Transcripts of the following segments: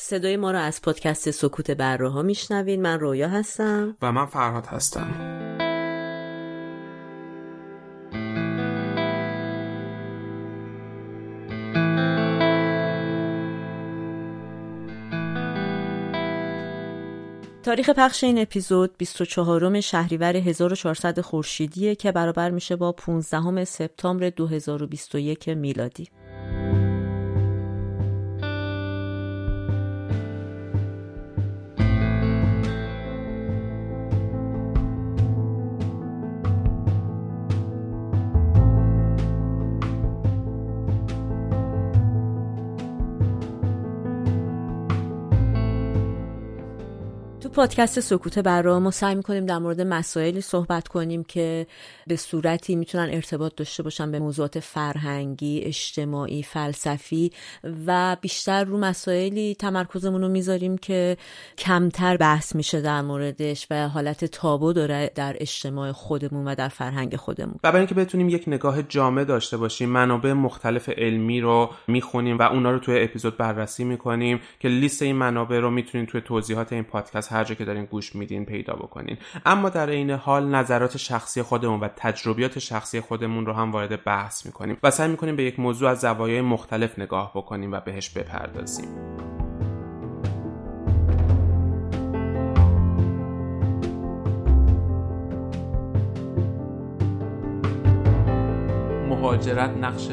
صدای ما را از پادکست سکوت بره ها میشنوین من رویا هستم. و من فرهاد هستم. تاریخ پخش این اپیزود 24 شهریور 1400 خورشیدیه که برابر میشه با 15 سپتامبر 2021 میلادی. پادکست سکوت برا ما سعی می‌کنیم در مورد مسائلی صحبت کنیم که به صورتی می‌تونن ارتباط داشته باشن به موضوعات فرهنگی، اجتماعی، فلسفی و بیشتر رو مسائلی تمرکزمون رو می‌ذاریم که کمتر بحث میشه در موردش و حالت تابو داره در اجتماع خودمون و در فرهنگ خودمون. و برای اینکه بتونیم یک نگاه جامع داشته باشیم منابع مختلف علمی رو می‌خونیم و اونا رو توی اپیزود بررسی می‌کنیم که لیست این منابع رو می‌تونیم توی توضیحات این پادکست هر جا که دارین گوش میدین پیدا بکنین. اما در این حال نظرات شخصی خودمون و تجربیات شخصی خودمون رو هم وارد بحث می‌کنیم و سعی می‌کنیم به یک موضوع از زوایای مختلف نگاه بکنیم و بهش بپردازیم. مهاجرت نقش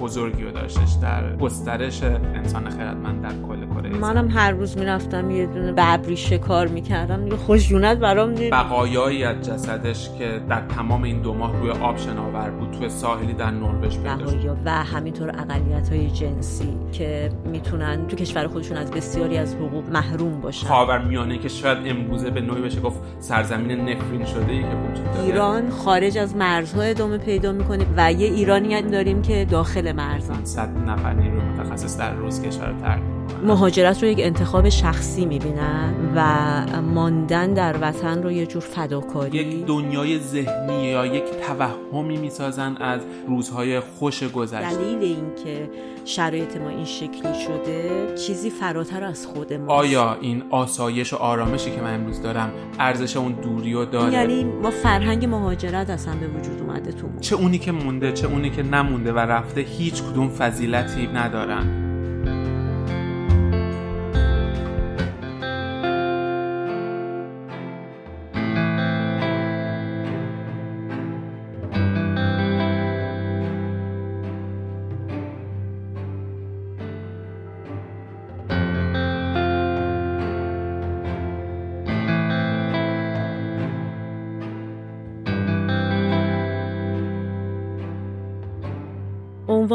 بزرگی رو داشتش در گسترش انسان خردمند در کل کره منم هر روز می‌رفتم یه دونه ببری شکار می‌کردم. یه خوشیونت برام دید بقایایی از جسدش که در تمام این دو ماه روی آب شناور بود توی ساحلی در نروژ پیدا و همینطور اقلیت های جنسی که می‌تونن تو کشور خودشون از بسیاری از حقوق محروم باشن. خاور میانه که شاید امروزه به نوعی بشه گفت سرزمین نفرین شده ای که وجود داره. ایران خارج از مرزها ادامه پیدا می‌کنه و یه ایرانی داریم که داخل مرزن صد نفر نیروی متخصص در روز کشور رو ترک مهاجرت رو یک انتخاب شخصی می‌بینن و ماندن در وطن رو یه جور فداکاری. یک دنیای ذهنی یا یک توهمی می‌سازن از روزهای خوش گذشته. دلیل اینکه شرایط ما این شکلی شده چیزی فراتر از خود ما آیا این آسایش و آرامشی که من امروز دارم ارزش اون دوری و داره؟ یعنی ما فرهنگ مهاجرت اصلا به وجود اومده تو چه اونی که مونده چه اونی که نمونده و رفته هیچ کدوم فضیلتی ندارن.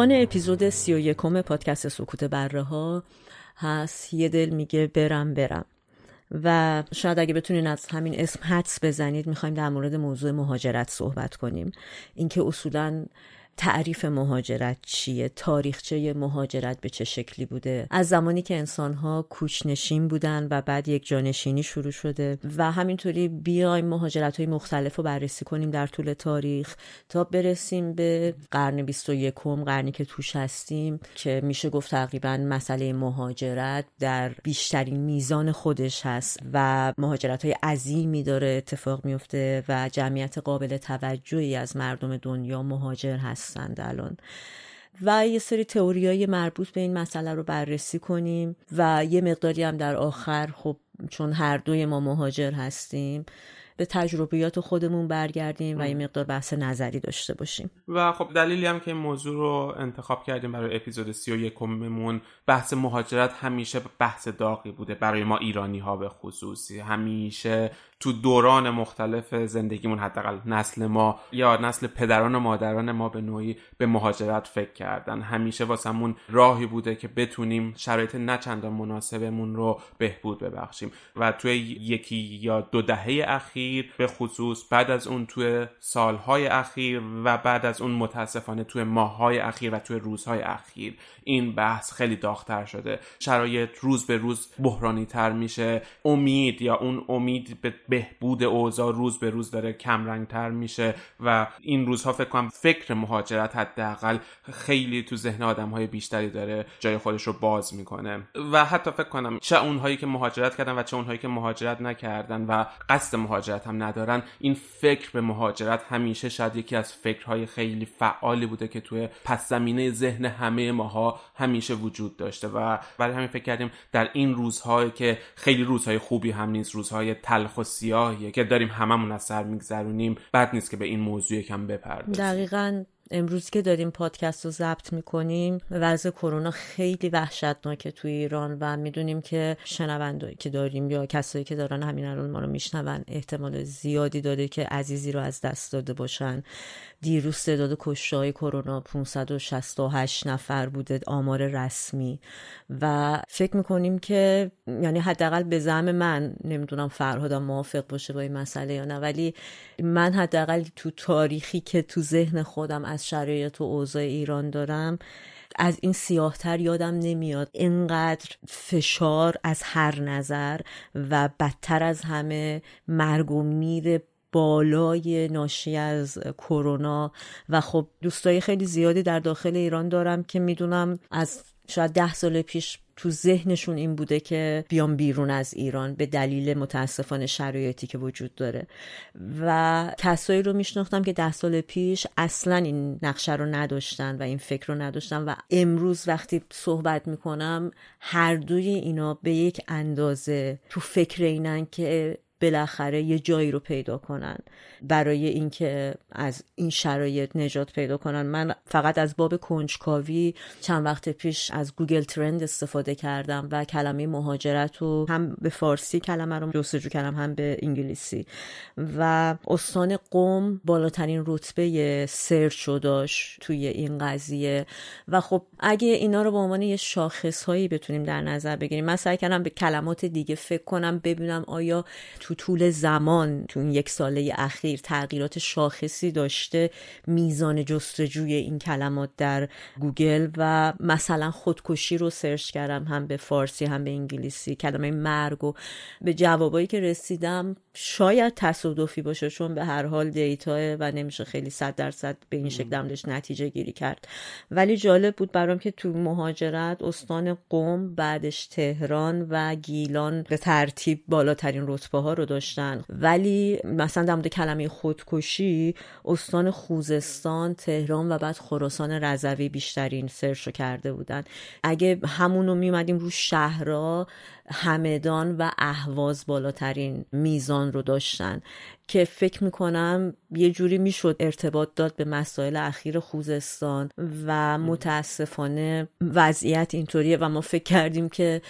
عنوان اپیزود سی و یکم پادکست سکوت بره ها هست. یه دل میگه برم برم. و شاید اگه بتونین از همین اسم حدس بزنید می‌خوایم در مورد موضوع مهاجرت صحبت کنیم. اینکه اصولا تعریف مهاجرت چیه؟ تاریخچه مهاجرت به چه شکلی بوده؟ از زمانی که انسانها کوچنشین بودن و بعد یک جانشینی شروع شده و همینطوری بیایم مهاجرت های مختلف رو بررسی کنیم در طول تاریخ تا برسیم به قرن 21 قرنی که توش هستیم که میشه گفت تقریبا مسئله مهاجرت در بیشترین میزان خودش هست و مهاجرت های عظیمی داره اتفاق میفته و جمعیت قابل توجهی از مردم دنیا مهاجر هست. هستند الان. و یه سری تئوریای مربوط به این مسئله رو بررسی کنیم و یه مقداری هم در آخر خب چون هر دوی ما مهاجر هستیم به تجربیات خودمون برگردیم و یه مقدار بحث نظری داشته باشیم. و خب دلیلی هم که این موضوع رو انتخاب کردیم برای اپیزود سی و یکممون بحث مهاجرت همیشه بحث داغی بوده برای ما ایرانی ها به خصوصی همیشه تو دوران مختلف زندگیمون حداقل نسل ما یا نسل پدران و مادران ما به نوعی به مهاجرت فکر کردن. همیشه واسمون راهی بوده که بتونیم شرایط نچندان مناسبمون رو بهبود ببخشیم. و توی یکی یا دو دهه اخیر به خصوص بعد از اون توی سالهای اخیر و بعد از اون متاسفانه توی ماههای اخیر و توی روزهای اخیر این بحث خیلی داغتر شده. شرایط روز به روز بحرانی تر میشه. امید یا اون امید به بهبود اوضاع روز به روز داره کمرنگتر میشه و این روزها فکر کنم فکر مهاجرت حداقل خیلی تو ذهن آدم های بیشتری داره جای خودش رو باز می‌کنه. و حتی فکر کنم چه اونهایی که مهاجرت کردن و چه اونهایی که مهاجرت نکردن و قصد مهاجرت هم ندارن این فکر به مهاجرت همیشه شاید یکی از فکرهای خیلی فعالی بوده که توی پس زمینه ذهن همه ماها همیشه وجود داشته. و برای همین فکر کردیم در این روزهایی که خیلی روزهای خوبی هم نیست روزهای تلخ و سیاهیه که داریم هممون از سر میگذرونیم. بد نیست که به این موضوع کم بپردازیم. دقیقا امروز که داریم پادکست رو ضبط می‌کنیم وضع کرونا خیلی وحشتناکه توی ایران و می‌دونیم که شنوندایی که داریم یا کسایی که دارن همین الان ما رو میشنون احتمال زیادی داره که عزیزی رو از دست داده باشن. دیروز تعداد کشته های کرونا 568 نفر بوده آمار رسمی. و فکر می‌کنیم که یعنی حداقل به زعم من نمی‌دونم فرهادم موافق باشه با این مسئله یا نه ولی من حداقل تو تاریخی که تو ذهن خودم از شرایط و اوضاع ایران دارم از این سیاهتر یادم نمیاد اینقدر فشار از هر نظر و بدتر از همه مرگ و میر بالای ناشی از کرونا و خب دوستای خیلی زیادی در داخل ایران دارم که می‌دونم از شاید ده سال پیش تو ذهنشون این بوده که بیام بیرون از ایران به دلیل متاسفانه شرایطی که وجود داره. و کسایی رو میشناختم که ده سال پیش اصلا این نقشه رو نداشتن و این فکر رو نداشتن و امروز وقتی صحبت می‌کنم هر دوی اینا به یک اندازه تو فکر اینن که بالاخره یه جایی رو پیدا کنن. برای اینکه از این شرایط نجات پیدا کنن. من فقط از باب کنجکاوی چند وقت پیش از گوگل ترند استفاده کردم و کلمه مهاجرت رو هم به فارسی کلمه رو جستجو کردم هم به انگلیسی. و استان قم بالاترین رتبه search رو داشت توی این قضیه. و خب اگه اینا رو به عنوان یه شاخص هایی بتونیم در نظر بگیریم من سعی کردم به کلمات دیگه فکر کنم ببینم آیا تو طول زمان تو این یک ساله اخیر تغییرات شاخصی داشته میزان جستجوی این کلمات در گوگل و مثلا خودکشی رو search کردم هم به فارسی هم به انگلیسی. کلمه مرگ و به جوابایی که رسیدم شاید تصادفی باشه چون به هر حال دیتا و نمیشه خیلی صد درصد به این شکل دمدش نتیجه گیری کرد. ولی جالب بود برام که تو مهاجرت استان قوم بعدش تهران و گیلان به ترتیب بالاترین رتبه ها رو داشتن. ولی مثلا در مورد کلمه خودکشی استان خوزستان تهران و بعد خراسان رضوی بیشترین سرچ رو کرده بودن. اگه همونو میومدیم رو شهرها همدان و اهواز بالاترین میزان رو داشتن که فکر می‌کنم یه جوری می‌شد ارتباط داد به مسائل اخیر خوزستان و متاسفانه وضعیت اینطوریه و ما فکر کردیم که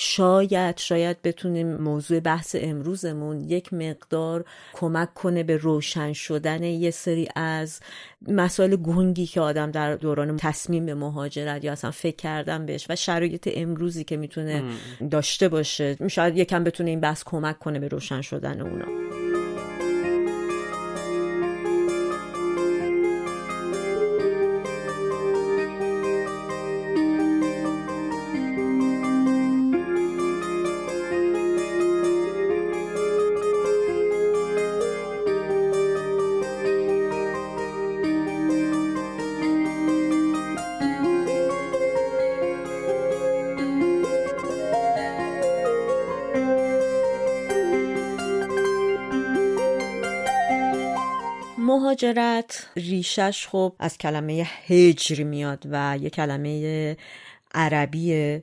شاید شاید بتونیم موضوع بحث امروزمون یک مقدار کمک کنه به روشن شدن یه سری از مسائل گنگی که آدم در دوران تصمیم به مهاجرت یا اصلا فکر کردن بهش و شرایط امروزی که می‌تونه داشته باشه. شاید یکم بتونه این بحث کمک کنه به روشن شدن اونا. مهاجرت. ریشش خب از کلمه هجر میاد و یه کلمه عربیه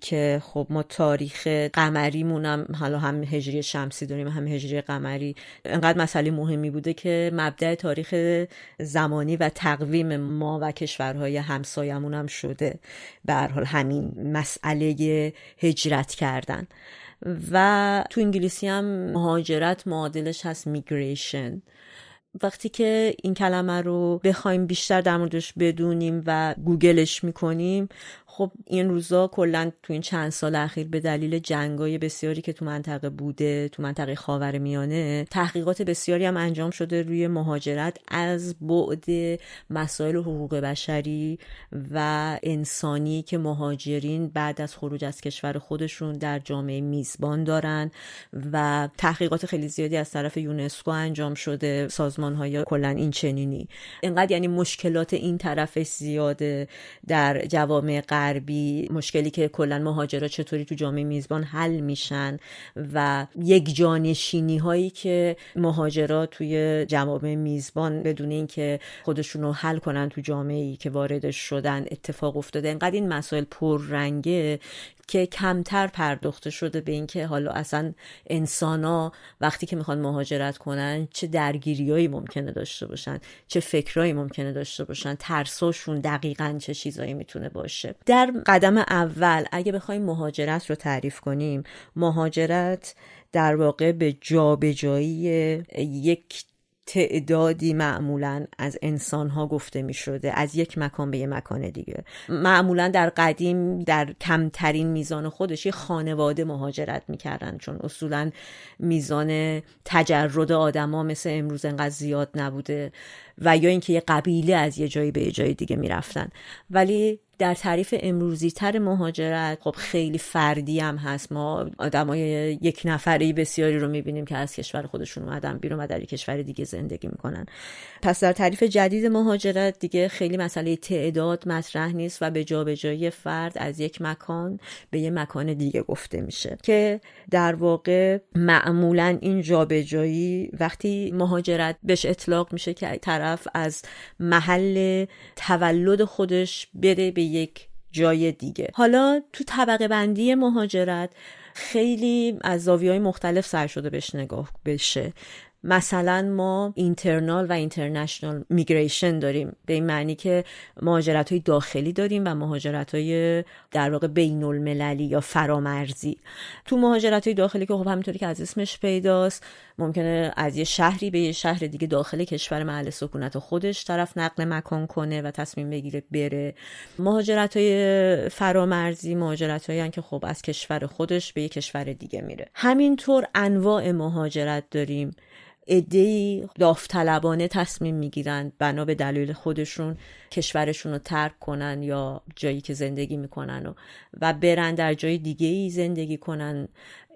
که خب ما تاریخ قمریمون هم حالا هم هجری شمسی داریم هم هجری قمری. انقدر مسئله مهمی بوده که مبدع تاریخ زمانی و تقویم ما و کشورهای همسایمون هم شده. به حال همین مسئله هجرت کردن. و تو انگلیسی هم مهاجرت معادلش هست میگریشن وقتی که این کلمه رو بخوایم بیشتر در موردش بدونیم و گوگلش می‌کنیم خب این روزا کلا تو این چند سال اخیر به دلیل جنگای بسیاری که تو منطقه بوده تو منطقه خاور میانه تحقیقات بسیاری هم انجام شده روی مهاجرت از بعد مسائل حقوق بشری و انسانی که مهاجرین بعد از خروج از کشور خودشون در جامعه میزبان دارن و تحقیقات خیلی زیادی از طرف یونسکو انجام شده سازمان های کلا این چنینی اینقدر یعنی مشکلات این طرفش زیاده در جوامع غربی مشکلی که کلا مهاجرا چطوری تو جامعه میزبان حل میشن و یک جانشینی هایی که مهاجرا توی جوامع میزبان بدون اینکه خودشون رو حل کنن تو جامعه ای که واردش شدن اتفاق افتاده. انقدر این مسائل پررنگه که کمتر پرداخته شده به اینکه حالا اصلا انسانا وقتی که می‌خوان مهاجرت کنن چه درگیریایی ممکنه داشته باشن چه فکرایی ممکنه داشته باشن ترساشون دقیقا چه چیزایی می‌تونه باشه. در قدم اول اگه بخوایم مهاجرت رو تعریف کنیم مهاجرت در واقع به جابجایی یک تعدادی معمولا از انسان ها گفته می شده از یک مکان به یک مکان دیگه. معمولا در قدیم در کمترین میزان خودش یه خانواده مهاجرت می‌کردن چون اصولا میزان تجرد آدما مثل امروز انقدر زیاد نبوده و یا اینکه یه قبیله از یه جایی به یه جای دیگه می‌رفتن. ولی در تعریف امروزی تر مهاجرت خب خیلی فردی هم هست. ما آدمای یک نفری بسیاری رو می‌بینیم که از کشور خودشون اومدن بیرون و در یک کشور دیگه زندگی می‌کنن. پس در تعریف جدید مهاجرت دیگه خیلی مسئله تعداد مطرح نیست و به جابجایی فرد از یک مکان به یک مکان دیگه گفته میشه. که در واقع معمولا این جابجایی وقتی مهاجرت بهش اطلاق میشه که طرف از محل تولد خودش بره به یک جای دیگه. حالا تو طبقه بندی مهاجرت خیلی از زاویه های مختلف سر شده بهش نگاه بشه. مثلا ما اینترنال و اینترنشنال میگریشن داریم. به این معنی که مهاجرت های داخلی داریم و مهاجرت های در واقع بین المللی یا فرامرزی. تو مهاجرت های داخلی که خب همینطوری که از اسمش پیداست ممکنه از یه شهری به یه شهر دیگه داخل کشور محل سکونت خودش طرف نقل مکان کنه و تصمیم بگیره بره. مهاجرت های فرامرزی مهاجرت هایی که خب از کشور خودش به یه کشور دیگه میره. همینطور انواع مهاجرت داریم. ادهی داوطلبانه تصمیم می‌گیرن بنا به دلیل خودشون کشورشون رو ترک کنن یا جایی که زندگی می‌کنن و, و برن در جای دیگه ای زندگی کنن.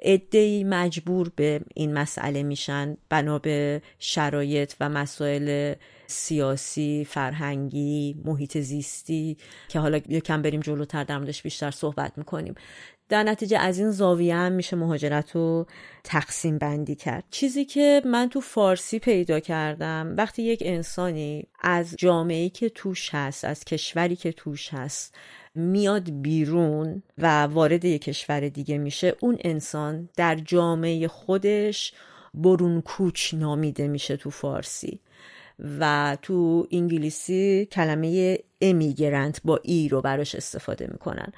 ادهی مجبور به این مسئله میشن بنا به شرایط و مسائل سیاسی، فرهنگی، محیط زیستی که حالا یکم بریم جلوتر در موردش بیشتر صحبت می‌کنیم. در نتیجه از این زاویه هم میشه مهاجرت رو تقسیم بندی کرد. چیزی که من تو فارسی پیدا کردم وقتی یک انسانی از جامعه که توش هست از کشوری که توش هست میاد بیرون و وارد یک کشور دیگه میشه اون انسان در جامعه خودش برون کوچ نامیده میشه تو فارسی و تو انگلیسی کلمه امیگرنت با ای رو براش استفاده می‌کنن.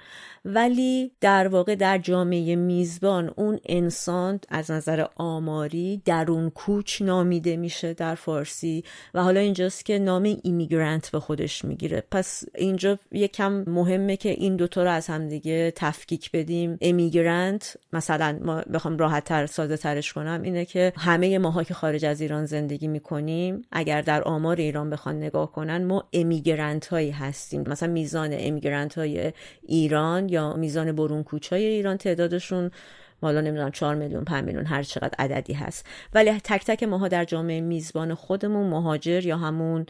ولی در واقع در جامعه میزبان اون انسان از نظر آماری درون کوچ نامیده میشه در فارسی و حالا اینجاست که نام ایمیگرنت به خودش می‌گیره. پس اینجا یکم مهمه که این دوتا رو از همدیگه تفکیک بدیم. امیگرنت مثلا ما بخوام راحت تر ساده ترش کنم اینه که همه ماها که خارج از ایران زندگی می‌کنیم اگر در آمار ایران بخوان نگاه کنن ما امیگرنت هایی هستیم. مثلا میزان امیگرنت های ایران یا میزان برون کوچای ایران تعدادشون حالا نمی‌دونم 4 میلیون 5 میلیون هر چقدر عددی هست. ولی تک تک ماها در جامعه میزبان خودمون مهاجر یا همون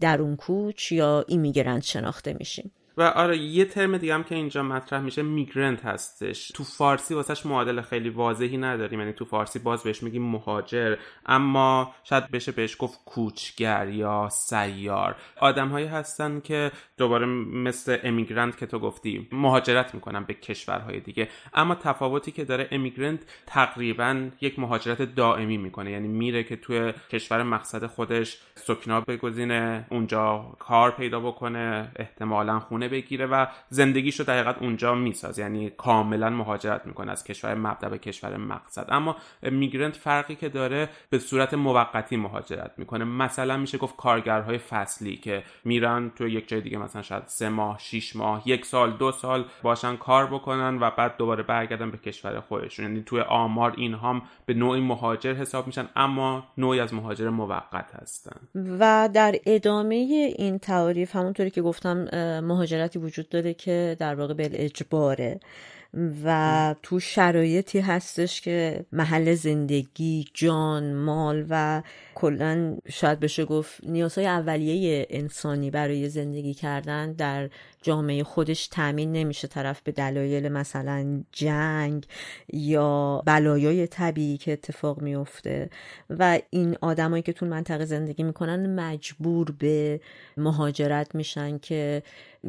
درون کوچ یا ایمیگرنت شناخته میشیم. و آره یه ترم دیگه هم که اینجا مطرح میشه میگرنت هستش. تو فارسی واسهش معادل خیلی واضحی نداریم. یعنی تو فارسی باز بهش میگیم مهاجر. اما شاید بشه بهش گفت کوچگر یا سیار. آدم هایی هستن که دوباره مثل امیگرنت که تو گفتی مهاجرت می‌کنن به کشورهای دیگه. اما تفاوتی که داره امیگرنت تقریبا یک مهاجرت دائمی می‌کنه. یعنی میره که توی کشور مقصد خودش سکنا بگزینه اونجا کار پیدا بکنه احتمالا خونه بگیره و زندگیشو در حقیقت اونجا می‌سازه. یعنی کاملا مهاجرت می‌کنه از کشور مبدا به کشور مقصد. اما میگرنت فرقی که داره به صورت موقتی مهاجرت می‌کنه. مثلا میشه گفت کارگرهای فصلی که میرن تو یک جای دیگه مثلا شاید سه ماه شیش ماه یک سال دو سال باشن کار بکنن و بعد دوباره برگردن به کشور خودشون. یعنی توی آمار این هم به نوعی مهاجر حساب میشن اما نوعی از مهاجر موقت هستن. و در ادامه این تعاریف همونطوری که گفتم مهاجرتی وجود داره که در واقع به اجباره و تو شرایطی هستش که محل زندگی جان مال و کلا شاید بشه گفت نیازهای اولیه انسانی برای زندگی کردن در جامعه خودش تامین نمیشه طرف به دلایل مثلا جنگ یا بلایای طبیعی که اتفاق میفته. و این آدمایی که تو منطقه زندگی می‌کنن مجبور به مهاجرت میشن که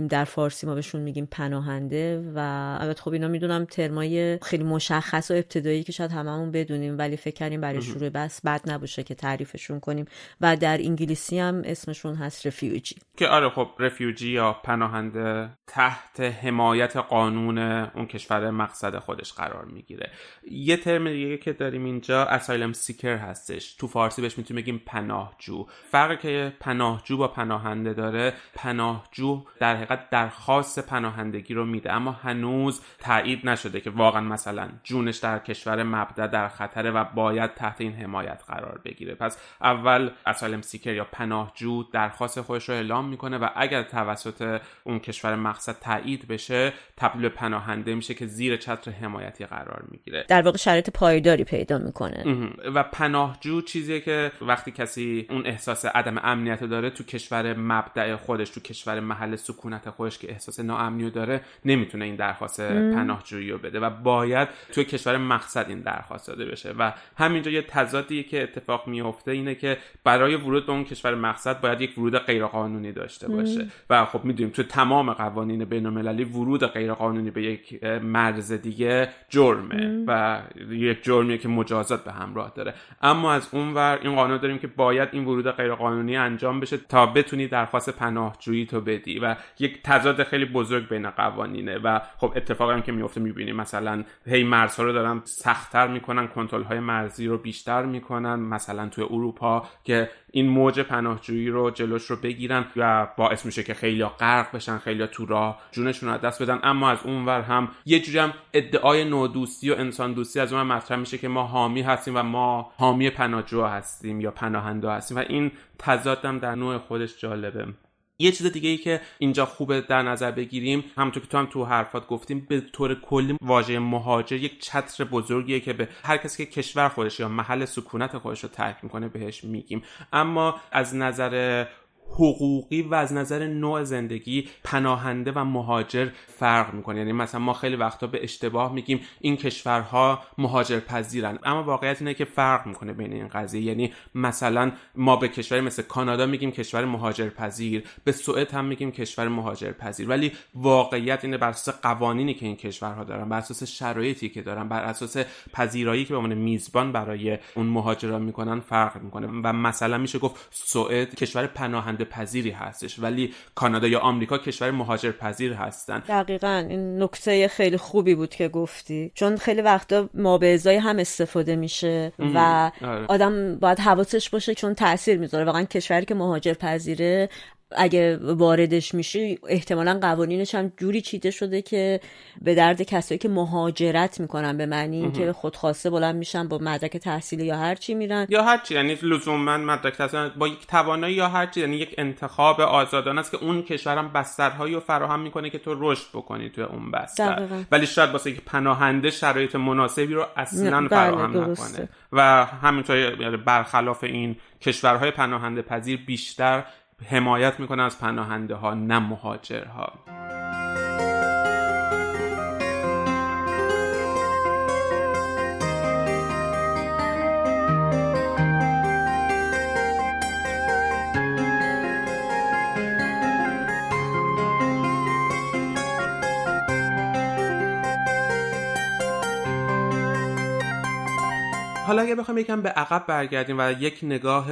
در فارسی ما بهشون میگیم پناهنده. و البته خب اینا می‌دونم ترمای خیلی مشخص و ابتدایی که شاید هممون بدونیم ولی فکر کردیم برای شروع بس بد نباشه که تعریفشون کنیم. و در انگلیسی هم اسمشون هست رفیوجی. که آره خب رفیوجی یا پناهنده تحت حمایت قانون اون کشور مقصد خودش قرار می‌گیره. یه ترم دیگه که داریم اینجا اسایلم سیکر هستش. تو فارسی بهش می‌تونیم بگیم پناهجو. فرقی که پناهجو با پناهنده داره پناهجو در حقیقت درخواست پناهندگی رو میده. اما هنوز تایید نشده که واقعا مثلا جونش در کشور مبدا در خطره و باید تحت این حمایت قرار بگیره. پس اول اسالم سیکر یا پناهجو درخواست خودش رو اعلام می‌کنه و اگر توسط اون کشور مقصد تایید بشه تبدیل به پناهنده میشه که زیر چتر حمایتی قرار می‌گیره. در واقع شرایط پایداری پیدا می‌کنه. و پناهجو چیزیه که وقتی کسی اون احساس عدم امنیت داره تو کشور مبدع خودش تو کشور محل سکونت خودش که احساس ناامنی داره نمی‌تونه این درخواست پناهجویی رو بده و باید توی کشور مقصد این درخواست داده بشه. و همینجا یه تضادی که اتفاق میفته اینه که برای ورود به اون کشور مقصد باید یک ورود غیرقانونی داشته باشه. و خب می‌دونیم تو تمام قوانین بین المللی ورود غیرقانونی به یک مرز دیگه جرمه و یک جرمیه که مجازات به همراه داره. اما از اونور این قانون داریم که باید این ورود غیرقانونی انجام بشه تا بتونی درخواست پناهجویی تو بدی و یک تضاد خیلی بزرگ بین قوانینه و خب اتفاقی هم که میفته می‌بینیم مثلا هی مرزها رو دارن سختتر می‌کنن کنترل های مرزی رو بیشتر می‌کنن. مثلا توی اروپا که این موج پناهجویی رو جلوش رو بگیرن و باعث میشه که خیلی غرق بشن خیلی تو راه جونشون رو دست بدن. اما از اونور هم یه جوری هم ادعای نودوستی و انسان دوستی از اون مطرح میشه که ما حامی هستیم و ما حامی پناهجو هستیم یا پناهنده هستیم و این تضادم در نوع خودش جالبه. یه چیز دیگه ای که اینجا خوبه در نظر بگیریم همونطور که تو هم تو حرفات گفتیم به طور کلی واژه مهاجر یک چتر بزرگیه که به هر کسی که کشور خودش یا محل سکونت خودش رو ترک می‌کنه بهش میگیم. اما از نظر حقوقی و از نظر نوع زندگی پناهنده و مهاجر فرق می‌کنه. یعنی مثلا ما خیلی وقتا به اشتباه میگیم این کشورها مهاجر پذیرن اما واقعیت اینه که فرق می‌کنه بین این قضیه. یعنی مثلا ما به کشوری مثل کانادا میگیم کشور مهاجر پذیر به سوئد هم میگیم کشور مهاجر پذیر ولی واقعیت اینه بر اساس قوانینی که این کشورها دارن بر اساس شرایطی که دارن بر اساس پذیرایی که به عنوان میزبان برای اون مهاجران می‌کنن فرق می‌کنه. و مثلا میشه گفت سوئد کشور پناهنده پذیری هستش. ولی کانادا یا آمریکا کشور مهاجر پذیر هستن. دقیقا. این نکته خیلی خوبی بود که گفتی. چون خیلی وقتا ما به ازای هم استفاده میشه و آره. آدم باید حواسش باشه چون تاثیر می‌ذاره. واقعا کشوری که مهاجر پذیره اگه واردش میشه احتمالا قوانینش هم جوری چیده شده که به درد کسایی که مهاجرت می‌کنن به معنی اینکه خودخواسته بلند میشن با مدرک تحصیلی یا هر چی میرن. یا هر چی یعنی لزوما مدرک تحصیلی با یک توانایی یا هر چی یعنی یک انتخاب آزادانه است که اون کشورم بسترهایی رو فراهم می‌کنه که تو رشد بکنی توی اون بستر. ولی شاید واسه یک پناهنده شرایط مناسبی رو اصلا بله، فراهم نکنه. و همینطور یعنی برخلاف این کشورهای پناهنده پذیر بیشتر حمایت می‌کنه از پناهنده ها نه مهاجرها. حالا اگه بخوام یکم به عقب برگردیم و یک نگاه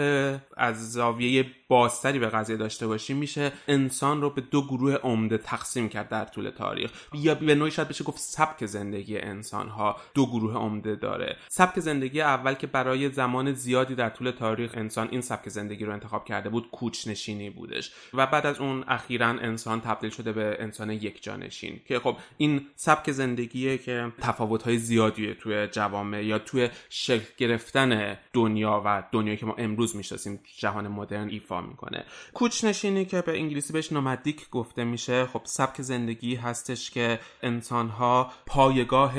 از زاویه بازتری به قضیه داشته باشیم میشه انسان رو به دو گروه عمده تقسیم کرد در طول تاریخ. یا به نوعی شاید بشه گفت سبک زندگی انسان ها دو گروه عمده داره. سبک زندگی اول که برای زمان زیادی در طول تاریخ انسان این سبک زندگی رو انتخاب کرده بود کوچ نشینی بودش. و بعد از اون اخیرا انسان تبدیل شده به انسان یک جانشین که خب این سبک زندگیه که تفاوت های زیادی توی جوامع یا توی شکل گرفتن دنیا و دنیایی که ما امروز می‌شناسیم جهان مدرن ایفا می‌کنه. کوچ نشینی که به انگلیسی بهش نومدیک گفته میشه خب سبک زندگی هستش که انسان ها پایگاه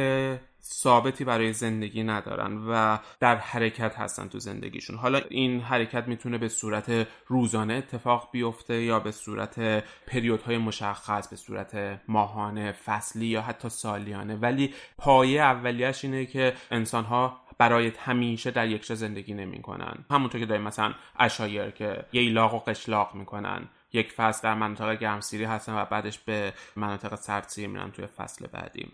ثابتی برای زندگی ندارن و در حرکت هستن تو زندگیشون. حالا این حرکت می‌تونه به صورت روزانه اتفاق بیفته یا به صورت پریودهای مشخص به صورت ماهانه فصلی یا حتی سالیانه. ولی پایه اولیش اینه که انسانها برای همیشه در یک جا زندگی نمی‌کنن. همونطور که داریم مثلا اشایر که ییلاق و قشلاق می‌کنن. یک فصل در مناطق گرمسیری هستن و بعدش به مناطق سردسیری میرن توی فصل بعدی.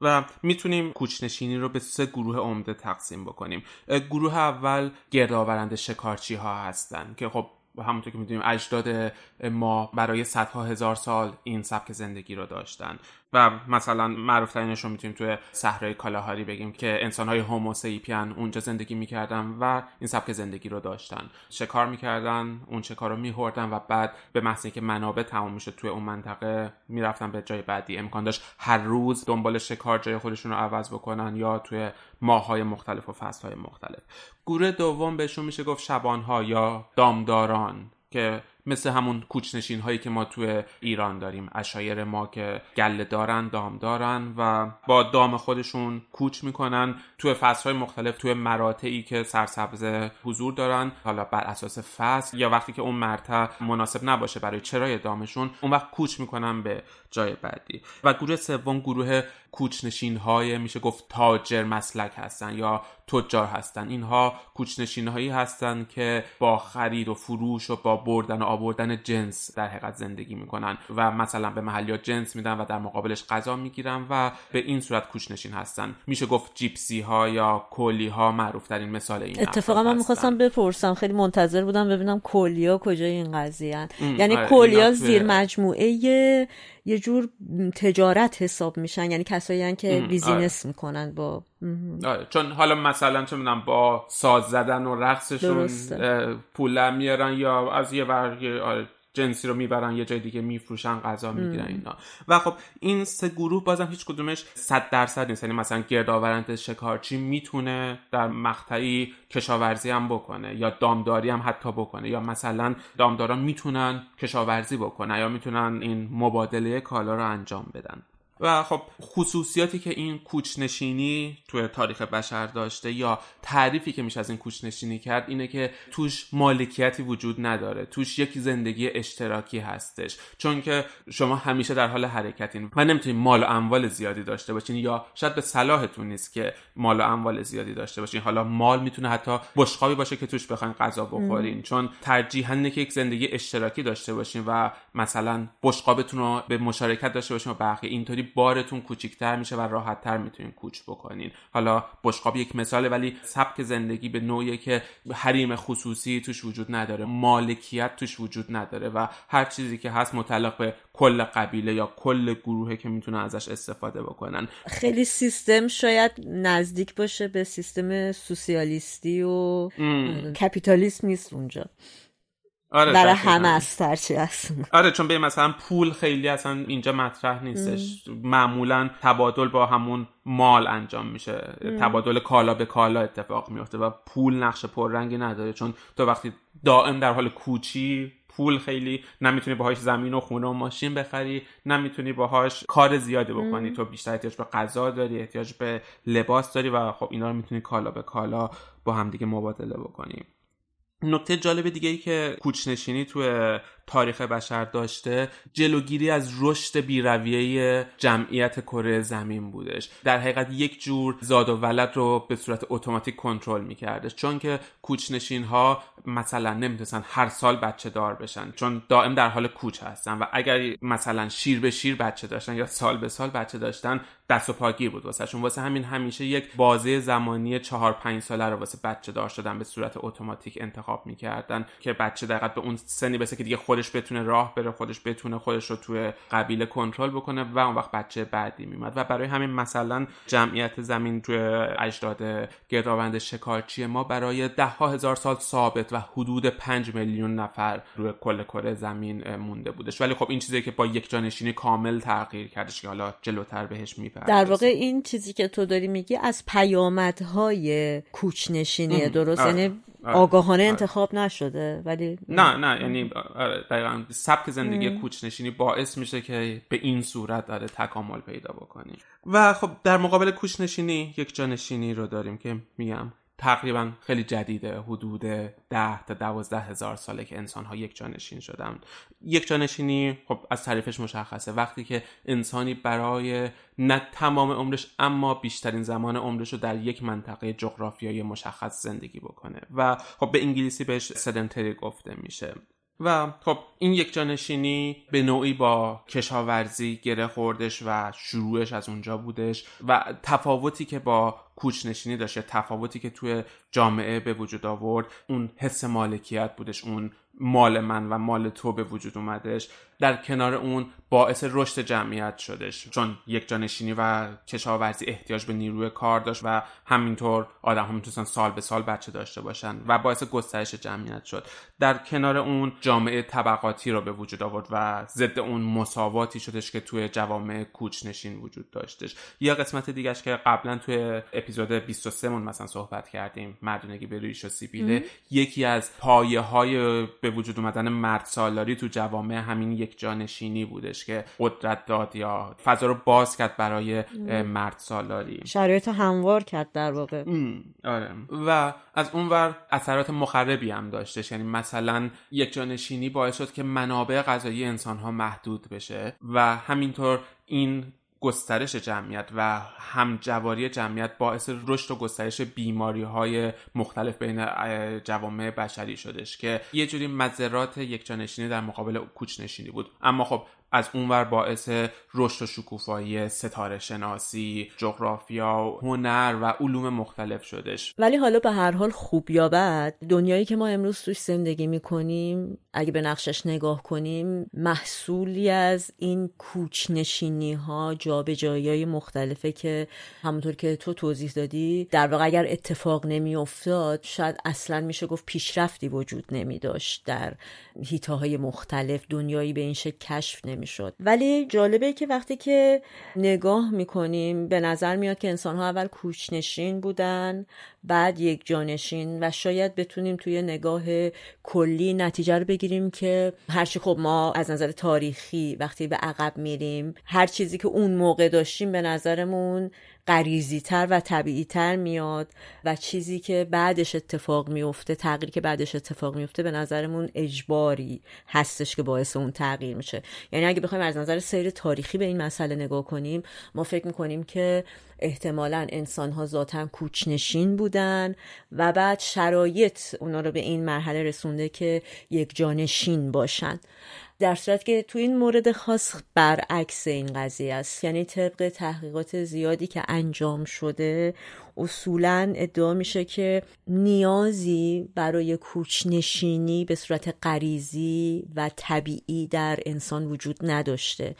و می‌تونیم کوچنشینی رو به سه گروه عمده تقسیم بکنیم. گروه اول گردآورنده شکارچی ها هستن که خب همونطور که می‌دونیم اجداد ما برای صدها هزار سال این سبک زندگی رو داشتن. و مثلا معروف ترینش رو می‌تونیم توی صحرای کالاهاری بگیم که انسان های هوموسیپین اونجا زندگی می‌کردن و این سبک زندگی رو داشتن. شکار می‌کردن اون شکار رو میهردن و بعد به محض که منابع تمام می‌شد توی اون منطقه می‌رفتن به جای بعدی. امکان داشت هر روز دنبال شکار جای خودشون رو عوض بکنن یا توی ماهای مختلف و فصلهای مختلف. گروه دوم بهشون میشه گفت شبانها یا دامداران که مثل همون کوچنشین هایی که ما توی ایران داریم. اشایر ما که گله دارن دام دارن و با دام خودشون کوچ می‌کنن. توی فصل های مختلف توی مراتعی که سرسبز حضور دارن حالا بر اساس فصل یا وقتی که اون مرتع مناسب نباشه برای چرای دامشون اون وقت کوچ می‌کنن به جای بعدی. و گروه سوم گروه کوچنشین های میشه گفت تاجر مسلک هستن یا تجار هستن. اینها کوچنشین هایی هستن که با خرید و فروش و با بردن و آوردن جنس در حقیقت زندگی می‌کنن و مثلا به محلیات جنس میدن و در مقابلش غذا می‌گیرن و به این صورت کوچنشین هستن. میشه گفت جیپسی ها یا کولی ها معروف ترین مثال این اتفاقا من می‌خواستم بپرسم خیلی منتظر بودم ببینم کولیا کجای این قضیه یعنی آره، کولیا زیر مجموعه یه جور تجارت حساب میشن یعنی کسایی که بیزینس آره. می‌کنن با آره. چون حالا مثلا چه می‌دونم با ساز زدن و رقصشون پول میارن یا از یه ور آره جنسی رو می‌برن یه جای دیگه میفروشن غذا می‌گیرن اینا. و خب این سه گروه بازم هیچ کدومش صد درصد نیست. یعنی مثلا گردآورنده شکارچی می‌تونه در مقطعی کشاورزی هم بکنه یا دامداری هم حتی بکنه یا مثلا دامداران می‌تونن کشاورزی بکنه یا می‌تونن این مبادله کالا رو انجام بدن. و خب خصوصیاتی که این کوچنشینی توی تاریخ بشر داشته یا تعریفی که میشه از این کوچنشینی کرد اینه که توش مالکیتی وجود نداره. توش یک زندگی اشتراکی هستش. چون که شما همیشه در حال حرکتین و نمی‌تونید مال و اموال زیادی داشته باشین یا شاید به صلاحتون نیست که مال و اموال زیادی داشته باشین. حالا مال می‌تونه حتی بشقابی باشه که توش بخواین غذا بخورین. چون ترجیحاً اینه که یک زندگی اشتراکی داشته باشین و مثلا بشقابتون رو به مشارکت داشته باشین و بقیه اینطوری بارتون کوچیکتر میشه و راحتتر می‌تونین کوچ بکنین. حالا بشقاب یک مثاله ولی سبک زندگی به نوعی که حریم خصوصی توش وجود نداره مالکیت توش وجود نداره و هر چیزی که هست متعلق به کل قبیله یا کل گروهه که می‌تونن ازش استفاده بکنن. خیلی سیستم شاید نزدیک باشه به سیستم سوسیالیستی و کپیتالیسم نیست اونجا. آره برای همه از چی هست. آره چون به مثلا پول خیلی اصلا اینجا مطرح نیستش. معمولا تبادل با همون مال انجام میشه. تبادل کالا به کالا اتفاق میفته و پول نقش پررنگی نداره. چون تو وقتی دائم در حال کوچی پول خیلی نمی‌تونی باهاش زمین و خونه و ماشین بخری نمی‌تونی باهاش کار زیادی بکنی. تو بیشتر احتیاج به غذا داری احتیاج به لباس داری و خب اینا رو می‌تونی کالا به کالا با همدیگه مبادله بکنی. نکته جالب دیگه ای که کوچنشینی توی تاریخ بشر داشته جلوگیری از رشد بیرویه جمعیت کره زمین بودش. در حقیقت یک جور زاد و ولد رو به صورت اتوماتیک کنترل میکردش. چون که کوچنشین ها مثلا نمی‌تونستن هر سال بچه دار بشن چون دائم در حال کوچ هستن و اگر مثلا شیر به شیر بچه داشتن یا سال به سال بچه داشتن دست و پاگیر بود واسه چون واسه همین همیشه یک بازه زمانی چهار پنج ساله رو واسه بچه دار شدن به صورت اتوماتیک انتخاب می‌کردن که بچه دقیقا به اون سنی بسه که دیگه خودش بتونه راه بره خودش بتونه خودش رو توی قبیله کنترل بکنه و اون وقت بچه بعدی میمد و برای همین مثلا جمعیت زمین توی اجداد گردآورند شکارچی ما برای ده ها هزار سال ثابت و حدود 5 میلیون نفر روی کل کره زمین مونده بودش ولی خب این چیزی که با یک جانشینی کامل تغییر کردش که حالا جلوتر بهش می‌پردازیم در واقع این چیزی که تو داری میگی از پیامدهای کوچنشینیه درست آره. یعنی. آگاهانه آره. انتخاب نشده ولی نه نه یعنی آره، دقیقا سبک زندگی کوچنشینی باعث میشه که به این صورت داره تکامل پیدا بکنی. و خب در مقابل کوچنشینی یک جانشینی رو داریم که میگم. تقریبا خیلی جدیده حدود ده تا دوازده هزار ساله که انسان ها یک جانشین شدن. یک جانشینی خب از تعریفش مشخصه. وقتی که انسانی برای نه تمام عمرش اما بیشترین زمان عمرش رو در یک منطقه جغرافیایی مشخص زندگی بکنه. و خب به انگلیسی بهش سدنتری گفته میشه. و خب این یک جانشینی به نوعی با کشاورزی گره خوردش و شروعش از اونجا بودش و تفاوتی که با کوچنشینی داشته تفاوتی که توی جامعه به وجود آورد اون حس مالکیت بودش اون مال من و مال تو به وجود اومدش در کنار اون باعث رشد جمعیت شدش. چون یک جانشینی و کشاورزی احتیاج به نیروی کار داشت و همینطور آدم هم می‌تونستن سال به سال بچه داشته باشن و باعث گسترش جمعیت شد. در کنار اون جامعه طبقاتی رو به وجود آورد و ضد اون مساواتی شدش که توی جوامع کوچنشین وجود داشتش. یا قسمت دیگهش که قبلا توی اپیزود 23 مون مثلا صحبت کردیم مردونگی به ریش و سیبیله یکی از پایه های به وجود اومدن مرد سالاری تو جوامع همین یک جانشینی بودش که قدرت داد یا فضا رو باز کرد برای مرد سالاری. شرایط هموار کرد در واقع. آره. و از اونور اثرات مخربی هم داشتش. یعنی مثلا یک جانشینی باعث شد که منابع غذایی انسان ها محدود بشه و همینطور این گسترش جمعیت و همجواری جمعیت باعث رشد و گسترش بیماری های مختلف بین جوامع بشری شدش که یه جوری مذرات یک جانشینی در مقابل کوچنشینی بود. اما خب از اونور باعث رشد و شکوفایی ستاره شناسی، جغرافیا، هنر و علوم مختلف شدش. ولی حالا به هر حال خوب یا بد دنیایی که ما امروز توش زندگی می‌کنیم اگه به نقشش نگاه کنیم محصولی از این کوچنشینی ها جابجایی های مختلفه که همونطور که تو توضیح دادی در واقع اگر اتفاق نمی افتاد شاید اصلا میشه گفت پیشرفتی وجود نمی داشت در هیتاهای مختلف دنیایی به این شکل کشف نمی شد ولی جالبه که وقتی که نگاه می‌کنیم به نظر میاد که انسان ها اول کوچنشین بودن بعد یک جانشین و شاید بتونیم توی نگاه کلی نتیجه رو بگیریم که هرچی خب ما از نظر تاریخی وقتی به عقب میریم هر چیزی که اون موقع داشتیم به نظرمون غریزی تر و طبیعی تر میاد و چیزی که بعدش اتفاق میفته تغییری که بعدش اتفاق میفته به نظرمون اجباری هستش که باعث اون تغییر میشه. یعنی اگه بخوایم از نظر سیر تاریخی به این مسئله نگاه کنیم ما فکر می‌کنیم که احتمالا انسان ها ذاتا کوچنشین بودن و بعد شرایط اونا رو به این مرحله رسونده که یک جانشین باشن. در صورت که تو این مورد خاص برعکس این قضیه است. یعنی طبق تحقیقات زیادی که انجام شده اصولا ادعا میشه که نیازی برای کوچنشینی به صورت غریزی و طبیعی در انسان وجود نداشته.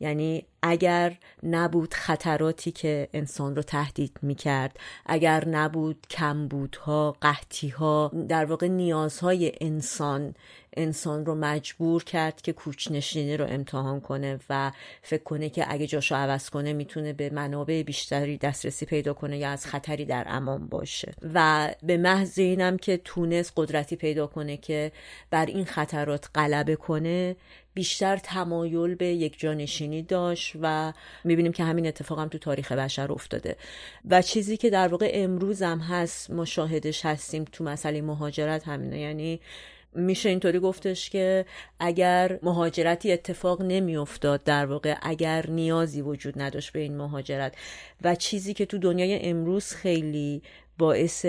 یعنی اگر نبود خطراتی که انسان رو تهدید می‌کرد اگر نبود کمبودها قحطیها در واقع نیازهای انسان انسان رو مجبور کرد که کوچنشینی رو امتحان کنه و فکر کنه که اگه جاشو عوض کنه می‌تونه به منابع بیشتری دسترسی پیدا کنه یا از خطری در امان باشه. و به محض اینم که تونست قدرتی پیدا کنه که بر این خطرات غلبه کنه بیشتر تمایل به یک جانشینی داشت و می‌بینیم که همین اتفاق هم تو تاریخ بشر افتاده. و چیزی که در واقع امروز هم هست ما شاهدش هستیم تو مسئله مهاجرت همینه. یعنی میشه اینطوری گفتش که اگر مهاجرتی اتفاق نمیافتاد در واقع اگر نیازی وجود نداشت به این مهاجرت. و چیزی که تو دنیای امروز خیلی باعث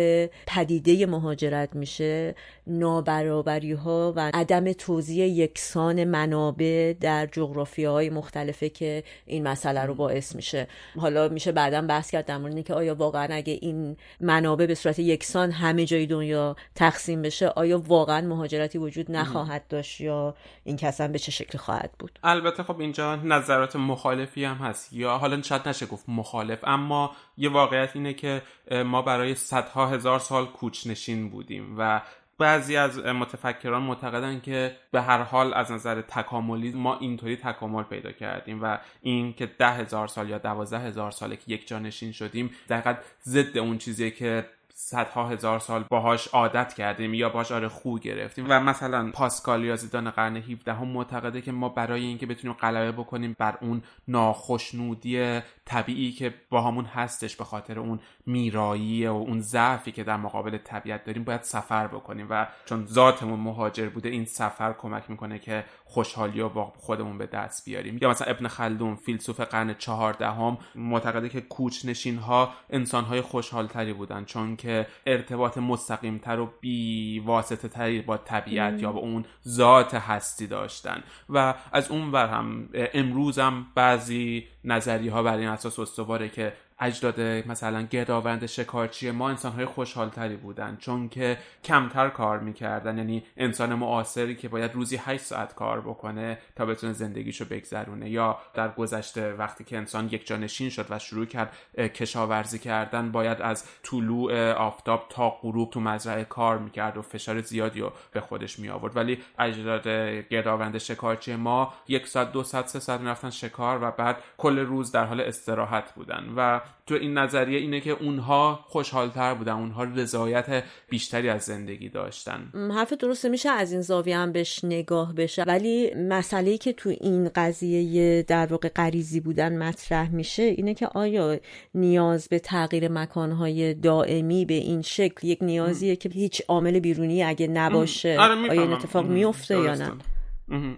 پدیده مهاجرت میشه نابرابری ها و عدم توزیع یکسان منابع در جغرافی های مختلفه که این مسئله رو باعث میشه. حالا میشه بعدا بحث کرد در مورد که آیا واقعا اگه این منابع به صورت یکسان همه جای دنیا تقسیم بشه آیا واقعا مهاجرتی وجود نخواهد داشت یا این کسان به چه شکل خواهد بود؟ البته خب اینجا نظرات مخالفی هم هست یا حالا شاید نشه گفت مخالف اما یه واقعیت اینه که ما برای صدها هزار سال کوچنشین بودیم و بعضی از متفکران معتقدن که به هر حال از نظر تکاملی ما اینطوری تکامل پیدا کردیم و این که ده هزار سال یا دوازده هزار ساله که یک جانشین شدیم دقیقا ضد اون چیزی که صدها هزار سال باهاش عادت کردیم یا باهاش آره خو گرفتیم. و مثلا پاسکال یازیدان قرن 17 هم معتقده که ما برای اینکه بتونیم غلبه بکنیم بر اون ناخشنودی طبیعی که با همون هستش به خاطر اون میرایی و اون ضعفی که در مقابل طبیعت داریم باید سفر بکنیم. و چون ذاتمون مهاجر بوده این سفر کمک می‌کنه که خوشحالی رو با خودمون به دست بیاریم. یا مثلا ابن خلدون فیلسوف قرن چهاردهم معتقده که کوچنشین ها انسان های خوشحال تری بودن چون که ارتباط مستقیم تر و بی واسطه تری با طبیعت یا با اون ذات هستی داشتن. و از اون ور هم امروز هم بعضی نظری ها بر این اساس استواره که اجداد مثلا گردآورد شکارچی ما انسانهای خوشحالتری بودن چون که کمتر کار می‌کردن. یعنی انسان معاصری که باید روزی 8 ساعت کار بکنه تا بتونه زندگیشو بگذرونه. یا در گذشته وقتی که انسان یک جانشین شد و شروع کرد کشاورزی کردن باید از طلوع آفتاب تا غروب تو مزرعه کار می‌کرد و فشار زیادی رو به خودش می آورد ولی اجداد گردآورد شکارچی ما یک ساعت دو ساعت سه ساعت شکار و بعد کل روز در حال استراحت بودن. و تو این نظریه اینه که اونها خوشحالتر بودن اونها رضایت بیشتری از زندگی داشتن. حرف درسته میشه از این زاویه هم بهش نگاه بشه. ولی مسئله که تو این قضیه در واقع غریزی بودن مطرح میشه اینه که آیا نیاز به تغییر مکانهای دائمی به این شکل یک نیازیه که هیچ عامل بیرونی اگه نباشه؟ آره آیا این اتفاق میفته یا نه؟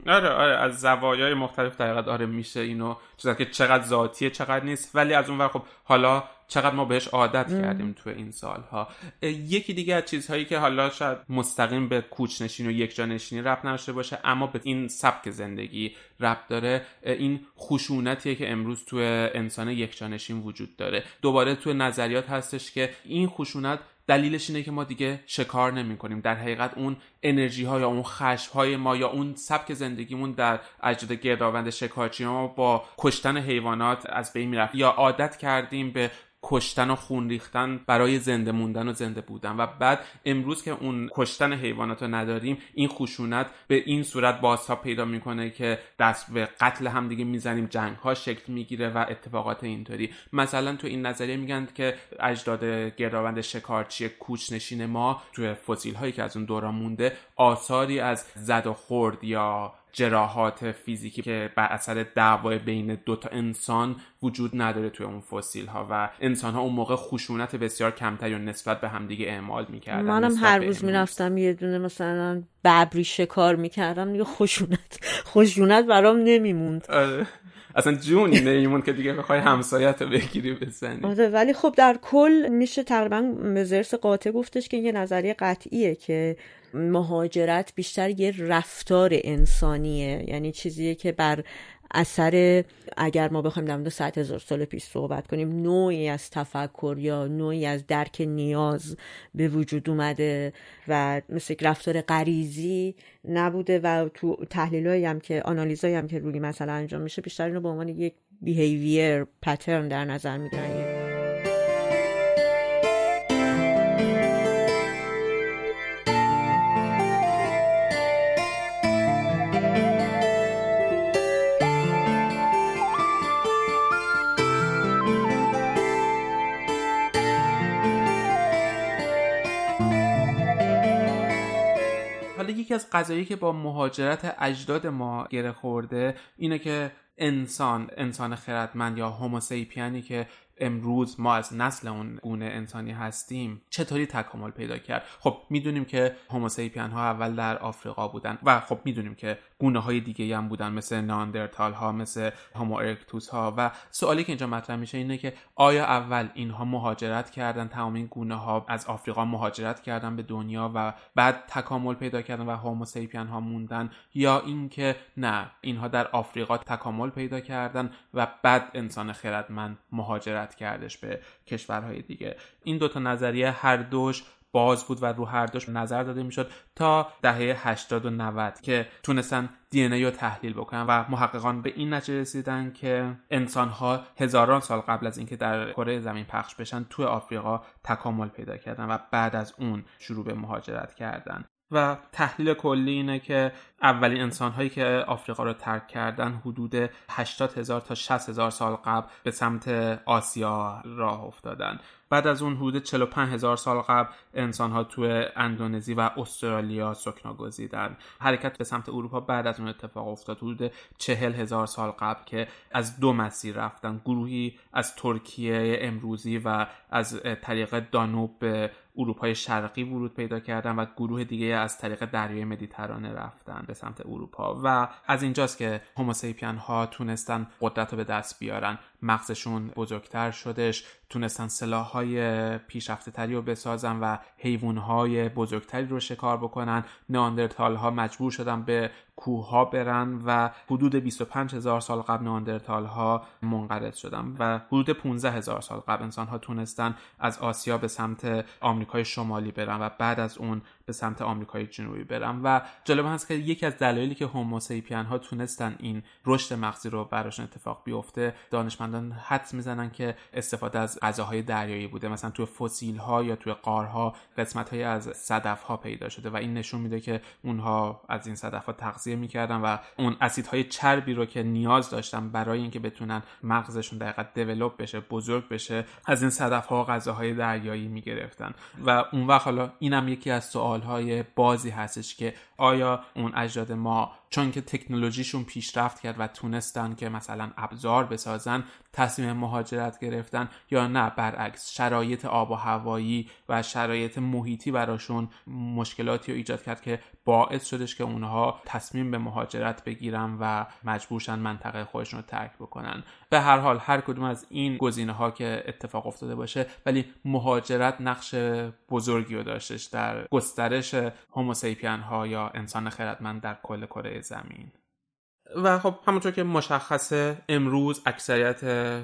آره آره از زوایای مختلف دقیقا آره میشه اینو چیزا که چقدر ذاتیه چقدر نیست. ولی از اون ور خب حالا چقدر ما بهش عادت کردیم تو این سالها. یکی دیگه از چیزهایی که حالا شاید مستقیم به کوچنشین و یک جانشینی رب نداشته باشه اما به این سبک زندگی رب داره. این خشونتیه که امروز تو انسان یک جانشین وجود داره. دوباره تو نظریات هستش که این خشونت دلیلش اینه که ما دیگه شکار نمی کنیم در حقیقت اون انرژی ها یا اون خشم های ما یا اون سبک زندگیمون در اجداد گردآوند شکارچی ما با کشتن حیوانات از بین می‌رفت. یا عادت کردیم به کشتن و خون ریختن برای زنده موندن و زنده بودن. و بعد امروز که اون کشتن حیوانات رو نداریم این خشونت به این صورت بازتاب پیدا می‌کنه که دست به قتل هم دیگه می‌زنیم جنگ ها شکل می‌گیره و اتفاقات اینطوری. مثلا تو این نظریه میگن که اجداد گردآوند شکارچی کوچنشین ما توی فسیل هایی که از اون دوران مونده آثاری از زد و خورد یا جراحات فیزیکی که بر اثر دعوای بین دو تا انسان وجود نداره توی اون فسیل ها و انسان ها اون موقع خشونت بسیار کمتری و نسبت به همدیگه اعمال می‌کردن منم هر روز می‌رفتم یه دونه مثلا ببری شکار می‌کردم دیگه خشونت خشونت برام نمیموند. آره. اصلا جونی نمیمون که دیگه بخوای همسایت بگیری بزنی. آره ولی خب در کل میشه تقریبا به زرس قاطع گفتش که یه نظریه قطعیه که مهاجرت بیشتر یه رفتار انسانیه. یعنی چیزیه که بر اثر اگر ما بخوایم در مورد صد هزار سال پیش صحبت کنیم نوعی از تفکر یا نوعی از درک نیاز به وجود اومده و مثل رفتار غریزی نبوده و تو تحلیل هم که آنالیزایی هم که روی مثلا انجام میشه بیشتر اینو به عنوان یک بیهیویر پترن در نظر می‌گیرن. یکی از قضایی که با مهاجرت اجداد ما گره خورده اینه که انسان انسان خردمند یا هوموسیپیانی که امروز ما از نسل اون گونه انسانی هستیم چطوری تکامل پیدا کرد؟ خب می‌دونیم که هوموسیپین ها اول در آفریقا بودن و خب می‌دونیم که گونه های دیگه هم بودن مثل ناندرتال ها مثل هومو ارکتوس ها و سوالی که اینجا مطرح میشه اینه که آیا اول اینها مهاجرت کردن تمام این گونه ها از آفریقا مهاجرت کردن به دنیا و بعد تکامل پیدا کردن و هوموسیپین ها موندن یا اینکه نه اینها در آفریقا تکامل پیدا کردن و بعد انسان خردمند مهاجرت کردش به کشورهای دیگه. این دوتا نظریه هر دوش باز بود و رو هر دوش نظر داده می‌شد تا دهه 80 و 90 که تونستن دی رو تحلیل بکنن و محققان به این نتیجه رسیدن که انسان ها هزاران سال قبل از اینکه در کره زمین پخش بشن توی آفریقا تکامل پیدا کردن و بعد از اون شروع به مهاجرت کردن. و تحلیل کلی اینه که اولین انسان هایی که آفریقا رو ترک کردن حدود 80 هزار تا 60 هزار سال قبل به سمت آسیا راه افتادن. بعد از اون حدود 45 هزار سال قبل انسان ها تو اندونزی و استرالیا سکنا گزیدن. حرکت به سمت اروپا بعد از اون اتفاق افتاد. حدود 40 هزار سال قبل که از دو مسیر رفتن. گروهی از ترکیه امروزی و از طریق دانوب به اروپای شرقی ورود پیدا کردن و گروه دیگه از طریق دریای مدیترانه رفتن به سمت اروپا. و از اینجاست که هوموسیپین ها تونستن قدرت رو به دست بیارن. مغزشون بزرگتر شدش تونستن سلاح های پیشرفته تری رو بسازن و حیوان های بزرگتری رو شکار بکنن. ناندرتال ها مجبور شدن به کوه ها برن و حدود 25 هزار سال قبل ناندرتال ها منقرض شدن و حدود 15 هزار سال قبل انسان ها تونستن از آسیا به سمت آمریکای شمالی برن و بعد از اون به سمت آمریکای جنوبی برن و جالب هست که یکی از دلایلی که هوموسیپین ها تونستن این رشد مغزی رو براشون اتفاق بیفته دانشمندان حدس می‌زنن که استفاده از غذاهای دریایی بوده. مثلا توی فسیل ها یا توی قارها قسمت های از صدف ها پیدا شده و این نشون میده که اونها از این صدف ها تغذیه می‌کردن و اون اسیدهای چربی رو که نیاز داشتن برای اینکه بتونن مغزشون دقیقا دیولپ بشه بزرگ بشه از این صدف ها غذاهای دریایی می‌گرفتن. و اون وقت حالا اینم یکی از سوال های بازی هستش که آیا اون اجداد ما چون که تکنولوژیشون پیشرفت کرد و تونستن که مثلا ابزار بسازن تصمیم مهاجرت گرفتن یا نه برعکس شرایط آب و هوایی و شرایط محیطی براشون مشکلاتی رو ایجاد کرد که باعث شدش که اونها تصمیم به مهاجرت بگیرن و مجبورشن منطقه خودشون رو ترک بکنن. به هر حال هر کدوم از این گزینه ها که اتفاق افتاده باشه ولی مهاجرت نقش بزرگی رو داشتش در گسترش هوموسیپین ها یا انسان خردمند در کل کره زمین. و خب همونطور که مشخصه امروز اکثریت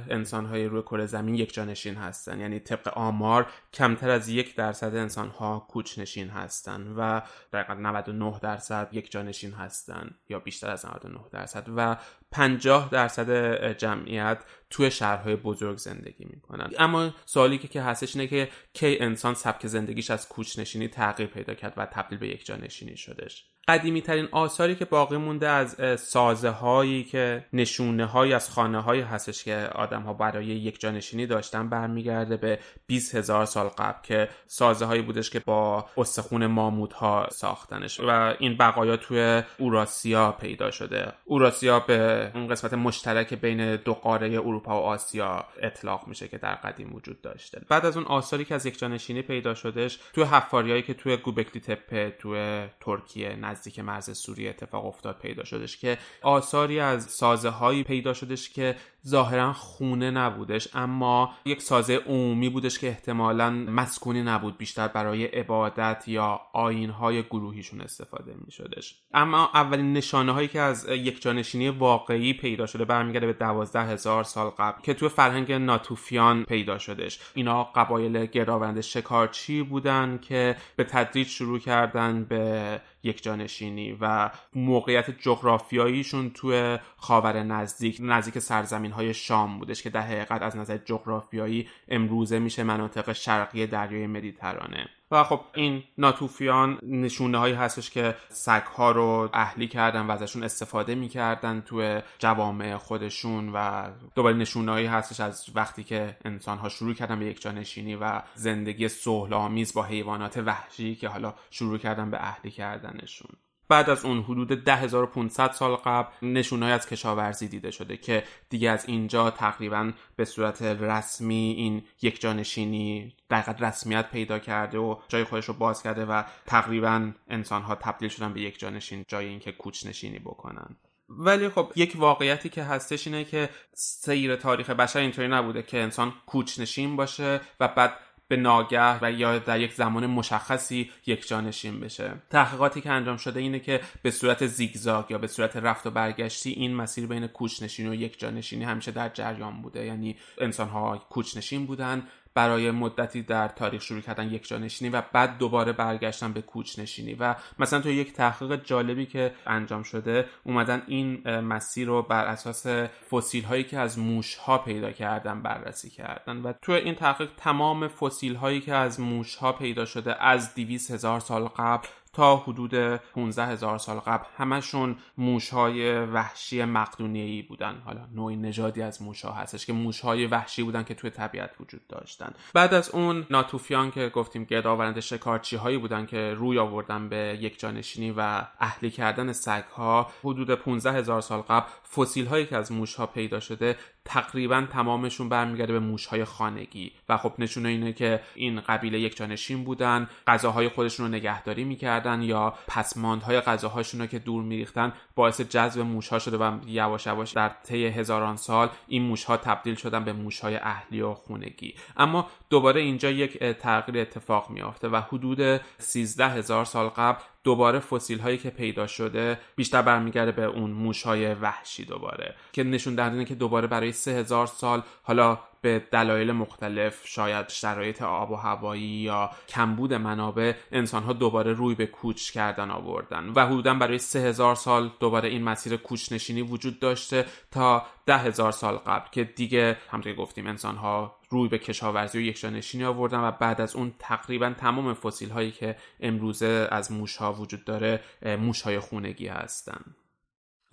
انسانهای روی کره زمین یک جانشین هستن. یعنی طبق آمار کمتر از یک درصد انسانها کوچنشین هستن و دقیقا 99 درصد یک جانشین هستن یا بیشتر از 99 درصد. و 50 درصد جمعیت توی شهرهای بزرگ زندگی می‌کنن. اما سوالی که هستش اینه که کی انسان سبک زندگیش از کوچنشینی تغییر پیدا کرد و تبدیل به یک جانشینی شدش. قدیمی ترین آثاری که باقی مونده از سازه هایی که نشونه های از خانه هایی هستش که آدم ها برای یک جانشینی داشتن برمیگرده به 20 هزار سال قبل که سازه هایی بودش که با استخون ماموت ها ساختنش و این بقایا توی اوراسیا پیدا شده. اوراسیا به اون قسمت مشترک بین دو قاره اروپا و آسیا اطلاق میشه که در قدیم وجود داشته. بعد از اون آثاری که از یک جانشینی پیدا شدش توی حفاریایی که توی گوبکلی تپه توی ترکیه نزدیک مرز سوریه اتفاق افتاد پیدا شدش که آثاری از سازه هایی پیدا شدش که ظاهرا خونه نبودش اما یک سازه عمومی بودش که احتمالا مسکونی نبود بیشتر برای عبادت یا آین های گروهیشون استفاده می شدش اما اولین نشانه هایی که از یک جانشینی واقعی پیدا شده برمیگرده به دوازده هزار سال قبل که تو فرهنگ ناتوفیان پیدا شدش. اینا قبایل گراوند شکارچی بودن که به تدریج شروع کردن به یک جانشینی و موقعیت جغرافیاییشون توی خاور نزدیک نزدیک سرزمین های شام بودش که در حقیقت از نظر جغرافیایی امروزه میشه مناطق شرقی دریای مدیترانه. و خب این ناتوفیان نشونه هایی هستش که سگ ها رو اهلی کردن و ازشون استفاده می‌کردن توی جوامع خودشون و دوباره نشونه هایی هستش از وقتی که انسان ها شروع کردن به یک جانشینی و زندگی آمیز با حیوانات وحشی که حالا شروع کردن به اهلی کردنشون. بعد از اون حدود 10500 سال قبل نشونهایی از کشاورزی دیده شده که دیگه از اینجا تقریبا به صورت رسمی این یک جانشینی دقیقا رسمیت پیدا کرده و جای خودش رو باز کرده و تقریبا انسان ها تبدیل شدن به یک جانشین جای اینکه کوچ نشینی بکنن. ولی خب یک واقعیتی که هستش اینه که سیر تاریخ بشر اینطوری نبوده که انسان کوچ نشین باشه و بعد به ناگه و یا در یک زمان مشخصی یک جانشین بشه. تحقیقاتی که انجام شده اینه که به صورت زیگزاگ یا به صورت رفت و برگشتی این مسیر بین کوچنشین و یک جانشینی همیشه در جریان بوده. یعنی انسان ها کوچنشین بودن برای مدتی در تاریخ شروع کردن یک جانشینی و بعد دوباره برگشتن به کوچ نشینی. و مثلا تو یک تحقیق جالبی که انجام شده اومدن این مسیر رو بر اساس فسیل هایی که از موش ها پیدا کردن بررسی کردن. و تو این تحقیق تمام فسیل هایی که از موش ها پیدا شده از 200 هزار سال قبل تا حدود 15 هزار سال قبل همشون موشهای وحشی مقدونیه‌ای بودن. حالا نوعی نژادی از موشها هستش که موشهای وحشی بودن که توی طبیعت وجود داشتن. بعد از اون ناتوفیان که گفتیم گردآورنده شکارچی هایی بودن که روی آوردن به یک جانشینی و اهلی کردن سگ ها حدود 15 هزار سال قبل فسیل هایی که از موش ها پیدا شده تقریبا تمامشون برمیگرده به موشهای خانگی. و خب نشونه اینه که این قبیله یک جانشین بودن غذاهای خودشون رو نگهداری می‌کردن یا پسماندهای غذاهاشون رو که دور میریختن باعث جذب موشها شده و یواش یواش در طی هزاران سال این موشها تبدیل شدن به موشهای اهلی و خونگی. اما دوباره اینجا یک تغییر اتفاق میافته و حدود 13 هزار سال قبل دوباره فسیل هایی که پیدا شده بیشتر برمیگرده به اون موش های وحشی دوباره که نشون دهنده که دوباره برای سه هزار سال حالا به دلایل مختلف شاید شرایط آب و هوایی یا کمبود منابع انسان ها دوباره روی به کوچ کردن آوردن و حدودا برای سه هزار سال دوباره این مسیر کوچ نشینی وجود داشته تا ده هزار سال قبل که دیگه همونطور گفتیم انسان ها روی به کشاورزی و یکجانشینی آوردن و بعد از اون تقریبا تمام فسیل هایی که امروزه از موش ها وجود داره موش های خونگی هستن.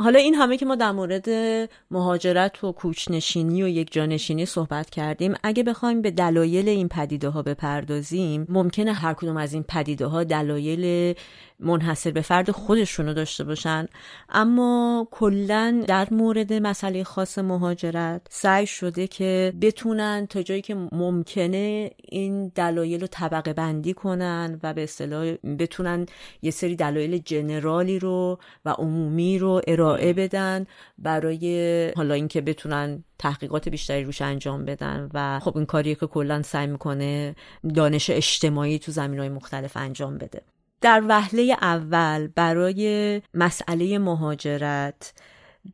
حالا این همه که ما در مورد مهاجرت و کوچنشینی و یک جانشینی صحبت کردیم اگه بخوایم به دلایل این پدیده ها بپردازیم ممکنه هر کدوم از این پدیده ها دلایل منحصر به فرد خودشونو داشته باشن. اما کلا در مورد مسئله خاص مهاجرت سعی شده که بتونن تا جایی که ممکنه این دلایل رو طبقه بندی کنن و به اصطلاح بتونن یه سری دلایل جنرالی رو و عمومی رو ارائه بدن برای حالا اینکه بتونن تحقیقات بیشتری روش انجام بدن. و خب این کاریه که کلا سعی می‌کنه دانش اجتماعی تو زمین های مختلف انجام بده. در وهله اول برای مسئله مهاجرت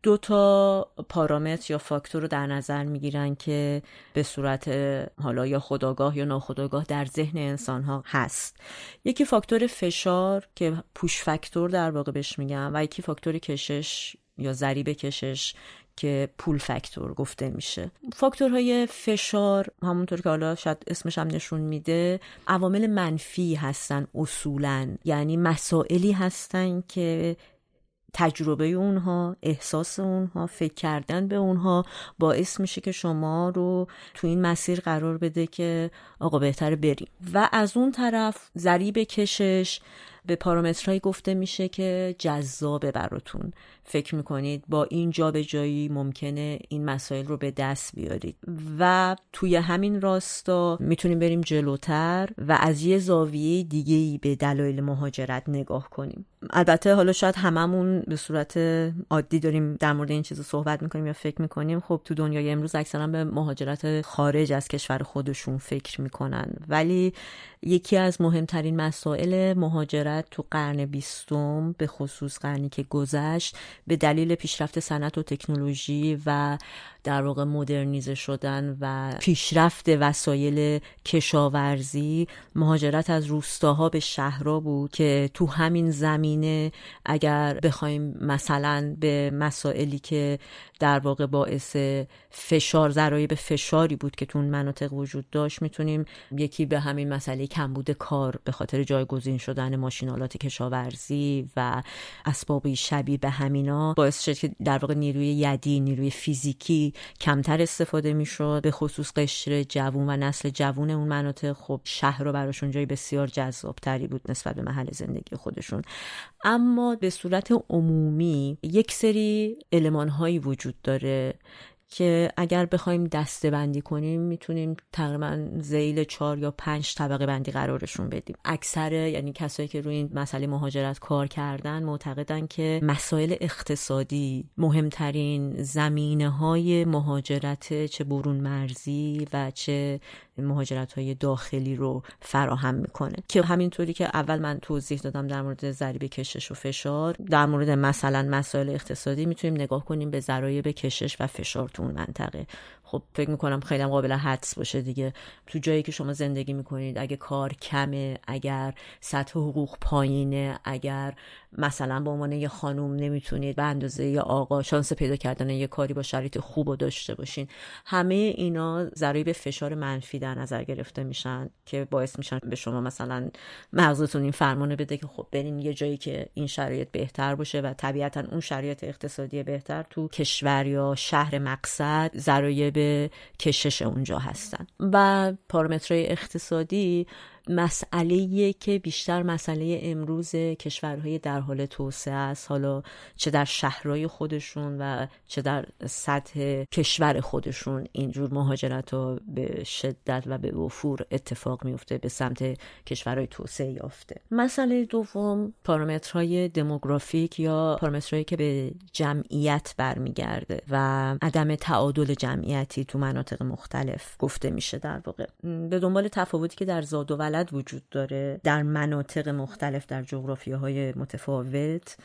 دو تا پارامتر یا فاکتور رو در نظر می‌گیرن که به صورت حالا یا خداگاه یا ناخداگاه در ذهن انسان ها هست. یکی فاکتور فشار که پوش فاکتور در واقع بهش میگن و یکی فاکتور کشش یا ضریب کشش که پول فاکتور گفته میشه. فاکتورهای فشار همونطور که حالا شاید اسمش هم نشون میده عوامل منفی هستن اصولا. یعنی مسائلی هستن که تجربه اونها احساس اونها فکر کردن به اونها باعث میشه که شما رو تو این مسیر قرار بده که آقا بهتر بریم. و از اون طرف ذریب کشش به پارامترهایی گفته میشه که جذابه براتون. فکر می‌کنید با این جایی ممکنه این مسائل رو به دست بیارید؟ و توی همین راستا می‌تونیم بریم جلوتر و از یه زاویه دیگه ای به دلایل مهاجرت نگاه کنیم. البته حالا شاید هممون به صورت عادی داریم در مورد این چیزو صحبت می‌کنیم یا فکر می‌کنیم. خب تو دنیای امروز اکثرا به مهاجرت خارج از کشور خودشون فکر می‌کنن. ولی یکی از مهمترین مسائل مهاجرت تو قرن بیستم به خصوص قرنی که گذشت به دلیل پیشرفت صنعت و تکنولوژی و در واقع مدرنیزه شدن و پیشرفت وسایل کشاورزی مهاجرت از روستاها به شهرها بود که تو همین زمینه اگر بخوایم مثلا به مسائلی که در واقع باعث فشار ذرایب فشاری بود که تو اون مناطق وجود داشت می‌تونیم یکی به همین مسئله کمبود کار به خاطر جایگزین شدن ماشینالات کشاورزی و اسبابی شبیه به همینا باعث شد که در واقع نیروی یدی نیروی فیزیکی کمتر استفاده می‌شد به خصوص قشر جوون و نسل جوون اون مناطق. خب شهر رو براشون جای بسیار جذابتری بود نسبت به محل زندگی خودشون. اما به صورت عمومی یک سری علمان هایی وجود داره که اگر بخوایم دسته بندی کنیم می‌تونیم تقریبا زیل چهار یا پنج طبقه بندی قرارشون بدیم. اکثر یعنی کسایی که روی این مسئله مهاجرت کار کردن معتقدن که مسائل اقتصادی مهمترین زمینه های مهاجرت چه برون مرزی و چه مهاجرت های داخلی رو فراهم می‌کنه. که همینطوری که اول من توضیح دادم در مورد ضریب کشش و فشار در مورد مثلا مسائل اقتصادی می‌تونیم نگاه کنیم به ضرایب کشش و فشار تو اون منطقه. خب فکر می‌کنم خیلی هم قابل حدس باشه دیگه. تو جایی که شما زندگی می‌کنید اگه کار کمه اگر سطح حقوق پایینه اگر مثلا به عنوان یه خانوم نمی‌تونید به اندازه یه آقا شانس پیدا کردن یه کاری با شرایط خوب و داشته باشین. همه اینا ضریب فشار منفی در نظر گرفته میشن که باعث میشن به شما مثلا مغزتون این فرمانه بده که خب برین یه جایی که این شرایط بهتر باشه و طبیعتا اون شرایط اقتصادی بهتر تو کشور یا شهر مقصد ضرایب کشش اونجا هستن. و پارامترهای اقتصادی مسئله که بیشتر مسئله امروز کشورهای در حال توسعه است. حالا چه در شهرهای خودشون و چه در سطح کشور خودشون اینجور مهاجرت ها به شدت و به وفور اتفاق میفته به سمت کشورهای توسعه یافته. مسئله دوم پارامترهای دموگرافیک یا پارامترهایی که به جمعیت برمیگرده و عدم تعادل جمعیتی تو مناطق مختلف گفته میشه در واقع. به دنبال تفاوتی که در زاد و وجود داره در مناطق مختلف در جغرافی های متفاوت.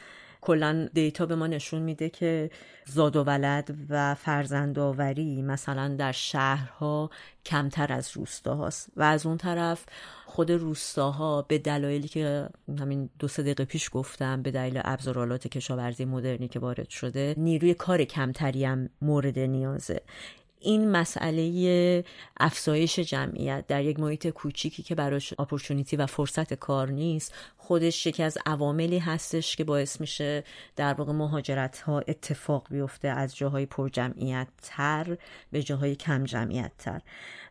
کلا دیتا به ما نشون میده که زاد و ولد و فرزندآوری مثلا در شهرها کمتر از روستاهاست. و از اون طرف خود روستاها به دلایلی که همین دو سه دقیقه پیش گفتم به دلیل ابزارالات کشاورزی مدرنی که وارد شده نیروی کار کمتری هم مورد نیازه. این مسئله افزایش جمعیت در یک محیط کوچیکی که براش اپورتونیتی و فرصت کار نیست خودش یکی از عواملی هستش که باعث میشه در واقع مهاجرت ها اتفاق بیفته از جاهای پر جمعیت تر به جاهای کم جمعیت تر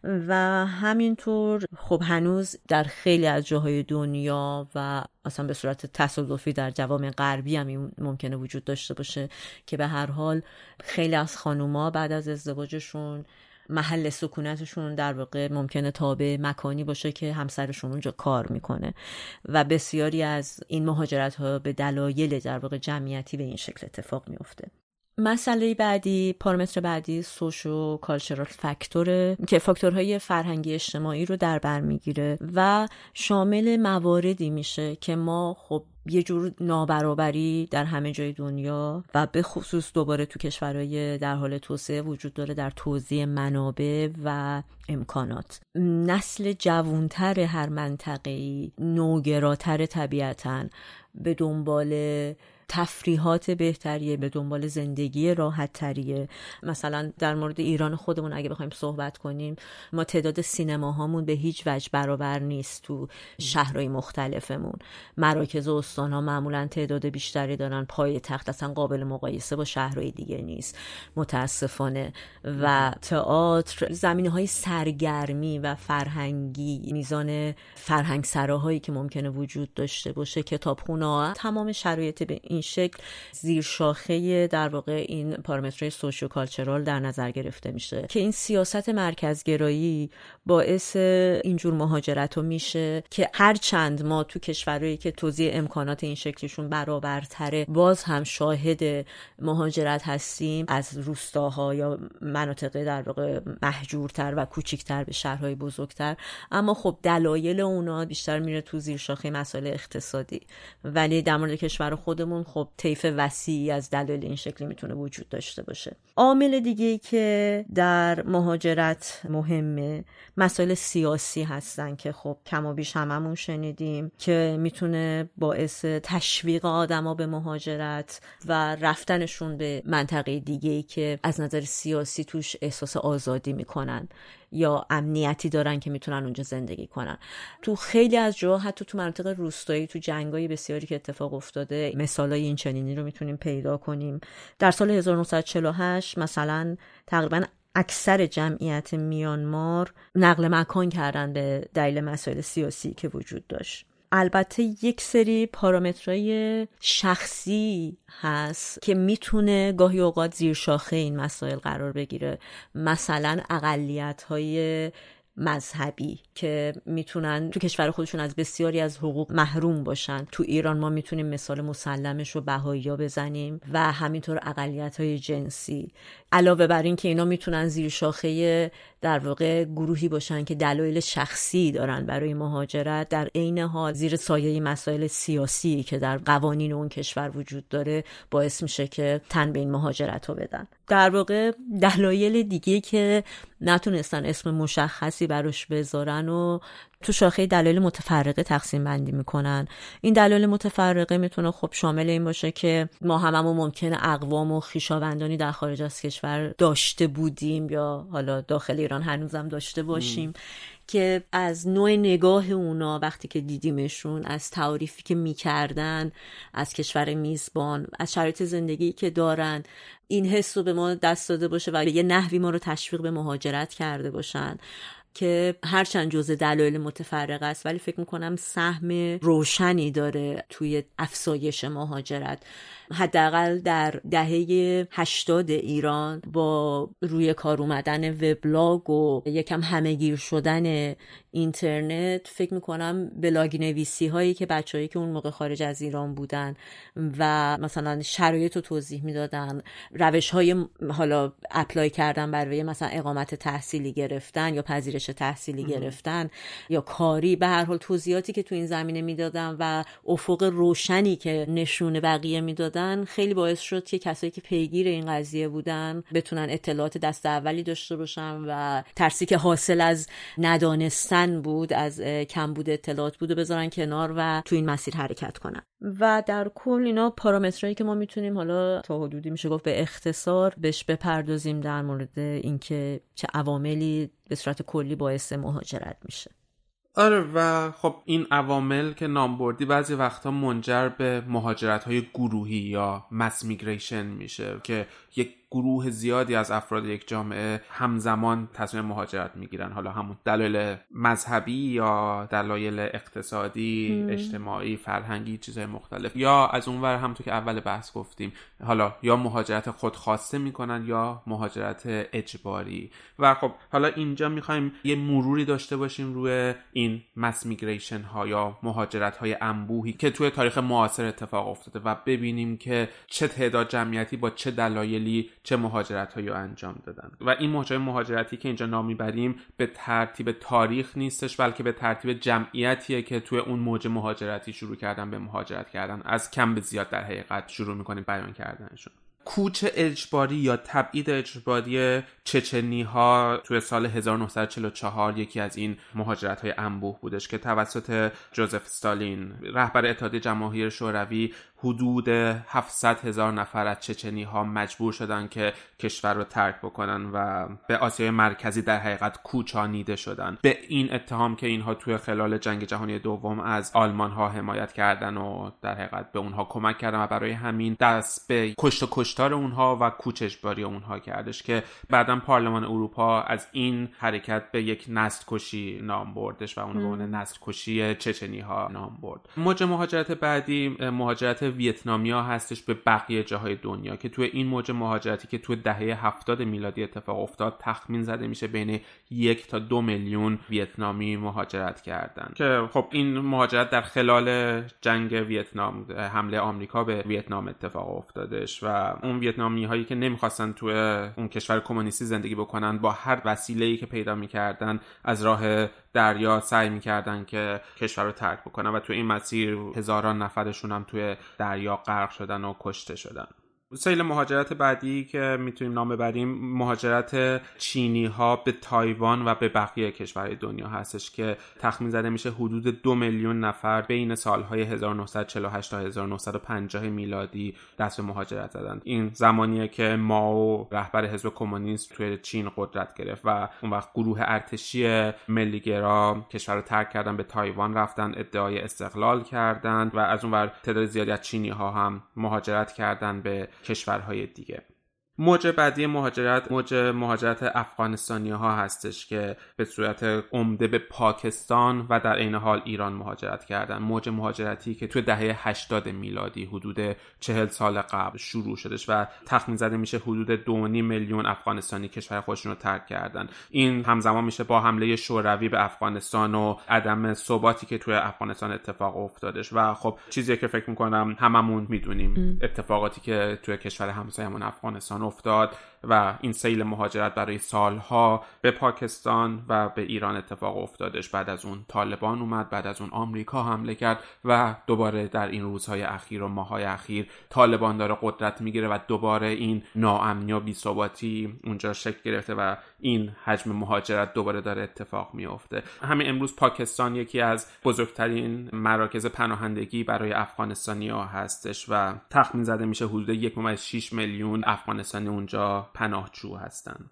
و همینطور خب هنوز در خیلی از جاهای دنیا و اصلا به صورت تصادفی در جوامع غربی هم ممکنه وجود داشته باشه که به هر حال خیلی از خانوما بعد از ازدواجشون محل سکونتشون در واقع ممکنه تابع مکانی باشه که همسرشون اونجا کار می‌کنه. و بسیاری از این مهاجرت ها به دلایل در واقع جمعیتی به این شکل اتفاق میفته مسئله بعدی پارامتر بعدی سوشو کالچرال فاکتوره که فاکتورهای فرهنگی اجتماعی رو در بر می‌گیره و شامل مواردی میشه که ما خب یه جور نابرابری در همه جای دنیا و به خصوص دوباره تو کشورهای در حال توسعه وجود داره در توزیع منابع و امکانات. نسل جوونتر هر منطقه‌ای نوگراتر طبیعتا به دنبال تفریحات بهتریه به دنبال زندگی راحت تریه مثلا در مورد ایران خودمون اگه بخوایم صحبت کنیم ما تعداد سینماهامون به هیچ وجه برابر نیست تو شهرهای مختلفمون. مراکز و استان ها معمولا تعداد بیشتری دارن. پای تخت اصلا قابل مقایسه با شهرهای دیگه نیست. متاسفانه. و تئاتر زمینه های سرگرمی و فرهنگی میزان فرهنگ سراهایی که ممکنه وجود داشته باشه کتابخونه تمام شرایط به این شکل زیر شاخه در واقع این پارامترهای سوشیو کالچرال در نظر گرفته میشه که این سیاست مرکزگرایی باعث اینجور مهاجرت رو میشه که هر چند ما تو کشورهایی که توزیع امکانات این شکلشون برابرتره باز هم شاهد مهاجرت هستیم. از روستاها یا مناطق در واقع محجورتر و کوچیکتر به شهرهای بزرگتر. اما خب دلایل اونا بیشتر میره تو زیر شاخه مسائل اقتصادی. ولی در مورد کشور خودمون خب طیف وسیعی از دلایل این شکلی می‌تونه وجود داشته باشه. عامل دیگه که در مهاجرت مهمه مسائل سیاسی هستن که خب کم و بیش هممون شنیدیم که می‌تونه باعث تشویق آدما به مهاجرت و رفتنشون به منطقه دیگه که از نظر سیاسی توش احساس آزادی می‌کنن یا امنیتی دارن که می‌تونن اونجا زندگی کنن. تو خیلی از جاها حتی تو مناطق روستایی تو جنگای بسیاری که اتفاق افتاده مثالای این چنینی رو می‌تونیم پیدا کنیم. در سال 1948 مثلا تقریبا اکثر جمعیت میانمار نقل مکان کردن به دلیل مسائل سیاسی که وجود داشت. البته یک سری پارامترهای شخصی هست که می‌تونه گاهی اوقات زیر شاخه این مسائل قرار بگیره. مثلا اقلیت های مذهبی. که می‌تونن تو کشور خودشون از بسیاری از حقوق محروم باشن. تو ایران ما می‌تونیم مثال مسلمش رو بهایی بزنیم و همینطور اقلیت های جنسی. علاوه بر این که اینا می‌تونن زیر شاخه در واقع گروهی باشن که دلایل شخصی دارن برای مهاجرت در عین حال زیر سایه مسائل سیاسی که در قوانین اون کشور وجود داره باعث میشه که تن به این مهاجرت رو بدن. در واقع دلایل دیگه که نتونستن اسم مشخصی براش بذارن و تو شاخه دلایل متفرقه تقسیم بندی می‌کنن. این دلایل متفرقه می‌تونه خب شامل این باشه که ما هممون ممکنه اقوام و خیشاوندانی در خارج از کشور داشته بودیم یا حالا داخل ایران هنوزم داشته باشیم که از نوع نگاه اونا وقتی که دیدیمشون از تعریفی که می‌کردن از کشور میزبان از شرایط زندگی که دارن این حس رو به ما دست داده باشه و یه نحوی ما رو تشویق به مهاجرت کرده باشن. که هرچند جزء دلایل متفرق است ولی فکر می‌کنم سهم روشنی داره توی افزایش مهاجرت. حداقل در دهه 80 ایران با روی کار اومدن وبلاگ و یکم همهگیر شدن اینترنت فکر می‌کنم بلاگ نویسی هایی که بچههایی که اون موقع خارج از ایران بودن و مثلا شرایط رو توضیح می‌دادن روش های حالا اپلای کردن برای مثلا اقامت تحصیلی گرفتن یا پذیرش تحصیلی گرفتن یا کاری به هر حال توضیحاتی که تو این زمینه می‌دادن و افق روشنی که نشون بقیه می‌دادن خیلی باعث شد که کسایی که پیگیر این قضیه بودن بتونن اطلاعات دست اولی داشته باشن و ترسی که حاصل از ندانستن بود از کمبود اطلاعات بود و بذارن کنار و تو این مسیر حرکت کنن. و در کل اینا پارامترهایی که ما می‌تونیم حالا تا حدودی میشه گفت به اختصار بهش بپردازیم در مورد اینکه چه عواملی به صورت کلی باعث مهاجرت میشه. آره و خب این عوامل که نام بردی بعضی وقتا منجر به مهاجرت های گروهی یا مس میگریشن میشه که یک گروه زیادی از افراد یک جامعه همزمان تصمیم مهاجرت می‌گیرن. حالا همون دلایل مذهبی یا دلایل اقتصادی اجتماعی فرهنگی چیزهای مختلف. یا از اونور همونطور که اول بحث گفتیم حالا یا مهاجرت خودخواسته می‌کنن یا مهاجرت اجباری. و خب حالا اینجا می‌خوایم یه مروری داشته باشیم روی این مس میگریشن ها یا مهاجرت های انبوهی که توی تاریخ معاصر اتفاق افتاده و ببینیم که چه تعداد جمعیتی با چه دلایلی چه مهاجرت هایی انجام دادن. و این موجه مهاجرتی که اینجا نام می‌بریم به ترتیب تاریخ نیستش بلکه به ترتیب جمعیتیه که توی اون موج مهاجرتی شروع کردن به مهاجرت کردن. از کم به زیاد در حقیقت شروع می‌کنیم بیان کردنشون. کوچ اجباری یا تبعید اجباری چچنی ها توی سال 1944 یکی از این مهاجرت های انبوه بودش که توسط جوزف ستالین رهبر اتحادیه جماهیر شوروی حدود 700 هزار نفر از چچنی ها مجبور شدن که کشور رو ترک بکنن و به آسیای مرکزی در حقیقت کوچانیده شدن. به این اتهام که اینها توی خلال جنگ جهانی دوم از آلمان ها حمایت کردن و در حقیقت به اونها کمک کردن و برای همین دست به کشت و کشتار اونها و کوچ اجباری اونها کردش که بعدا پارلمان اروپا از این حرکت به یک نسل کشی نام بردش و اون به عنوان نسل کشی چچنی ها نام برد. موج مهاجرت بعدی مهاجرت ویتنامیا هستش به بقیه جاهای دنیا که توی این موج مهاجرتی که توی دهه هفتاد میلادی اتفاق افتاد تخمین زده میشه بین یک تا دو میلیون ویتنامی مهاجرت کردن. که خب این مهاجرت در خلال جنگ ویتنام حمله آمریکا به ویتنام اتفاق افتادش و اون ویتنامی هایی که نمی‌خواستن توی اون کشور کمونیستی زندگی بکنن با هر وسیله که پیدا می‌کردن از راه دریا سعی می‌کردن که کشور رو ترک بکنن و توی این مسیر هزاران نفرشون هم توی دریا غرق شدن و کشته شدن. سیل مهاجرت بعدی که می‌تونیم نام ببریم مهاجرت چینی ها به تایوان و به بقیه کشورهای دنیا هستش که تخمین زده میشه حدود دو میلیون نفر بین سالهای 1948 تا 1950 میلادی دست به مهاجرت زدن. این زمانیه که مائو رهبر حزب کمونیست توی چین قدرت گرفت و اون وقت گروه ارتشی ملیگرا کشور رو ترک کردن به تایوان رفتن ادعای استقلال کردند و از اون ور تعداد زیادی از چینی ها هم مهاجرت کردن به کشورهای دیگه. موج بعدی مهاجرت موج مهاجرت افغانستانی ها هستش که به صورت عمده به پاکستان و در عین حال ایران مهاجرت کردن. موج مهاجرتی که توی دهه 80 میلادی حدود 40 سال قبل شروع شدش و تخمین زده میشه حدود 2.5 میلیون افغانستانی کشور خودشون رو ترک کردن. این همزمان میشه با حمله شوروی به افغانستان و عدم ثباتی که توی افغانستان اتفاق افتادش و خب چیزی که فکر می‌کنم هممون می‌دونیم اتفاقاتی که توی کشور همسایمون افغانستان افتاد و این سیل مهاجرت برای سالها به پاکستان و به ایران اتفاق افتادش. بعد از اون طالبان اومد بعد از اون آمریکا حمله کرد و دوباره در این روزهای اخیر و ماهای اخیر طالبان داره قدرت می‌گیره و دوباره این ناامنی و بیثباتی اونجا شکل گرفته و این حجم مهاجرت دوباره داره اتفاق میافته. همین امروز پاکستان یکی از بزرگترین مراکز پناهندگی برای افغانستانی ها هستش و تخمین زده میشه حدود 1.6 میلیون افغانستانی اونجا پناهجو هستند.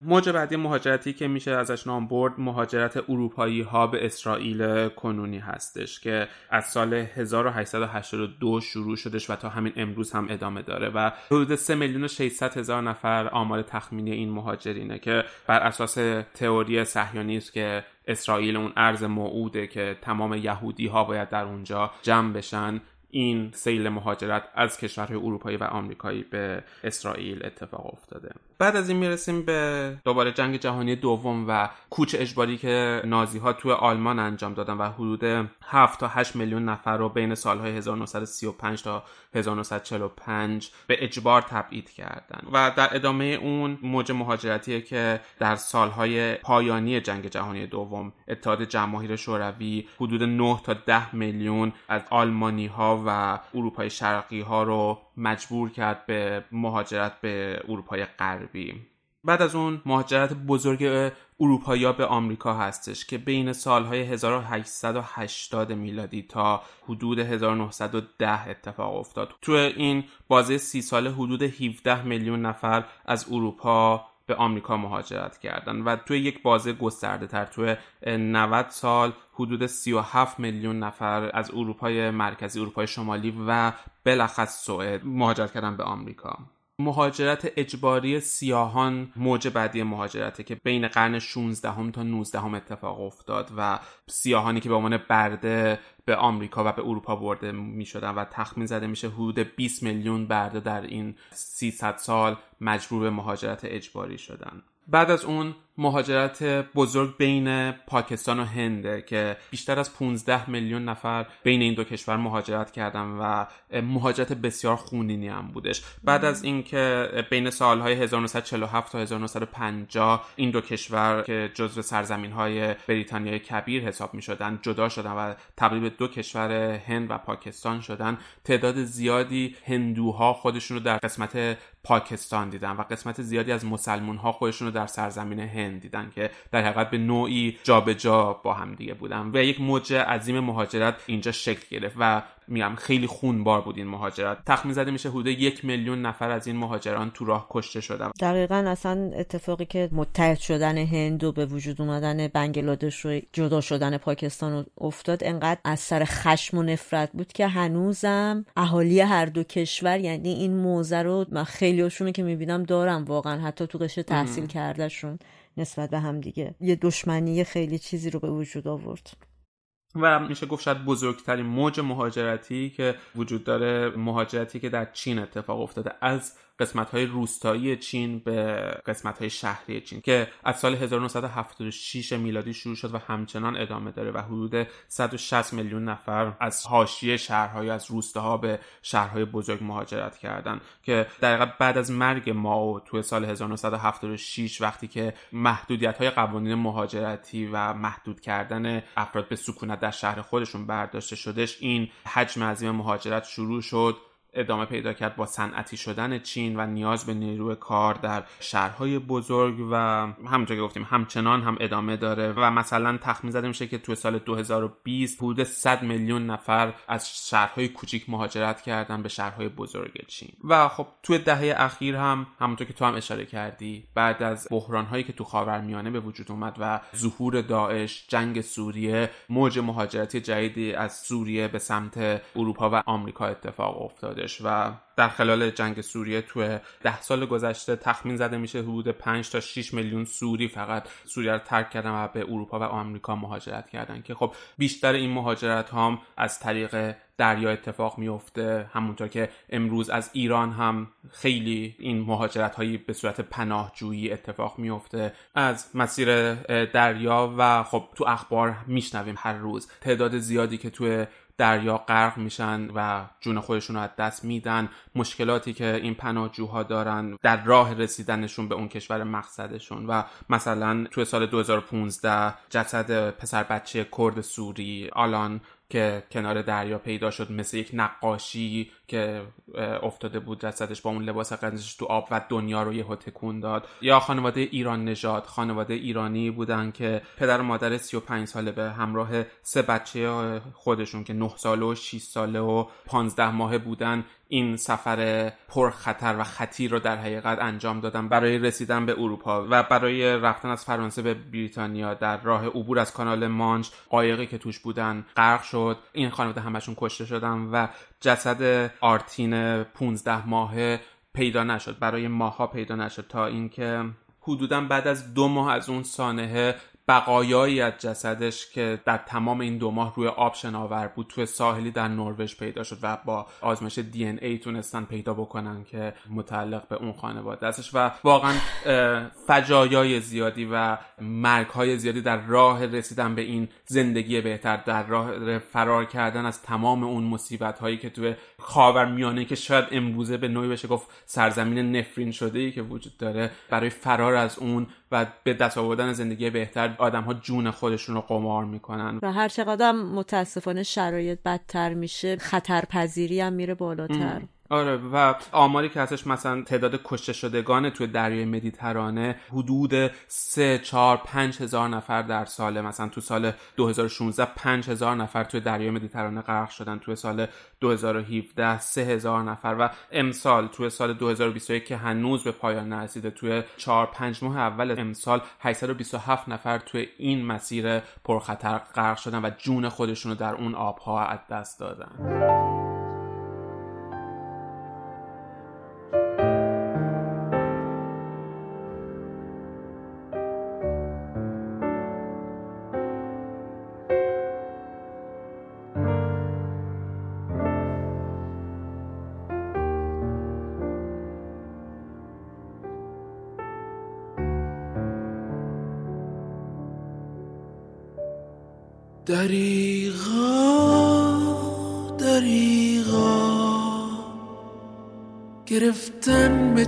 موج بعدی مهاجرتی که میشه ازش نام برد مهاجرت اروپایی ها به اسرائیل کنونی هستش که از سال 1882 شروع شدش و تا همین امروز هم ادامه داره و حدود 3 میلیون و 600 هزار نفر آمار تخمینی این مهاجرینه که بر اساس تئوری صهیونیست که اسرائیل اون ارز موعوده که تمام یهودی ها باید در اونجا جمع بشن این سیل مهاجرت از کشورهای اروپایی و آمریکایی به اسرائیل اتفاق افتاده. بعد از این می‌رسیم به دوباره جنگ جهانی دوم و کوچ اجباری که نازی ها توی آلمان انجام دادن و حدود 7 تا 8 میلیون نفر رو بین سالهای 1935 تا 1945 به اجبار تبعید کردن. و در ادامه اون موج مهاجرتیه که در سالهای پایانی جنگ جهانی دوم اتحاد جماهیر شوروی حدود 9 تا 10 میلیون از آلمانی ها و اروپای شرقی ها رو مجبور کرد به مهاجرت به اروپای غربی. بعد از اون مهاجرت بزرگ اروپایی به آمریکا هستش که بین سالهای 1880 میلادی تا حدود 1910 اتفاق افتاد. تو این بازه سی ساله حدود 17 میلیون نفر از اروپا به آمریکا مهاجرت کردن و توی یک بازه گسترده تر توی 90 سال حدود 37 میلیون نفر از اروپای مرکزی اروپای شمالی و بلخص سوئد مهاجرت کردن به آمریکا. مهاجرت اجباری سیاهان موج بعدی مهاجرته که بین قرن 16 هم تا 19 هم اتفاق افتاد و سیاهانی که به عنوان برده به آمریکا و به اروپا برده می شدن و تخمین زده میشه حدود 20 میلیون برده در این 300 سال مجبور به مهاجرت اجباری شدن. بعد از اون مهاجرت بزرگ بین پاکستان و هنده که بیشتر از 15 میلیون نفر بین این دو کشور مهاجرت کردن و مهاجرت بسیار خونینی هم بودش. بعد از اینکه بین سالهای 1947 تا 1950 این دو کشور که جزو سرزمین های بریتانیای کبیر حساب می شدن جدا شدن و تبدیل دو کشور هند و پاکستان شدن تعداد زیادی هندوها خودشون رو در قسمت پاکستان دیدن و قسمت زیادی از مسلمون ها خودشون رو در سرزمین هند دیدن که در حقیقت به نوعی جابجا جا با هم دیگه بودن و یک موج عظیم مهاجرت اینجا شکل گرفت و میگم خیلی خونبار بود این مهاجرت. تخمین زده میشه حدود یک میلیون نفر از این مهاجران تو راه کشته شدن. دقیقا اصلا اتفاقی که متحد شدن هند و به وجود اومدن بنگلادش و جدا شدن پاکستان افتاد انقدر از سر خشم و نفرت بود که هنوزم اهالی هر دو کشور یعنی این موزه رو من خیلیشونو که می‌بینم دارم واقعا حتی تو قشر تحصیل کردهشون. نسبت به هم دیگه. یه دشمنی خیلی چیزی رو به وجود آورد. و میشه گفت شاید بزرگترین موج مهاجرتی که وجود داره مهاجرتی که در چین اتفاق افتاده از قسمت های روستایی چین به قسمت های شهری چین که از سال 1976 میلادی شروع شد و همچنان ادامه داره و حدود 160 میلیون نفر از حاشیه شهرهای از روستاها به شهرهای بزرگ مهاجرت کردن که در بعد از مرگ ماو توی سال 1976 وقتی که محدودیت های قوانین مهاجرتی و محدود کردن افراد به سکونت در شهر خودشون برداشته شدش این حجم عظیم مهاجرت شروع شد. ادامه پیدا کرد با صنعتی شدن چین و نیاز به نیروی کار در شهرهای بزرگ و همونطور که گفتیم همچنان هم ادامه داره و مثلا تخمین زده میشه که توی سال 2020 حدود 100 میلیون نفر از شهرهای کوچیک مهاجرت کردن به شهرهای بزرگ چین. و خب توی دهه اخیر هم همونطور که تو هم اشاره کردی بعد از بحرانهایی که تو خاورمیانه به وجود اومد و ظهور داعش جنگ سوریه موج مهاجرتی جدیدی از سوریه به سمت اروپا و آمریکا اتفاق و در خلال جنگ سوریه توی ده سال گذشته تخمین زده میشه حدود 5 تا 6 میلیون سوری فقط سوریه رو ترک کردن و به اروپا و آمریکا مهاجرت کردن که خب بیشتر این مهاجرت هم از طریق دریا اتفاق میفته همونطور که امروز از ایران هم خیلی این مهاجرت هایی به صورت پناهجویی اتفاق میفته. از مسیر دریا و خب تو اخبار میشنویم هر روز تعداد زیادی که توی دریا غرق میشن و جون خودشون رو از دست میدن. مشکلاتی که این پناهجوها دارن در راه رسیدنشون به اون کشور مقصدشون. و مثلا توی سال 2015 جسد پسر بچه کرد سوری آلان که کنار دریا پیدا شد مثل یک نقاشی که افتاده بود جسدش با اون لباس قرمزش تو آب و دنیا رو یهو تکون داد. یا خانواده ایران نژاد خانواده ایرانی بودن که پدر و مادر 35 ساله به همراه سه بچه خودشون که 9 ساله و 6 ساله و 15 ماهه بودن این سفر پرخطر و خطیر رو در حقیقت انجام دادن. برای رسیدن به اروپا و برای رفتن از فرانسه به بریتانیا در راه عبور از کانال مانچ قایقی که توش بودن غرق شد. این خانواده همشون کشته شدن و جسد آرتین 15 ماهه پیدا نشد. برای ماها پیدا نشد تا اینکه حدودا بعد از دو ماه از اون سانحه بقایایی از جسدش که در تمام این دو ماه روی آب شناور بود توی ساحلی در نروژ پیدا شد و با آزمایش دی ان ای تونستن پیدا بکنن که متعلق به اون خانواده استش و واقعا فجایای زیادی و مرگ های زیادی در راه رسیدن به این زندگی بهتر در راه فرار کردن از تمام اون مصیبت هایی که توی خاور میانه که شاید امروزه به نوعی بشه گفت سرزمین نفرین شده ای که وجود داره برای فرار از اون و به دست آوردن زندگی بهتر آدم ها جون خودشون رو قمار می‌کنن. و هر چقدر متاسفانه شرایط بدتر میشه خطرپذیری هم میره بالاتر. آره و آماری که هستش مثلا تعداد کشته شدگان توی دریای مدیترانه حدود 3 4 5 هزار نفر در ساله مثلا تو سال 2016 5 هزار نفر توی دریای مدیترانه غرق شدن توی سال 2017 3 هزار نفر و امسال توی سال 2021 که هنوز به پایان نرسیده توی 4 5 ماه اول امسال 827 نفر توی این مسیر پرخطر غرق شدن و جون خودشونو در اون آبها از دست دادن. دریغا دریغا. گرفتن به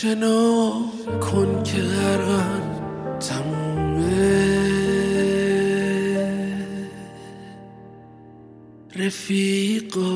شنا کن که غرقن تمومه. رفیقا.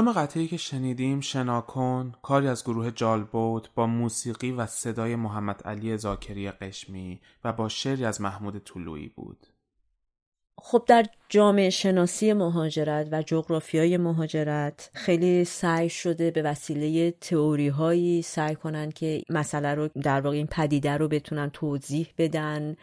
نام قطعی که شنیدیم شناکن کاری از گروه جالبوت با موسیقی و صدای محمد علی زاکری قشمی و با شعری از محمود طلویی بود. خب در جامعه شناسی مهاجرت و جغرافیای مهاجرت خیلی سعی شده به وسیله تئوری هایی سعی کنن که مسئله رو در واقع این پدیده رو بتونن توضیح بدن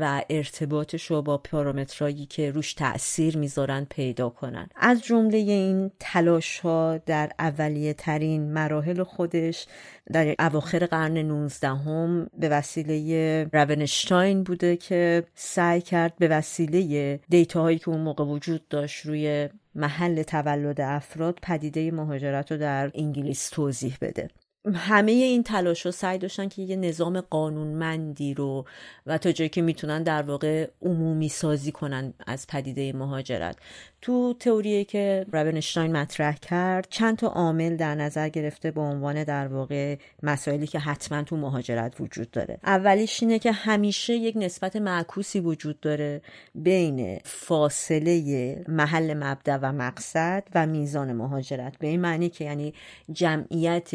و ارتباطش رو با پارامترایی که روش تاثیر می‌ذارن پیدا کنن. از جمله این تلاش ها در اولیه ترین مراحل خودش در اواخر قرن 19 هم به وسیله رونشتاین بوده که سعی کرد به وسیله دیتاهایی که اون موقع وجود داشت روی محل تولد افراد پدیده مهاجرت رو در انگلیس توضیح بده. همه این تلاش ها سعی داشتن که یه نظام قانونمندی رو و تا جایی که می‌تونن در واقع عمومی سازی کنن از پدیده مهاجرت. تو تئوری که رابنشتاین مطرح کرد چند تا عامل در نظر گرفته به عنوان در واقع مسائلی که حتما تو مهاجرت وجود داره. اولیش اینه که همیشه یک نسبت معکوسی وجود داره بین فاصله محل مبدا و مقصد و میزان مهاجرت. به این معنی که یعنی جمعیت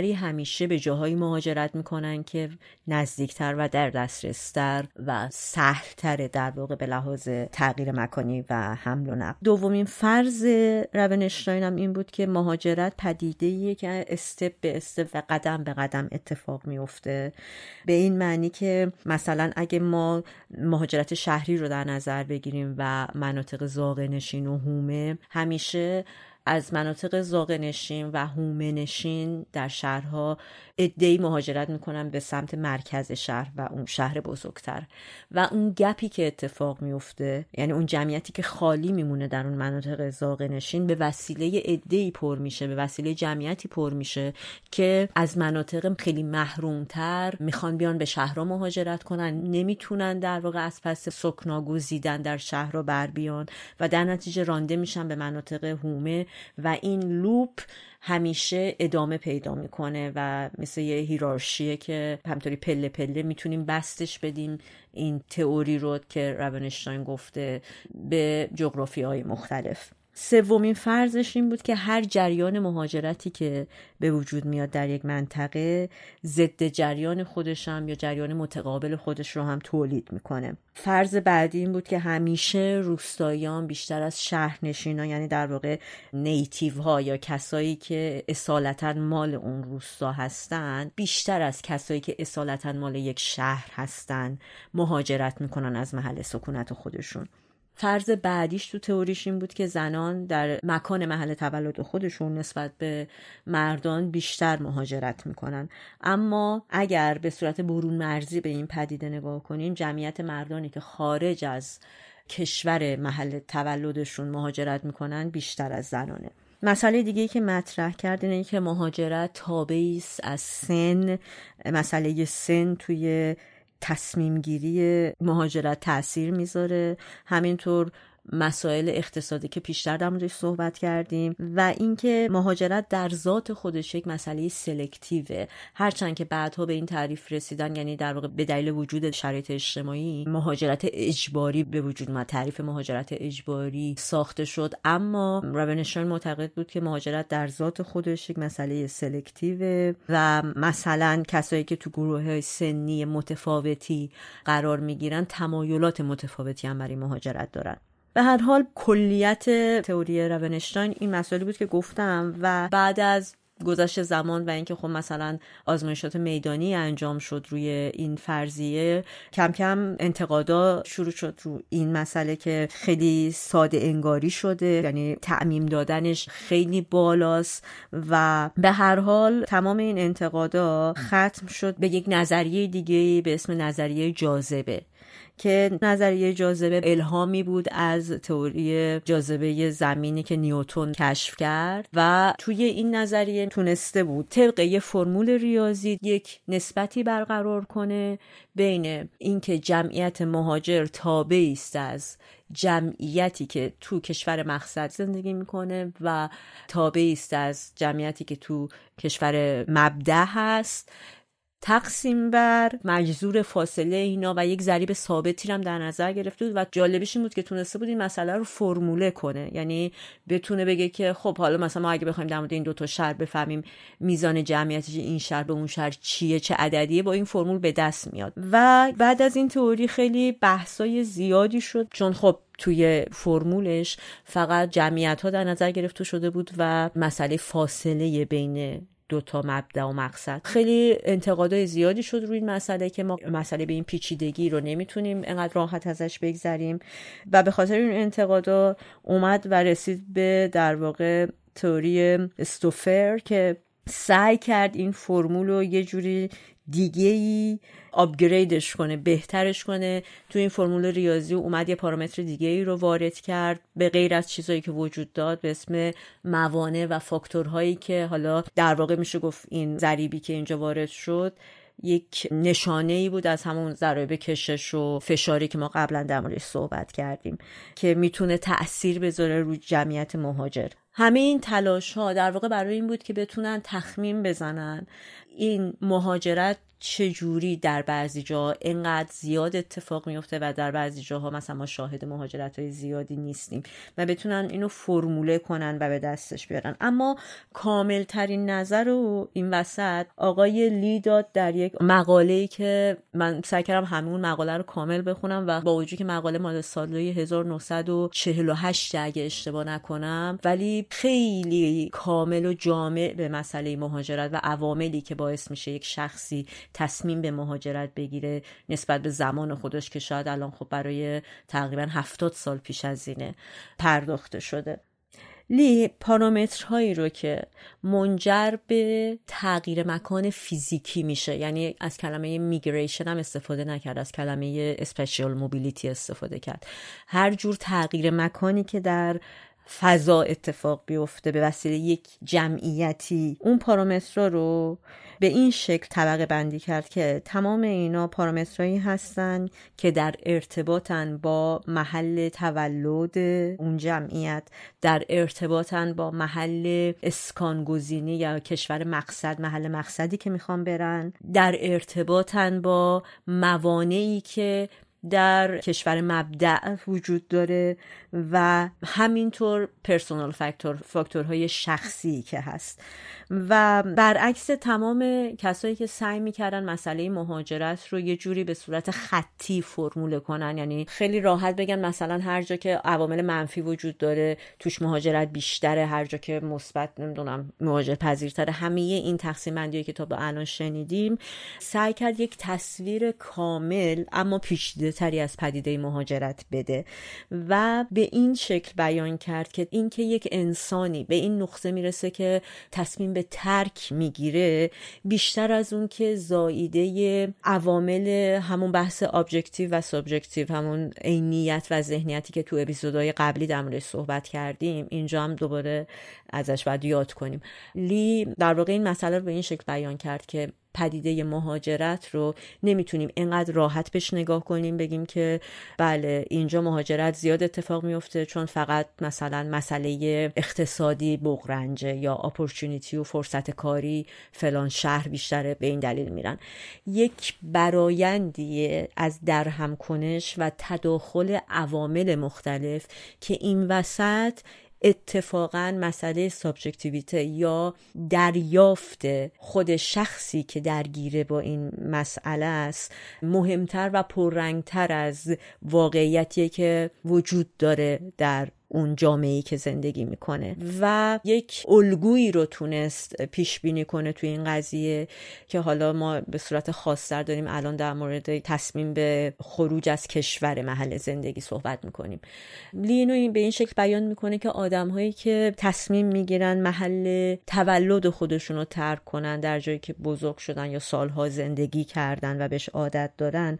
بیشتری همیشه به جاهای مهاجرت می‌کنن که نزدیکتر و در دسترستر و سهلتره در واقع به لحاظ تغییر مکانی و حمل و نقل. دومین فرض رونشتاین هم این بود که مهاجرت پدیده که استپ به استپ و قدم به قدم اتفاق میفته به این معنی که مثلا اگه ما مهاجرت شهری رو در نظر بگیریم و مناطق زاغه نشین و هومه همیشه از مناطق زاغه نشین و هومه نشین در شهرها ادهی مهاجرت می‌کنن به سمت مرکز شهر و اون شهر بزرگتر. و اون گپی که اتفاق میفته یعنی اون جمعیتی که خالی میمونه در اون مناطق زاغه نشین به وسیله ادهی پر میشه به وسیله جمعیتی پر میشه که از مناطق خیلی محرومتر می‌خوان بیان به شهرها مهاجرت کنن. نمی‌تونن در واقع از پس سکنا گزیدن در شهر رو بر بیان و در نتیجه رانده میشن به مناطق هومه و این لوپ همیشه ادامه پیدا می‌کنه و مثل یه هیرارشیه که همطوری پله پله می‌تونیم بستش بدیم این تئوری رو که روانشتاین گفته به جغرافی های مختلف. سومین فرضش این بود که هر جریان مهاجرتی که به وجود میاد در یک منطقه ضد جریان خودش هم یا جریان متقابل خودش رو هم تولید می‌کنه. فرض بعدی این بود که همیشه روستاییان بیشتر از شهرنشینان یعنی در واقع نیتیو ها یا کسایی که اصالتا مال اون روستا هستند بیشتر از کسایی که اصالتا مال یک شهر هستند مهاجرت می‌کنن از محل سکونت خودشون. فرض بعدیش تو تئوریش این بود که زنان در مکان محل تولد خودشون نسبت به مردان بیشتر مهاجرت می‌کنن. اما اگر به صورت برون مرزی به این پدیده نگاه کنیم جمعیت مردانی که خارج از کشور محل تولدشون مهاجرت می‌کنن بیشتر از زنانه. مسئله دیگه که مطرح کرد اینه که مهاجرت تابعی از سن. مسئله سن توی تصمیم گیری مهاجرت تاثیر می‌ذاره. همینطور مسائل اقتصادی که پیشتر در موردش صحبت کردیم و اینکه مهاجرت در ذات خودش یک مسئله سلکتیوه. هرچند که بعدها به این تعریف رسیدن یعنی در واقع به دلیل وجود شرایط اجتماعی مهاجرت اجباری به وجود اومد. تعریف مهاجرت اجباری ساخته شد. اما رونشان معتقد بود که مهاجرت در ذات خودش یک مسئله سلکتیوه و مثلا کسایی که تو گروه های سنی متفاوتی قرار می‌گیرن تمایلات متفاوتی هم برای مهاجرت دارن. به هر حال کلیت تئوری رونشتاین این مسئله بود که گفتم و بعد از گذشت زمان و اینکه خب مثلا آزمایشات میدانی انجام شد روی این فرضیه کم کم انتقادا شروع شد رو این مسئله که خیلی ساده انگاری شده یعنی تعمیم دادنش خیلی بالاست و به هر حال تمام این انتقادا ختم شد به یک نظریه دیگه به اسم نظریه جاذبه. که نظریه جاذبه الهامی بود از تئوری جاذبه زمینی که نیوتون کشف کرد و توی این نظریه تونسته بود طبق یه فرمول ریاضی یک نسبتی برقرار کنه بین اینکه جمعیت مهاجر تابعی است از جمعیتی که تو کشور مقصد زندگی می‌کنه و تابعی است از جمعیتی که تو کشور مبدع هست تقسیم بر مجذور فاصله اینا و یک ضریب ثابتی هم در نظر گرفته بود و جالبش این بود که تونسته بود این مسئله رو فرموله کنه. یعنی بتونه بگه که خب حالا مثلا ما اگه بخوایم در مورد این دو تا شهر بفهمیم میزان جمعیتش این شهر به اون شهر چیه چه عددیه با این فرمول به دست میاد. و بعد از این تئوری خیلی بحثای زیادی شد. چون خب توی فرمولش فقط جمعیت ها در نظر گرفته شده بود و مسئله فاصله بین دو تا مبدا و مقصد. خیلی انتقادای زیادی شد روی این مسئله که ما مسئله به این پیچیدگی رو نمی‌تونیم انقدر راحت ازش بگذریم و به خاطر این انتقادا اومد و رسید به در واقع تئوری استوفر که سعی کرد این فرمول رو یه جوری دیگه ای آپگریدش کنه بهترش کنه. تو این فرمول ریاضی اومد یه پارامتر دیگه ای رو وارد کرد. به غیر از چیزهایی که وجود داد به اسم موانع و فاکتورهایی که حالا در واقع میشه گفت این ضریبی که اینجا وارد شد یک نشانه ای بود از همون ضرایب کشش و فشاری که ما قبلا در موردش صحبت کردیم که می‌تونه تاثیر بذاره روی جمعیت مهاجر. همه این تلاش ها در واقع برای این بود که بتونن تخمین بزنن این مهاجرت چجوری در بعضی جا انقدر زیاد اتفاق میفته و در بعضی جاها مثلا ما شاهد مهاجرت های زیادی نیستیم و بتونن اینو فرموله کنن و به دستش بیارن. اما کامل ترین نظر رو این وسط آقای لی داد در یک مقاله ای که من سعی کردم همون مقاله رو کامل بخونم و با وجود که مقاله مال سال 1948 اگه اشتباه نکنم ولی خیلی کامل و جامع به مسئله مهاجرت و عواملی که باعث میشه یک شخصی تصمیم به مهاجرت بگیره نسبت به زمان خودش که شاید الان خب برای تقریبا هفتاد سال پیش از اینه پرداخته شده. لی پارامترهایی رو که منجر به تغییر مکان فیزیکی میشه یعنی از کلمه میگریشن هم استفاده نکرد از کلمه اسپیشال موبیلیتی استفاده کرد. هر جور تغییر مکانی که در فضا اتفاق بیفته به وسیله یک جمعیتی اون پارامترها رو به این شکل طبقه بندی کرد که تمام اینا پارامترهایی هستن که در ارتباطن با محل تولد اون جمعیت در ارتباطن با محل اسکان گزینی یا کشور مقصد محل مقصدی که می‌خوان برن در ارتباطن با موانعی که در کشور مبدع وجود داره و همینطور پرسونال فاکتور فاکتورهای شخصی که هست. و برعکس تمام کسایی که سعی می‌کردن مسئله مهاجرت رو یه جوری به صورت خطی فرمول کنن یعنی خیلی راحت بگن مثلا هر جا که عوامل منفی وجود داره توش مهاجرت بیشتره هر جا که مثبت نمی‌دونم مهاجر پذیرتره همه این تقسیم بندی که تا به الان شنیدیم سعی کرد یک تصویر کامل اما پیچیده تری از پدیده مهاجرت بده. و این شکل بیان کرد که اینکه یک انسانی به این نقطه می‌رسه که تصمیم به ترک می‌گیره بیشتر از اون که زاییده عوامل همون بحث objective و subjective همون عینیت و ذهنیتی که تو اپیزودهای قبلی در موردش صحبت کردیم. اینجا هم دوباره ازش باید یاد کنیم. لی در واقع این مسئله رو به این شکل بیان کرد که پدیده مهاجرت رو نمی‌تونیم انقدر راحت بهش نگاه کنیم بگیم که بله اینجا مهاجرت زیاد اتفاق میفته چون فقط مثلا مسئله اقتصادی بغرنجه یا opportunity و فرصت کاری فلان شهر بیشتره به این دلیل میرن. یک برایندی از درهم کنش و تداخل عوامل مختلف که این وسط اتفاقا مسئله سابجکتیویته یا دریافت خود شخصی که درگیره با این مسئله است مهمتر و پررنگتر از واقعیتی که وجود داره در اون جامعه که زندگی می‌کنه و یک الگویی رو تونست پیش بینی کنه توی این قضیه که حالا ما به صورت خاصتر داریم الان در مورد تصمیم به خروج از کشور محل زندگی صحبت می‌کنیم. لینو این به این شکل بیان می‌کنه که آدم هایی که تصمیم می‌گیرن محل تولد خودشون رو ترک کنن در جایی که بزرگ شدن یا سالها زندگی کردن و بهش عادت دارن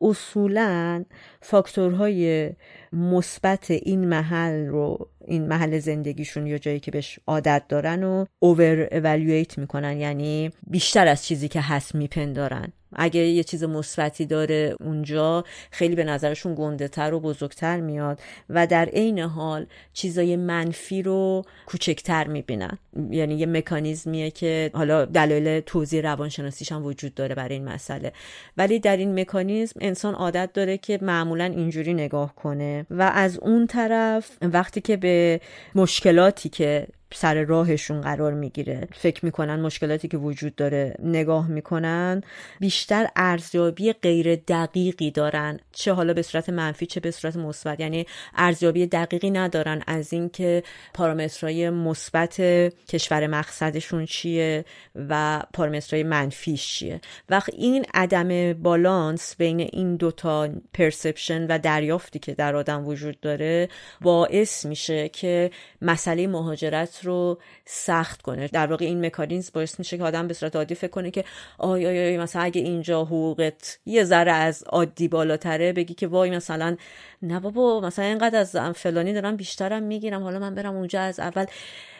اصولا فاکتورهای مثبت این محل رو این محل زندگیشون یا جایی که بهش عادت دارن و اوور اولویت می‌کنن یعنی بیشتر از چیزی که هست میپندارن. اگه یه چیز مثبتی داره اونجا خیلی به نظرشون گنده تر و بزرگتر میاد و در عین حال چیزای منفی رو کوچکتر می‌بینن. یعنی یه مکانیزمیه که حالا دلایل توضیح روانشناسیش هم وجود داره برای این مسئله. ولی در این مکانیزم انسان عادت داره که معمولا اینجوری نگاه کنه و از اون طرف وقتی که به مشکلاتی که سر راهشون قرار می‌گیره. فکر می‌کنن مشکلاتی که وجود داره نگاه می‌کنن. بیشتر ارزیابی غیر دقیقی دارن. چه حالا به صورت منفی چه به صورت مثبت. یعنی ارزیابی دقیقی ندارن از اینکه پارامترهای مثبت کشور مقصدشون چیه و پارامترهای منفیش چیه. وقت این عدم بالانس بین این دوتا پرسپشن و دریافتی که در آدم وجود داره باعث میشه که مسئله مهاجرت رو سخت کنه. در واقع این مکانیزم باعث میشه که آدم به صورت عادی فکر کنه که آی آی آی مثلا اگه اینجا حقوقت یه ذره از عادی بالاتره بگی که وای مثلا نه بابا مثلا اینقدر از فلانی دارم بیشترم می‌گیرم حالا من برم اونجا از اول.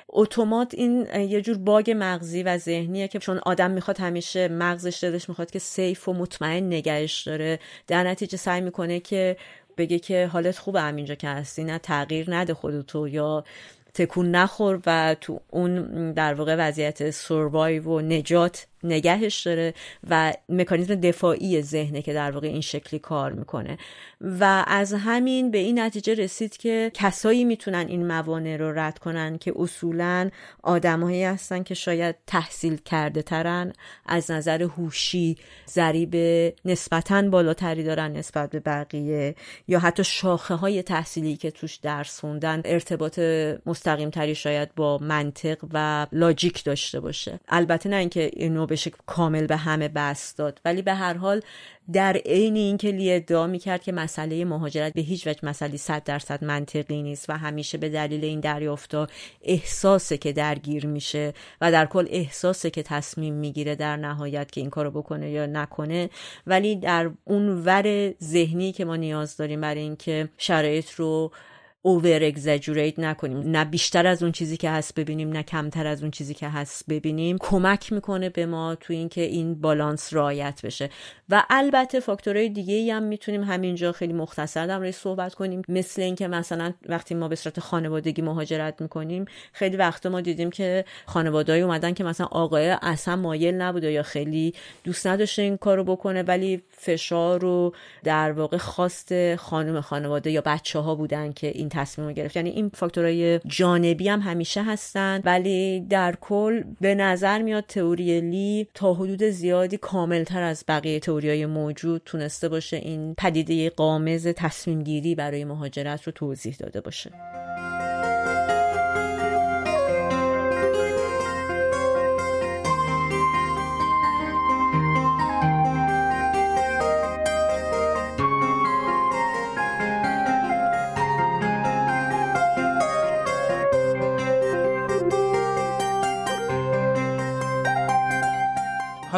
اتومات این یه جور باگ مغزی و ذهنیه که چون آدم می‌خواد همیشه مغزش دلش می‌خواد که safe و مطمئن نگهش داره. در نتیجه سعی می‌کنه که بگه که حالت خوبه همینجا که هستی نه تغییر نده خودتو یا تکون نخور و تو اون در واقع وضعیت سروایو و نجات نگهش داره و مکانیزم دفاعی ذهنه که در واقع این شکلی کار می‌کنه. و از همین به این نتیجه رسید که کسایی می‌تونن این موانع رو رد کنن که اصولا آدمهایی هستن که شاید تحصیل کرده ترن از نظر هوشی ضریب نسبتا بالاتری دارن نسبت به بقیه یا حتی شاخه های تحصیلی که توش درس خوندن ارتباط مستقیم تری شاید با منطق و لاجیک داشته باشه. البته نه اینکه اینو بشه کامل به همه بست داد. ولی به هر حال در عین اینکه لی ادعا می‌کرد که مسئله مهاجرت به هیچ وجه مسئله صد درصد منطقی نیست و همیشه به دلیل این دریافتا احساسه که درگیر میشه و در کل احساسه که تصمیم می‌گیره در نهایت که این کارو بکنه یا نکنه ولی در اون ور ذهنی که ما نیاز داریم برای اینکه شرایط رو اوور اگزاجوریت نکنیم. نه بیشتر از اون چیزی که هست ببینیم نه کمتر از اون چیزی که هست ببینیم. کمک می‌کنه به ما تو اینکه این بالانس رعایت بشه. و البته فاکتورهای دیگه ای هم می‌تونیم همینجا خیلی مختصر در صحبت کنیم. مثل اینکه مثلا وقتی ما به صورت خانوادگی مهاجرت می‌کنیم خیلی وقت ما دیدیم که خانوادهایی اومدن که مثلا آقای اصلا مایل نبوده یا خیلی دوست نداشته این کارو بکنه ولی فشار رو در واقع خواست خانم خانواده یا بچه ها بودن که این تصمیم رو گرفت. یعنی این فاکتورهای جانبی هم همیشه هستن ولی در کل به نظر میاد تئوری لی تا حدود زیادی کاملتر از بقیه تئوریای موجود تونسته باشه این پدیده قامز تصمیم گیری برای مهاجرت رو توضیح داده باشه.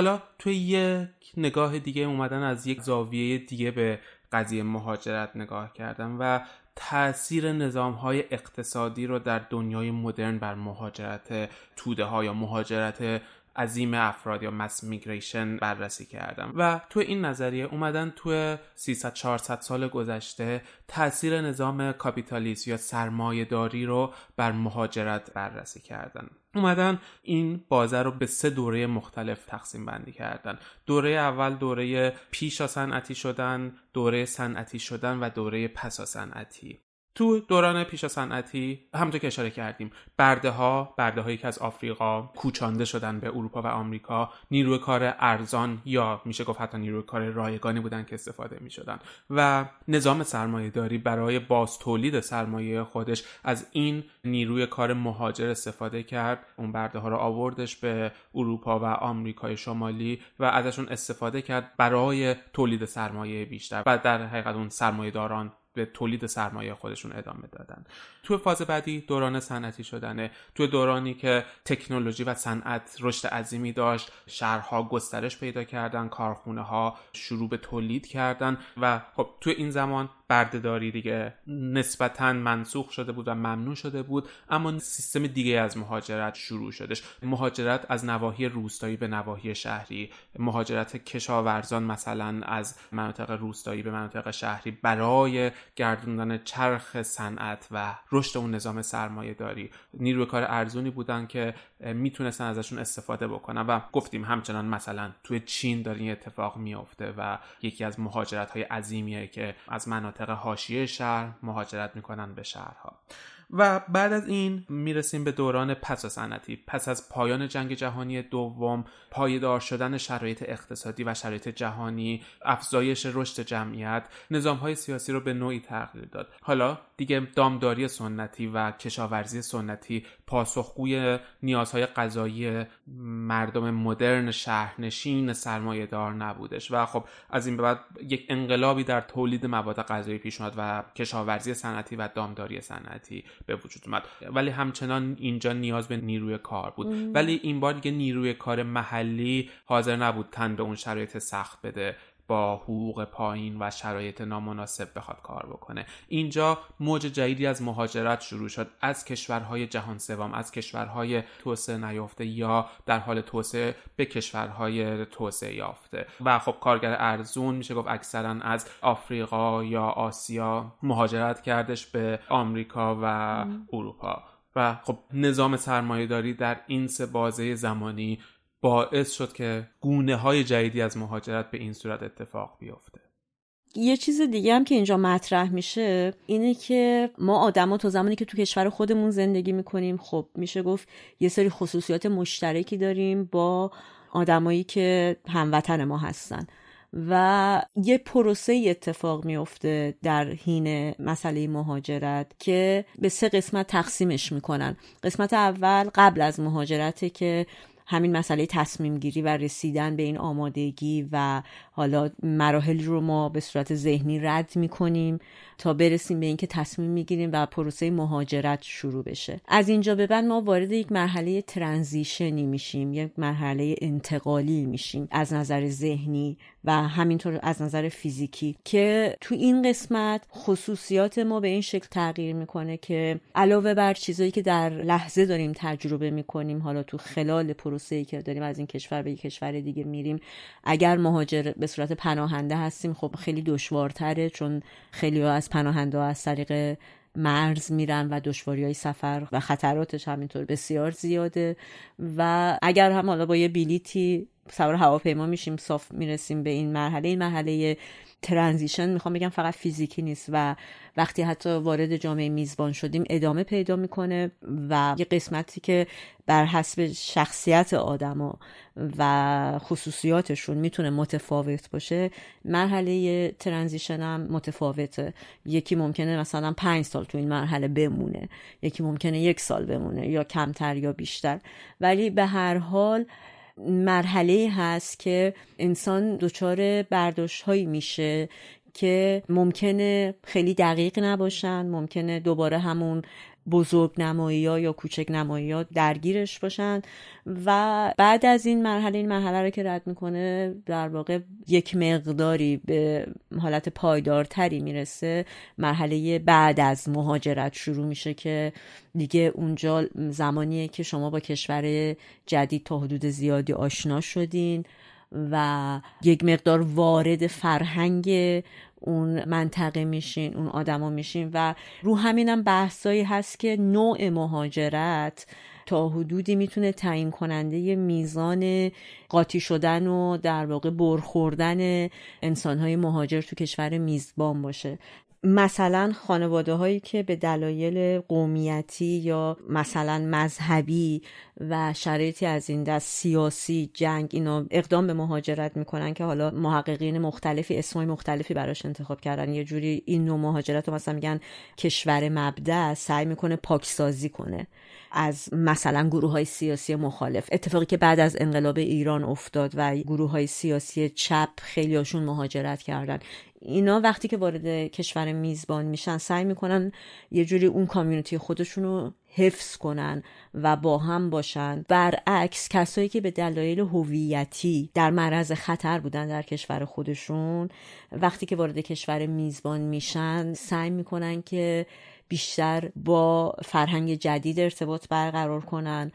حالا توی یک نگاه دیگه اومدن از یک زاویه دیگه به قضیه مهاجرت نگاه کردن و تاثیر نظام های اقتصادی رو در دنیای مدرن بر مهاجرت توده ها یا مهاجرت عظیم افراد یا مس میگریشن بررسی کردم. و تو این نظریه اومدن تو 300 400 سال گذشته تاثیر نظام کاپیتالیست یا سرمایه داری رو بر مهاجرت بررسی کردن. اومدن این بازه رو به سه دوره مختلف تقسیم بندی کردن. دوره اول دوره پیشا صنعتی شدن دوره صنعتی شدن و دوره پسا صنعتی. تو دوران پیش صنعتی همونطور که اشاره کردیم برده ها برده هایی که از آفریقا کوچانده شدن به اروپا و آمریکا نیروی کار ارزان یا میشه گفت حتی نیروی کار رایگانی بودن که استفاده می شدن و نظام سرمایه داری برای باز تولید سرمایه خودش از این نیروی کار مهاجر استفاده کرد. اون برده ها رو آوردش به اروپا و آمریکای شمالی و ازشون استفاده کرد برای تولید سرمایه بیشتر. و در حقیقت اون سرمایه داران به تولید سرمایه خودشون ادامه دادن. تو فاز بعدی دوران صنعتی شدنه. تو دورانی که تکنولوژی و صنعت رشد عظیمی داشت شهرها گسترش پیدا کردن کارخونه ها شروع به تولید کردن و خب تو این زمان بردهداری دیگه. نسبتا منسوخ شده بود و ممنوع شده بود اما سیستم دیگه از مهاجرت شروع شدش مهاجرت از نواحی روستایی به نواحی شهری. مهاجرت کشاورزان مثلا از مناطق روستایی به مناطق شهری برای گردوندن چرخ صنعت و رشد اون نظام سرمایه داری نیروی کار ارزونی بودن که می‌تونستن ازشون استفاده بکنن و گفتیم همچنان مثلا توی چین داره اتفاق میافته و یکی از مهاجرت های عظیمیه که از مناطق حاشیه شهر مهاجرت می‌کنن به شهرها. و بعد از این می‌رسیم به دوران پس صنعتی پس از پایان جنگ جهانی دوم پایدار شدن شرایط اقتصادی و شرایط جهانی افزایش رشد جمعیت نظام های سیاسی رو به نوعی تغییر داد. حالا دیگه دامداری سنتی و کشاورزی سنتی پاسخگوی نیازهای غذایی مردم مدرن شهرنشین سرمایه دار نبودش و خب از این به بعد یک انقلابی در تولید مواد غذایی پیش اومد و کشاورزی صنعتی و دامداری صنعتی. به وجود اومد. ولی همچنان اینجا نیاز به نیروی کار بود. ولی این بار دیگه نیروی کار محلی حاضر نبود تن به اون شرایط سخت بده. با حقوق پایین و شرایط نامناسب بخواد کار بکنه. اینجا موج جدیدی از مهاجرت شروع شد. از کشورهای جهان سوم از کشورهای توسعه نیافته یا در حال توسعه به کشورهای توسعه یافته. و خب کارگر ارزون میشه گفت اکثرا از آفریقا یا آسیا مهاجرت کردش به آمریکا و اروپا. و خب نظام سرمایهداری در این سه بازه زمانی باعث شد که گونه های جدیدی از مهاجرت به این صورت اتفاق بیفته. یه چیز دیگه هم که اینجا مطرح میشه اینه که ما آدما تا زمانی که تو کشور خودمون زندگی می‌کنیم خب میشه گفت یه سری خصوصیات مشترکی داریم با آدمایی که هموطن ما هستن و یه پروسه اتفاق میفته در حین مسئله مهاجرت که به سه قسمت تقسیمش می‌کنن. قسمت اول قبل از مهاجرته که همین مسئله تصمیم گیری و رسیدن به این آمادگی و حالا مراحل رو ما به صورت ذهنی رد می‌کنیم. تا برسیم به اینکه تصمیم می‌گیریم و پروسه مهاجرت شروع بشه. از اینجا به بعد ما وارد یک مرحله ترانزیشنی میشیم یک مرحله انتقالی میشیم از نظر ذهنی و همینطور از نظر فیزیکی که تو این قسمت خصوصیات ما به این شکل تغییر می‌کنه که علاوه بر چیزایی که در لحظه داریم تجربه می‌کنیم حالا تو خلال پروسه ای که داریم از این کشور به یک کشور دیگه میریم اگر مهاجر به صورت پناهنده هستیم خب خیلی دشوارتره چون خیلی از پناهنده از طریق مرز میرن و دشواری های سفر و خطراتش همینطور بسیار زیاده و اگر هم حالا با یه بلیتی سوار هواپیما میشیم صاف می‌رسیم به این مرحله. این مرحله ترانزیشن می‌خوام بگم فقط فیزیکی نیست و وقتی حتی وارد جامعه میزبان شدیم ادامه پیدا می‌کنه و یه قسمتی که بر حسب شخصیت آدما و خصوصیاتشون می‌تونه متفاوت باشه مرحله ترانزیشن هم متفاوته. یکی ممکنه مثلا پنج سال تو این مرحله بمونه یکی ممکنه یک سال بمونه یا کمتر یا بیشتر. ولی به هر حال مرحله هست که انسان دچار برداشت هایی میشه که ممکنه خیلی دقیق نباشن ممکنه دوباره همون بزرگ نمایی ها یا کوچک نمایی ها درگیرش باشن و بعد از این مرحله این مرحله رو که رد می‌کنه در واقع یک مقداری به حالت پایدارتری می‌رسه. مرحله بعد از مهاجرت شروع میشه که دیگه اونجا زمانیه که شما با کشور جدید تا حدود زیادی آشنا شدین و یک مقدار وارد فرهنگ اون منطقه میشین اون آدما میشین و رو همینم بحثایی هست که نوع مهاجرت تا حدودی می‌تونه تعیین کننده میزان قاطی شدن و در واقع برخوردن انسانهای مهاجر تو کشور میزبان باشه. مثلا خانواده هایی که به دلایل قومیتی یا مثلا مذهبی و شرایطی از این دست سیاسی جنگ اینا اقدام به مهاجرت می‌کنن که حالا محققین مختلفی اسمای مختلفی براش انتخاب کردن. یه جوری این نوع مهاجرت رو مثلا میگن کشور مبدع سعی می‌کنه پاکسازی کنه از مثلا گروه های سیاسی مخالف. اتفاقی که بعد از انقلاب ایران افتاد و گروه های سیاسی چپ خیلیاشون مهاجرت کردن. اینا وقتی که وارد کشور میزبان میشن سعی می‌کنن یه جوری اون کامیونیتی خودشون رو حفظ کنن و با هم باشن. برعکس کسایی که به دلایل هویتی در معرض خطر بودن در کشور خودشون وقتی که وارد کشور میزبان میشن سعی می‌کنن که بیشتر با فرهنگ جدید ارتباط برقرار کنن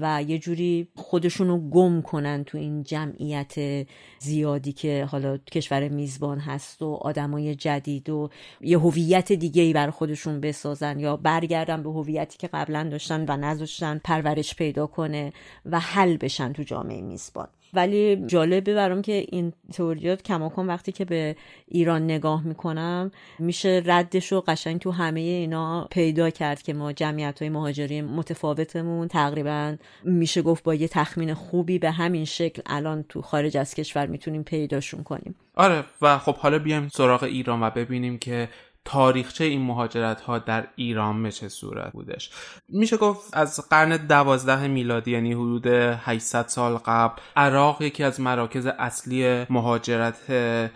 و یه جوری خودشونو گم کنن تو این جمعیت زیادی که حالا کشور میزبان هست و آدمای جدید و یه هویت دیگه ای بر خودشون بسازن یا برگردن به هویتی که قبلا داشتن و نذاشتن پرورش پیدا کنه و حل بشن تو جامعه میزبان. ولی جالبه برام که این تئوریات کماکان وقتی که به ایران نگاه می‌کنم میشه ردش رو قشنگ تو همه اینا پیدا کرد که ما جمعیت های مهاجری متفاوتمون. تقریبا میشه گفت با یه تخمین خوبی به همین شکل الان تو خارج از کشور می‌تونیم پیداشون کنیم. آره و خب حالا بیایم سراغ ایران و ببینیم که تاریخچه این مهاجرت ها در ایران به چه صورت بودش؟ میشه گفت از قرن دوازده میلادی یعنی حدود 800 سال قبل عراق یکی از مراکز اصلی مهاجرت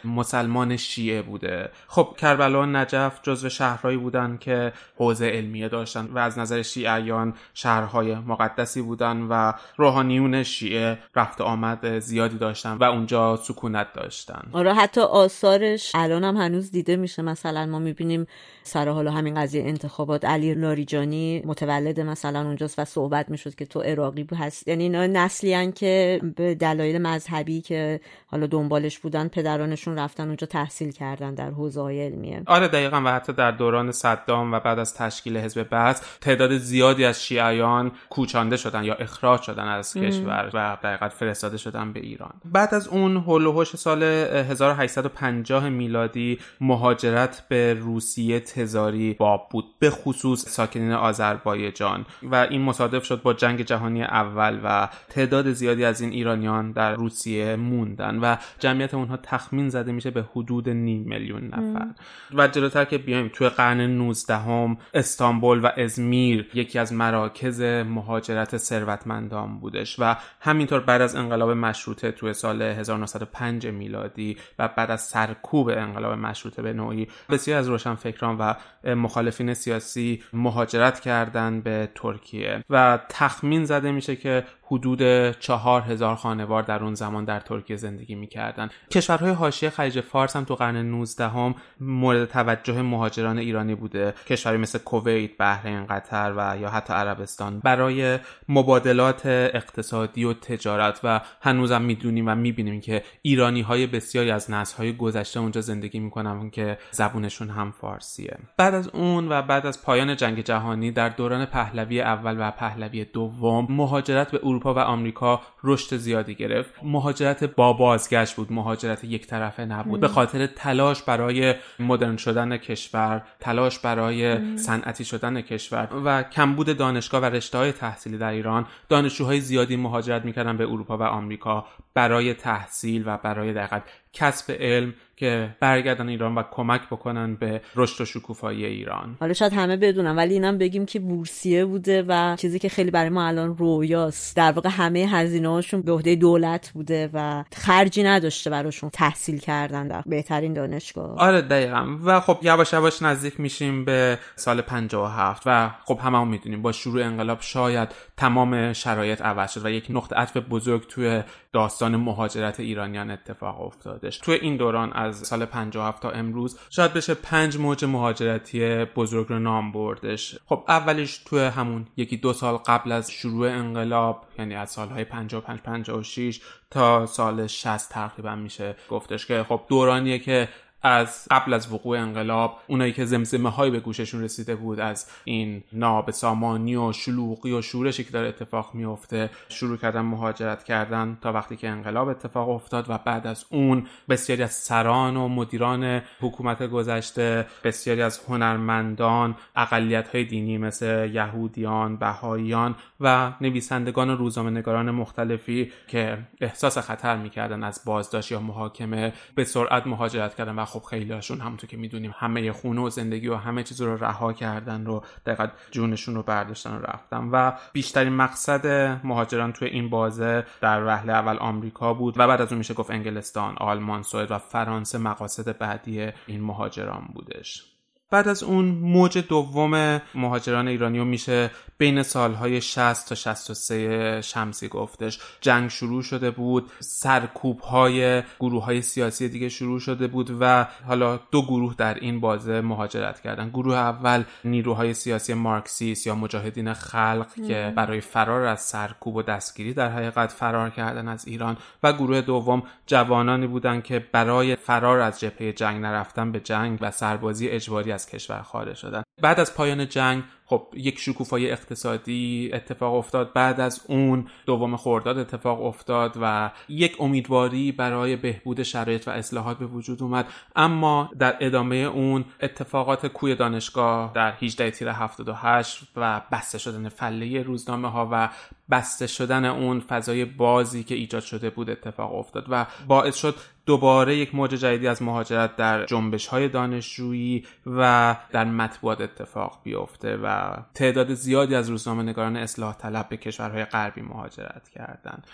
مسلمان شیعه بوده. خب کربلا و نجف جزو شهرهایی بودن که حوزه علمیه داشتن و از نظر شیعیان شهرهای مقدسی بودن و روحانیون شیعه رفت آمد زیادی داشتن و اونجا سکونت داشتن. آره حتی آثارش الان هم هنوز دیده میشه مثلا ما می‌بینیم سر حالا همین قضیه انتخابات. علی لاریجانی متولد مثلا اونجاست و صحبت می‌شد که تو عراقی هست. یعنی اینا نسلی که به دلایل مذهبی که حالا دنبالش بودن پدرانشون رفتن اونجا تحصیل کردن در حوزه علمیه. آره دقیقا و حتی در دوران صدام و بعد از تشکیل حزب بعث تعداد زیادی از شیعیان کوچانده شدن یا اخراج شدن از کشور و دقیقا فرستاده شدن به ایران. بعد از اون هول سال 1850 میلادی مهاجرت به روسیه تزاری باب بود به خصوص ساکنین آذربایجان. و این مصادف شد با جنگ جهانی اول و تعداد زیادی از این ایرانیان در روسیه موندن و جمعیت اونها تخمین زده میشه به حدود نیم میلیون نفر. و جلوتر که بیایم توی قرن 19 هم استانبول و ازمیر یکی از مراکز مهاجرت ثروتمندان بودش و همینطور بعد از انقلاب مشروطه توی سال 1905 میلادی و بعد از سرکوب انقلاب مشروطه به نوعی بسیار از روشنفکران و مخالفین سیاسی مهاجرت کردن به ترکیه. و تخمین زده میشه که حدود چهار هزار خانوار در اون زمان در ترکیه زندگی می‌کردن. کشورهای حاشیه خلیج فارس هم تو قرن 19 هم مورد توجه مهاجران ایرانی بوده. کشوری مثل کویت، بحرین، قطر و یا حتی عربستان. برای مبادلات اقتصادی و تجارت و هنوزم می‌دونیم و می‌بینیم که ایرانی های بسیاری از نسل های گذشته اونجا زندگی می‌کنن که زبونشون هم فارسیه. بعد از اون و بعد از پایان جنگ جهانی در دوران پهلوی اول و پهلوی دوم مهاجرت به اروپا و آمریکا رشد زیادی گرفت. مهاجرت با بازگشت بود. مهاجرت یک طرفه نبود. به خاطر تلاش برای مدرن شدن کشور تلاش برای صنعتی شدن کشور و کمبود دانشگاه و رشته های تحصیلی در ایران دانشجوهای زیادی مهاجرت می‌کردن به اروپا و آمریکا برای تحصیل و برای دقیقت کسب علم که برگردن ایران و کمک بکنن به رشد و شکوفایی ایران. حالا شاید همه بدونن ولی اینم بگیم که بورسیه بوده و چیزی که خیلی برای ما الان رویاست. در واقع همه هزینه هاشون به عهده دولت بوده و خرجی نداشته براشون تحصیل کردن در بهترین دانشگاه. آره دقیقا. و خب یواش یواش نزدیک میشیم به سال 57 و خب همه هم می‌دونیم با شروع انقلاب شاید تمام شرایط عوض شد و یک نقطه عطف بزرگ توی داستان مهاجرت ایرانیان اتفاق افتادش. توی این دوران از سال 57 تا امروز شاید بشه پنج موج مهاجرتی بزرگ رو نام بردش. خب اولیش توی همون یکی دو سال قبل از شروع انقلاب یعنی از سالهای 55 56 تا سال 60 تقریبا میشه. گفتش که خب دورانیه که از قبل از وقوع انقلاب اونایی که زمزمه هایی به گوششون رسیده بود از این ناب سامانی و شلوغی و شورشی که داره اتفاق میفته شروع کردن مهاجرت کردن تا وقتی که انقلاب اتفاق افتاد و بعد از اون بسیاری از سران و مدیران حکومت گذشته بسیاری از هنرمندان اقلیت های دینی مثل یهودیان بهاییان و نویسندگان و نگاران مختلفی که احساس خطر می‌کردن از بازداشت یا محاکمه به سرعت مهاجرت کردن و خب خیلی هاشون همونطور که می‌دونیم همه خونه و زندگی و همه چیز رو رها کردن رو دقیقا جونشون رو برداشتن و رفتن. و بیشترین مقصد مهاجران توی این بازه در وهله اول آمریکا بود و بعد از اون میشه گفت انگلستان آلمان سوئد و فرانسه مقاصد بعدی این مهاجران بودش. بعد از اون موج دوم مهاجران ایرانی میشه بین سالهای 60 تا 63 شمسی گفتش. جنگ شروع شده بود سرکوب های گروه های سیاسی دیگه شروع شده بود و حالا دو گروه در این بازه مهاجرت کردن. گروه اول نیروهای سیاسی مارکسیست یا مجاهدین خلق که برای فرار از سرکوب و دستگیری در حقیقت فرار کردن از ایران. و گروه دوم جوانانی بودند که برای فرار از جبهه جنگ نرفتن به جنگ و سربازی اجباری از کشور خارج شدن. بعد از پایان جنگ خب یک شکوفایی اقتصادی اتفاق افتاد. بعد از اون دوم خرداد اتفاق افتاد و یک امیدواری برای بهبود شرایط و اصلاحات به وجود اومد. اما در ادامه اون اتفاقات کوی دانشگاه در 18 تیر 78 و بسته شدن فله روزنامه ها و بسته شدن اون فضای بازی که ایجاد شده بود اتفاق افتاد و باعث شد دوباره یک موج جدیدی از مهاجرت در جنبش های دانشجویی و در مطبوعات اتفاق بیفته و تعداد زیادی از روزنامه نگاران اصلاح طلب به کشورهای غربی مهاجرت کردند.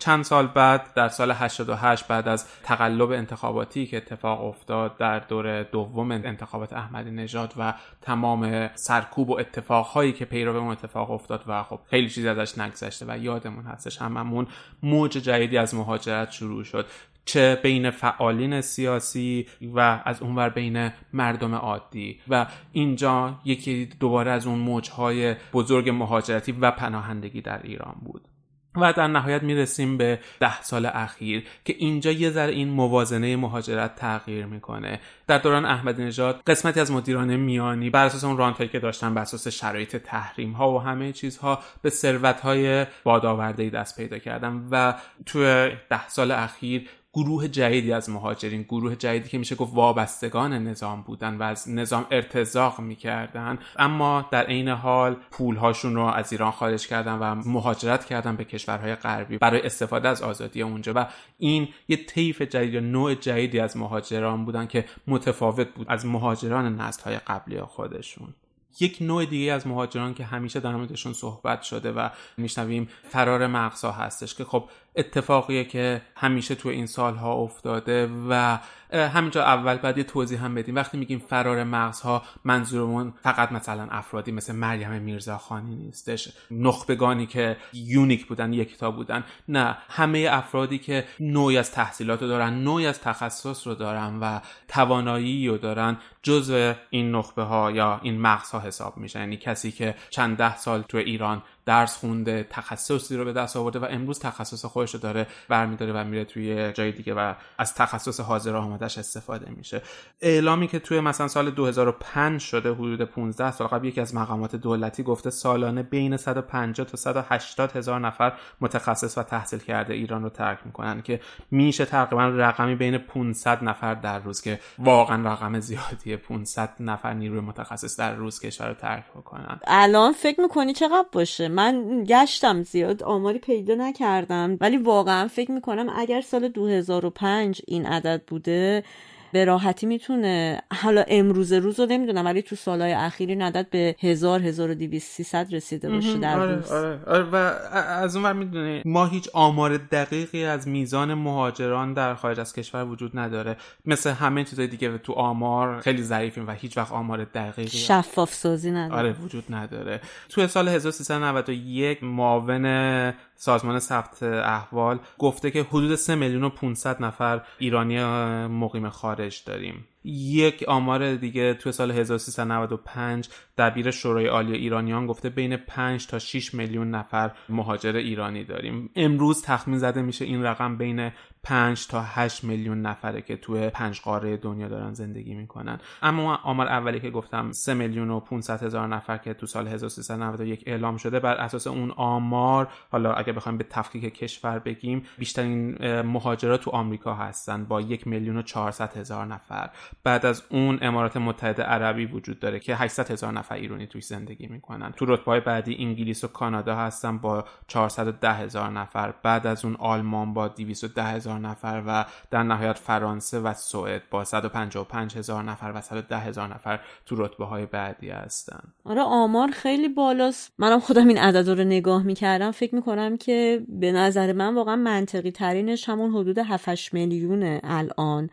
چند سال بعد در سال 88 بعد از تقلب انتخاباتی که اتفاق افتاد در دور دوم انتخابات احمدی نژاد و تمام سرکوب و اتفاقهایی که پیرو اون اتفاق افتاد و خب خیلی چیزی ازش نگذشته و یادمون هستش هممون موج جدیدی از مهاجرت شروع شد چه بین فعالین سیاسی و از اونور بین مردم عادی. و اینجا یکی دوباره از اون موجهای بزرگ مهاجرتی و پناهندگی در ایران بود. و در نهایت می‌رسیم به ده سال اخیر که اینجا یه ذره این موازنه مهاجرت تغییر می‌کنه. در دوران احمدی نژاد قسمتی از مدیران میانی بر اساس اون رانتایی که داشتن بر اساس شرایط تحریم ها و همه چیزها به ثروت های بادآورده دست پیدا کردن. و توی ده سال اخیر گروه جدیدی از مهاجرین گروه جدیدی که میشه گفت وابستگان نظام بودن و از نظام ارتزاق می‌کردن. اما در عین حال پولهاشون رو از ایران خارج کردن و مهاجرت کردن به کشورهای غربی برای استفاده از آزادی اونجا. و این یه طیف جدید یا نوع جدیدی از مهاجران بودن که متفاوت بود از مهاجران نسل های قبلی خودشون. یک نوع دیگه از مهاجران که همیشه در موردشون صحبت شده و میشنویم فرار مغزها هستش که خب اتفاقیه که همیشه تو این سالها افتاده و همینجا اول بعد یه توضیح هم بدیم. وقتی میگیم فرار مغزها منظورمون فقط مثلا افرادی مثل مریم میرزاخانی نیستش نخبگانی که یونیک بودن یکتا بودن. نه همه افرادی که نوعی از تحصیلات رو دارن نوعی از تخصص رو دارن و توانایی رو دارن. جزو این نخبه ها یا این مغزها حساب میشن یعنی کسی که چند ده سال تو ایران درس خونده تخصصی رو به دست آورده و امروز تخصص خودش رو داره برمیداره و میره توی جای دیگه و از تخصص حاضر آمادش استفاده میشه. اعلامی که توی مثلا سال 2005 شده حدود 15 سال قبل یکی از مقامات دولتی گفته سالانه بین 150 تا 180 هزار نفر متخصص و تحصیل کرده ایران رو ترک می‌کنن که میشه تقریبا رقمی بین 500 نفر در روز که واقعا رقم زیادیه 500 نفر نیروی متخصص در روز کشور رو ترک بکنن. الان فکر می‌کنی چقدر باشه؟ من گشتم زیاد آماری پیدا نکردم. ولی واقعا فکر می‌کنم اگر سال 2005 این عدد بوده به راحتی می‌تونه. حالا امروز روز رو نمی‌دونم ولی تو سالهای اخیر این عدد به هزار هزار و دیویست سیصد رسیده باشه در آره، روز. آره، آره. و از اون می‌دونی ما هیچ آمار دقیقی از میزان مهاجران در خارج از کشور وجود نداره. مثل همه چیزای دیگه تو آمار خیلی ضعیفیم و هیچ وقت آمار دقیقی شفاف سازی نداره. آره وجود نداره. توی سال 1391 معاون سازمان ثبت احوال گفته که حدود 3 میلیون و 500 نفر ایرانی مقیم خارج داریم. یک آمار دیگه توی سال 1395 دبیر شورای عالی ایرانیان گفته بین 5 تا 6 میلیون نفر مهاجر ایرانی داریم. امروز تخمین زده میشه این رقم بین 5 تا 8 میلیون نفره که توی پنج قاره دنیا دارن زندگی می‌کنن. اما آمار اولی که گفتم 3 میلیون و 500 هزار نفر که تو سال 1391 اعلام شده. بر اساس اون آمار حالا اگه بخوایم به تفکیک کشور بگیم بیشترین مهاجرات تو آمریکا هستن با 1 میلیون و 400 هزار نفر. بعد از اون امارات متحده عربی وجود داره که 800 هزار نفر ایرانی توش زندگی می‌کنن. تو رتبه بعدی انگلیس و کانادا هستن با 410 هزار نفر. بعد از اون آلمان با 210 هزار نفر و در نهایت فرانسه و سوئد با 155 هزار نفر و 110 هزار نفر تو رتبه های بعدی هستن آره آمار خیلی بالاست. منم خودم این عدد رو نگاه می‌کردم. فکر می‌کنم که به نظر من واقعا منطقی ترینش همون حدود 7 میلیونه الان.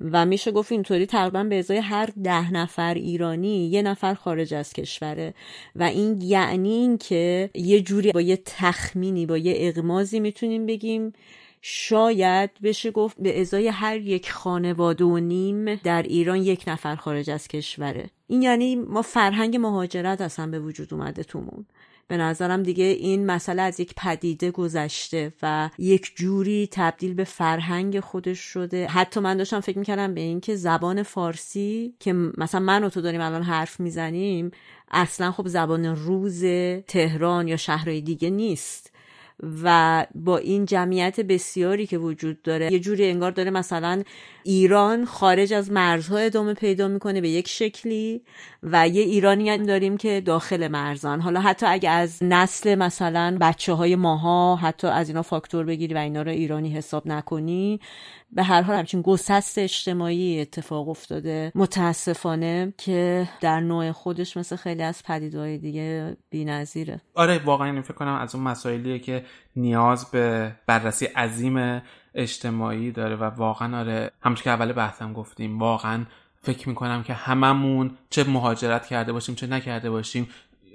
و میشه گفت اینطوری تقریبا به ازای هر ده نفر ایرانی یه نفر خارج از کشوره. و این یعنی این که یه جوری با یه تخمینی با یه اغمازی می‌تونیم بگیم شاید بشه گفت به ازای هر یک خانواده و نیم در ایران یک نفر خارج از کشوره. این یعنی ما فرهنگ مهاجرت اصلا به وجود اومده تومون. به نظرم دیگه این مسئله از یک پدیده گذشته و یک جوری تبدیل به فرهنگ خودش شده. حتی من داشتم فکر می‌کردم به این که زبان فارسی که مثلا من و تو داریم الان حرف می‌زنیم اصلا خب زبان روز تهران یا شهرهای دیگه نیست. و با این جمعیت بسیاری که وجود داره یه جوری انگار داره مثلا ایران خارج از مرزها ادامه پیدا می‌کنه به یک شکلی و یه ایرانی هم داریم که داخل مرزان. حالا حتی اگه از نسل مثلا بچه های ماها حتی از اینا فاکتور بگیری و اینا رو ایرانی حساب نکنی به هر حال همچین گسست اجتماعی اتفاق افتاده. متاسفانه که در نوع خودش مثل خیلی از پدیدهای دیگه بی‌نظیره. آره واقعا این فکر کنم از اون مسائلیه که نیاز به بررسی عظیم اجتماعی داره و واقعا آره همونطور که اول بحثم گفتیم واقعا فکر می‌کنم که هممون چه مهاجرت کرده باشیم چه نکرده باشیم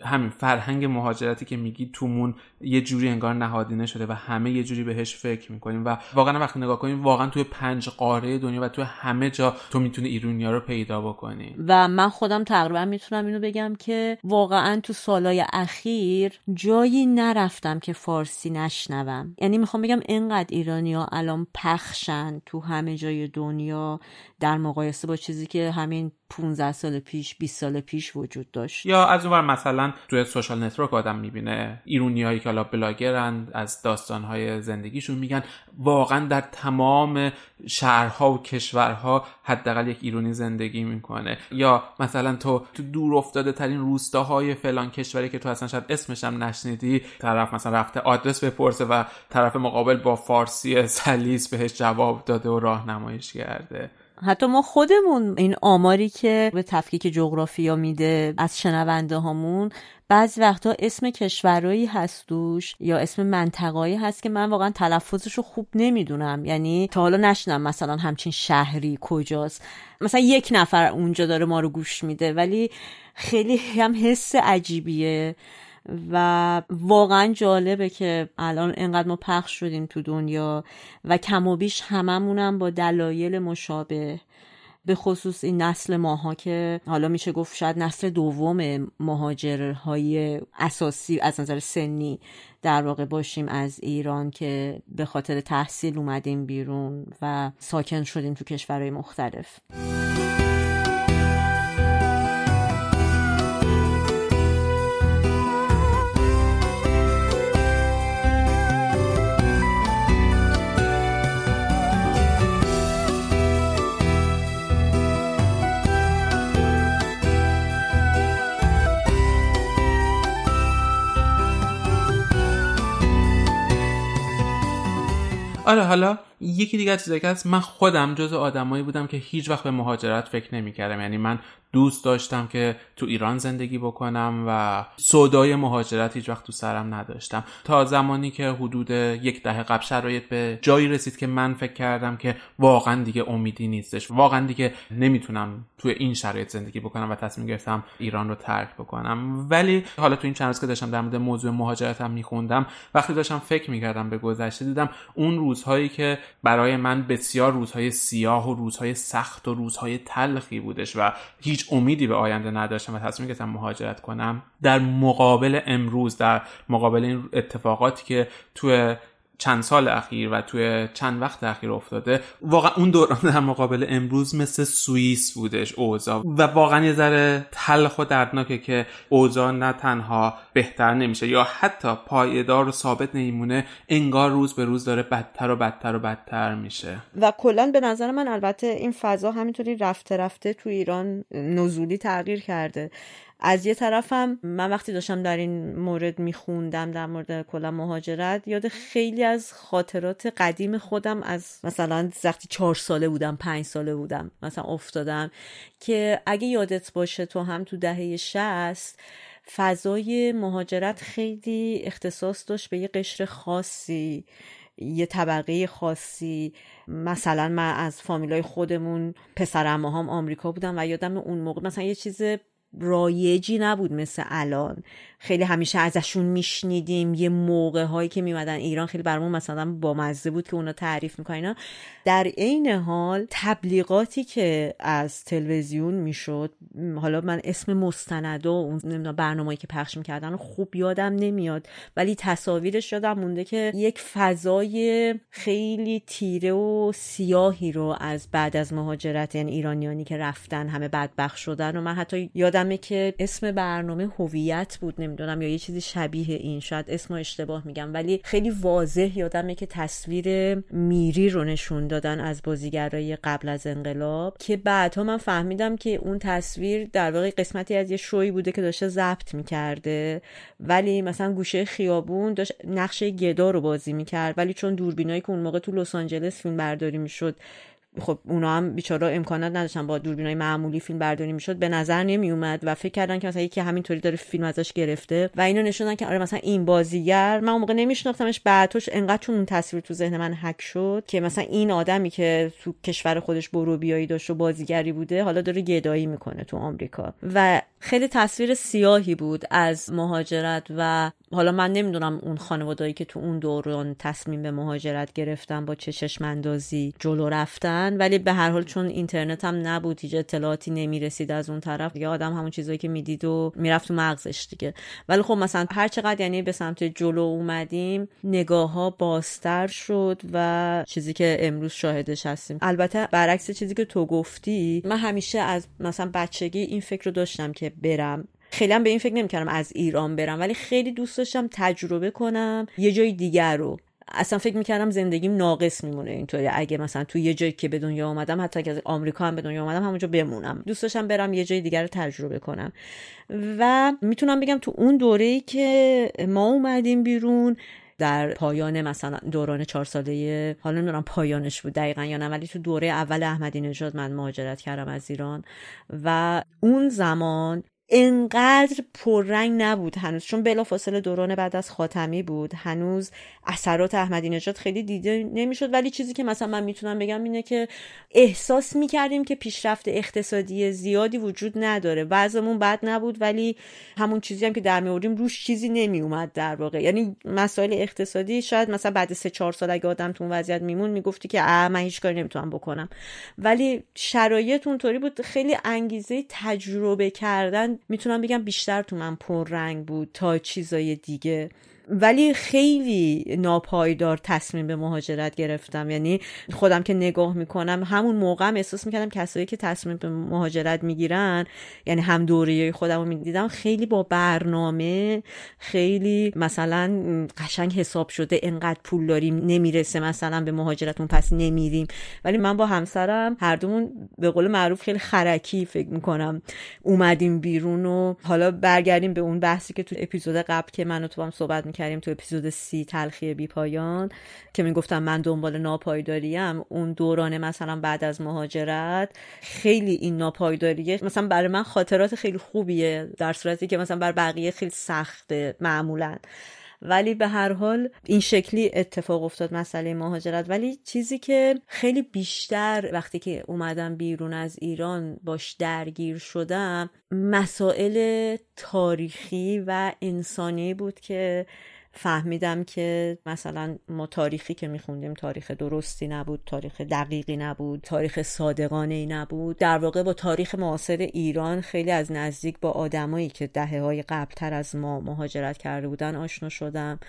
همین فرهنگ مهاجرتی که میگی تومون یه جوری انگار نهادینه شده و همه یه جوری بهش فکر می‌کنیم و واقعا وقتی نگاه کنیم واقعا توی پنج قاره دنیا و توی همه جا تو می‌تونی ایرونیا رو پیدا بکنی. و من خودم تقریبا می‌تونم اینو بگم که واقعا تو سالای اخیر جایی نرفتم که فارسی نشنوم. یعنی می‌خوام بگم اینقدر ایرانیا الان پخشن تو همه جای دنیا در مقایسه با چیزی که همین 15 سال پیش 20 سال پیش وجود داشت. یا از اونور مثلا مثلا توی social network آدم می‌بینه. ایرونیایی که حالا بلاگرن از داستانهای زندگیشون میگن. واقعا در تمام شهرها و کشورها حداقل یک ایرونی زندگی می‌کنه. یا مثلا تو تو دور افتاده ترین روستاهای فلان کشوری که تو اصلا شاید اسمش هم نشنیدی طرف مثلا رفته آدرس بپرسه و طرف مقابل با فارسی سلیس بهش جواب داده و راهنماییش کرده. حتی ما خودمون این آماری که به تفکیک جغرافیا میده از شنونده هامون بعضی وقتا اسم کشورهایی هست دوش یا اسم منطقهایی هست که من واقعا تلفظش رو خوب نمی‌دونم. یعنی تا حالا نشنم مثلا همچین شهری کجاست. مثلا یک نفر اونجا داره ما رو گوش میده ولی خیلی هم حس عجیبیه. و واقعا جالبه که الان انقدر ما پخش شدیم تو دنیا و کم و بیش هممونم با دلایل مشابه به خصوص این نسل ماها که حالا میشه گفت شاید نسل دوم مهاجرهای اساسی از نظر سنی در واقع باشیم از ایران که به خاطر تحصیل اومدیم بیرون و ساکن شدیم تو کشورهای مختلف. آره حالا یکی دیگه چیزی که هست من خودم جز آدمایی بودم که هیچ وقت به مهاجرت فکر نمی‌کردم. یعنی من دوست داشتم که تو ایران زندگی بکنم و سودای مهاجرت هیچ وقت تو سرم نداشتم. تا زمانی که حدود یک دهه قبل شرایط به جایی رسید که من فکر کردم که واقعا دیگه امیدی نیستش. واقعا دیگه نمی‌تونم تو این شرایط زندگی بکنم و تصمیم گرفتم ایران رو ترک بکنم. ولی حالا تو این چند روز که داشتم در مورد موضوع مهاجرتم میخوندم وقتی داشتم فکر می‌کردم به گذشته دیدم اون روزهایی که برای من بسیار روزهای سیاه و روزهای سخت و روزهای تلخی بودش و هیچ امیدی به آینده نداشتم و تصمیم گرفتم مهاجرت کنم. در مقابل امروز در مقابل این اتفاقاتی که توی چند سال اخیر و توی چند وقت اخیر افتاده واقعا اون دوران در مقابل امروز مثل سوئیس بودش اوضاع. و واقعا یه ذره تلخ و دردناکه که اوضاع نه تنها بهتر نمیشه یا حتی پایدار و ثابت نمیمونه انگار روز به روز داره بدتر و بدتر و بدتر میشه. و کلا به نظر من البته این فضا همینطوری رفته رفته تو ایران نزولی تغییر کرده. از یه طرفم من وقتی داشتم در این مورد میخوندم در مورد کلا مهاجرت یاد خیلی از خاطرات قدیم خودم از مثلا وقتی چهار ساله بودم پنج ساله بودم مثلا افتادم که اگه یادت باشه تو هم تو دهه شست فضای مهاجرت خیلی اختصاص داشت به یه قشر خاصی یه طبقه خاصی. مثلا من از فامیلای خودمون پسر هم آمریکا بودم و یادم اون موقع مثلا یه چیز رایجی نبود مثل الان. خیلی همیشه ازشون میشنیدیم. یه موقع هایی که میمدن ایران خیلی برامون مثلا با مزه بود که اونا تعریف می‌کنن در عین حال تبلیغاتی که از تلویزیون می‌شد حالا من اسم مستند و اون برنامه‌ای که پخش می‌کردن خوب یادم نمیاد. ولی تصاویرش یادم مونده که یک فضای خیلی تیره و سیاهی رو از بعد از مهاجرت یعنی ایرانیانی که رفتن همه بدبخت شدن و من حتی یادمه که اسم برنامه هویت بود نمی‌دونم یا یه چیزی شبیه این شاید اسم اشتباه میگم ولی خیلی واضح یادمه که تصویر میری رو نشون دادن از بازیگرای قبل از انقلاب که بعدها من فهمیدم که اون تصویر در واقع قسمتی از یه شوی بوده که داشته ضبط می‌کرده ولی مثلا گوشه خیابون داشت نقشه گدا رو بازی می‌کرد ولی چون دوربینایی که اون موقع تو لس آنجلس فیلم برداری می‌شد خب اونا هم بیچاره امکانات نداشتن با دوربینای معمولی فیلم برداری می‌شد به نظر نمی اومد و فکر کردن که مثلا یکی همینطوری داره فیلم ازش گرفته و اینو نشوندن که آره مثلا این بازیگر من اون موقع نمیشناختمش بعدش انقدر چون اون تصویر تو ذهن من حک شد که مثلا این آدمی که تو کشور خودش برو بیایی داشت و بازیگری بوده حالا داره گدایی می‌کنه تو آمریکا. و خیلی تصویر سیاهی بود از مهاجرت و حالا من نمی‌دونم اون خانوادایی که تو اون دوران تصمیم به مهاجرت گرفتن با چه چشماندازی جلو رفتن. ولی به هر حال چون اینترنت هم نبود هیچ اطلاعاتی نمی‌رسید از اون طرف یا آدم همون چیزایی که می‌دید و می‌رفت تو مغزش دیگه. ولی خب مثلا هر چقدر یعنی به سمت جلو اومدیم نگاه ها بازتر شد و چیزی که امروز شاهدش هستیم. البته برعکس چیزی که تو گفتی من همیشه از مثلا بچگی این فکر رو داشتم که برم. خیلی هم به این فکر نمی‌کردم از ایران برم ولی خیلی دوست داشتم تجربه کنم یه جای دیگر رو. اصلا فکر می‌کردم زندگیم ناقص میمونه اینطوری. اگه مثلا تو یه جایی که به دنیا آمدم حتی اگه از آمریکا هم به دنیا آمدم همونجا بمونم. دوست داشتم برم یه جای دیگر رو تجربه کنم. و می‌تونم بگم تو اون دوره ای که ما اومدیم بیرون در پایان مثلا دوران چهار ساله حالا نمی‌دونم پایانش بود دقیقا یا نه ولی تو دوره اول احمدی نژاد من مهاجرت کردم از ایران. و اون زمان انقدر پررنگ نبود هنوز. چون بلافاصله دوران بعد از خاتمی بود. هنوز اثرات احمدی نژاد خیلی دیده نمی‌شد. ولی چیزی که مثلا من می‌تونم بگم اینه که احساس می‌کردیم که پیشرفت اقتصادی زیادی وجود نداره. بعضمون بد نبود ولی همون چیزی هم که در میوردیم روش چیزی نمیومد در واقع. یعنی مسائل اقتصادی شاید مثلا بعد سه چهار سال اگه آدم تو وضعیت میمون می‌گفتی که اه من هیچ کاری نمی‌تونم بکنم. ولی شرایط اونطوری بود. خیلی انگیزه تجربه کردن می‌تونم بگم بیشتر تو من پررنگ بود تا چیزای دیگه. ولی خیلی ناپایدار تصمیم به مهاجرت گرفتم. یعنی خودم که نگاه می‌کنم همون موقع هم احساس می‌کردم کسایی که تصمیم به مهاجرت می‌گیرن یعنی هم دوره خودم رو می‌دیدم خیلی با برنامه خیلی مثلا قشنگ حساب شده انقدر پول داریم نمی‌رسه مثلا به مهاجرتون پس نمیریم. ولی من با همسرم هر دومون به قول معروف خیلی خرکی فکر می‌کنم. اومدیم بیرون و حالا برگردیم به اون بحثی که تو اپیزود قبل که من و تو هم صحبت می‌کردیم تو اپیزود سی تلخی بی پایان که می‌گفتم من دنبال ناپایداریم. اون دوران مثلا بعد از مهاجرت خیلی این ناپایداریه. مثلا برای من خاطرات خیلی خوبیه در صورتی که مثلا بر بقیه خیلی سخته معمولا. ولی به هر حال این شکلی اتفاق افتاد مسئله مهاجرت. ولی چیزی که خیلی بیشتر وقتی که اومدم بیرون از ایران باش درگیر شدم مسائل تاریخی و انسانی بود که فهمیدم که مثلا ما تاریخی که میخوندیم تاریخ درستی نبود تاریخ دقیقی نبود تاریخ صادقانه ای نبود. در واقع با تاریخ معاصر ایران خیلی از نزدیک با آدمایی که دهه های قبلتر از ما مهاجرت کرده بودن آشنا شدم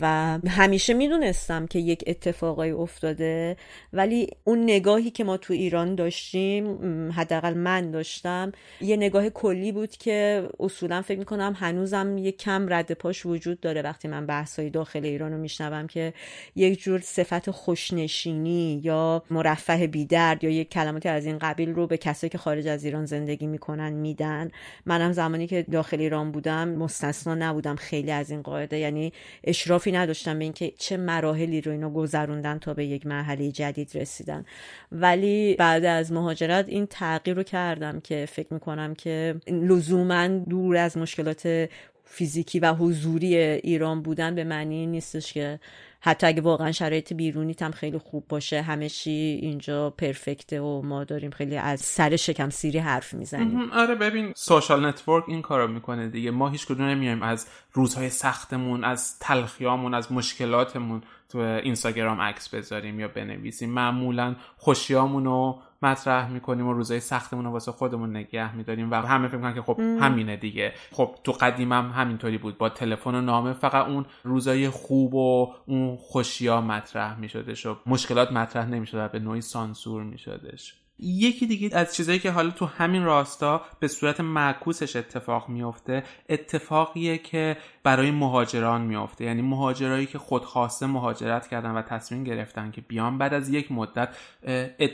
و همیشه می‌دونستم که یک اتفاقای افتاده. ولی اون نگاهی که ما تو ایران داشتیم حداقل من داشتم یه نگاه کلی بود که اصولا فکر می‌کنم هنوزم یه کم رد پاش وجود داره وقتی من بحثای داخل ایران رو میشنوم که یک جور صفت خوشنشینی یا مرفه بیدرد یا یک کلماتی از این قبیل رو به کسایی که خارج از ایران زندگی می‌کنن میدن. منم زمانی که داخل ایران بودم مستثنا نبودم خیلی از این قاعده. یعنی اشرافی نداشتم به اینکه چه مراحلی رو اینا گذروندن تا به یک مرحله جدید رسیدن. ولی بعد از مهاجرت این تغییر رو کردم که فکر می‌کنم که لزوما دور از مشکلات فیزیکی و حضوری ایران بودن به معنی نیستش که حتی اگه واقعا شرایط بیرونیت هم خیلی خوب باشه همه چی اینجا پرفکته و ما داریم خیلی از سر شکم سیری حرف می‌زنیم. آره ببین social network این کارو می‌کنه دیگه. ما هیچ کدوم نمیایم از روزهای سختمون از تلخیامون از مشکلاتمون تو اینستاگرام عکس بذاریم یا بنویسیم. معمولا خوشیامون رو مطرح می‌کنیم و روزای سختمون رو واسه خودمون نگه میداریم و همه فکر می‌کنن که خب همینه دیگه. خب تو قدیم هم همینطوری بود. با تلفن و نامه فقط اون روزای خوب و اون خوشیا مطرح میشدش و مشکلات مطرح نمی‌شد و به نوعی سانسور میشدش. یکی دیگه از چیزایی که حالا تو همین راستا به صورت معکوسش اتفاق میفته اتفاقیه که برای مهاجران میفته یعنی مهاجرایی که خودخواسته مهاجرت کردن و تصمیم گرفتن که بیان بعد از یک مدت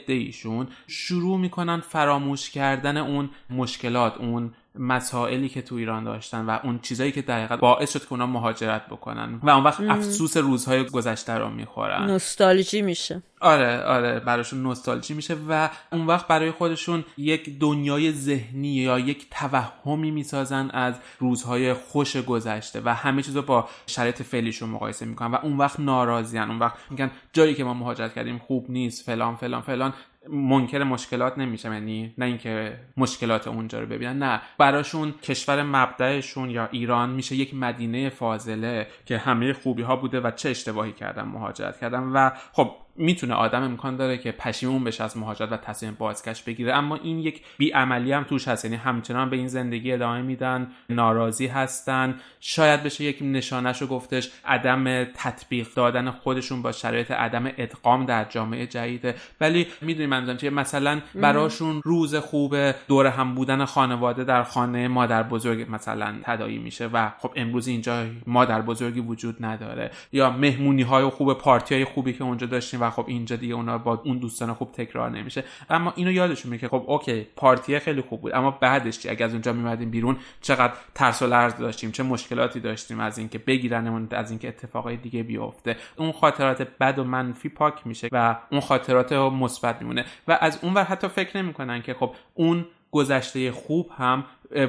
ایشون شروع می‌کنن فراموش کردن اون مشکلات اون مسائلی که تو ایران داشتن و اون چیزایی که دقیقا باعث شد که اونا مهاجرت بکنن. و اون وقت افسوس روزهای گذشته رو می‌خورن. نوستالژی میشه. آره آره براشون نوستالژی میشه و اون وقت برای خودشون یک دنیای ذهنی یا یک توهمی می‌سازن از روزهای خوش گذشته و همه چیز رو با شرایط فعلیشون مقایسه می‌کنن و اون وقت ناراضیان اون وقت میگن جایی که ما مهاجرت کردیم خوب نیست فلان فلان فلان. منکر مشکلات نمیشه یعنی نه اینکه مشکلات اونجا رو ببینن نه. براشون کشور مبدعشون یا ایران میشه یک مدینه فاضله که همه خوبی ها بوده و چه اشتباهی کردن مهاجرت کردن. و خب می‌تونه آدم امکان داره که پشیمون بشه از مهاجرت و تصمیم بازگشت بگیره. اما این یک بیعملی هم توش هست. یعنی همچنان به این زندگی ادامه میدن ناراضی هستن. شاید بشه یک نشانش رو گفتش عدم تطبیق دادن خودشون با شرایط عدم ادغام در جامعه جدیده ولی می‌دونی منظورم چیه؟ مثلا براشون روز خوب دور هم بودن خانواده در خانه مادر بزرگ مثلا تدایی میشه و خب امروز اینجا مادر بزرگی وجود نداره. یا مهمونی های خوب پارتی های خوبی که اونجا داشتیم و خب اینجا دیگه اونا با اون دوستان خوب تکرار نمیشه. اما اینو یادشون میگه خب اوکی پارتی خیلی خوب بود. اما بعدش چی؟ اگه از اونجا میمدیم بیرون چقدر ترس و لرز داشتیم چه مشکلاتی داشتیم از اینکه بگیرنمون از اینکه اتفاقای دیگه بیفته. اون خاطرات بد و منفی پاک میشه و اون خاطرات مثبت میمونه. و از اونور حتی فکر نمی‌کنن که خب اون گذشته خوب هم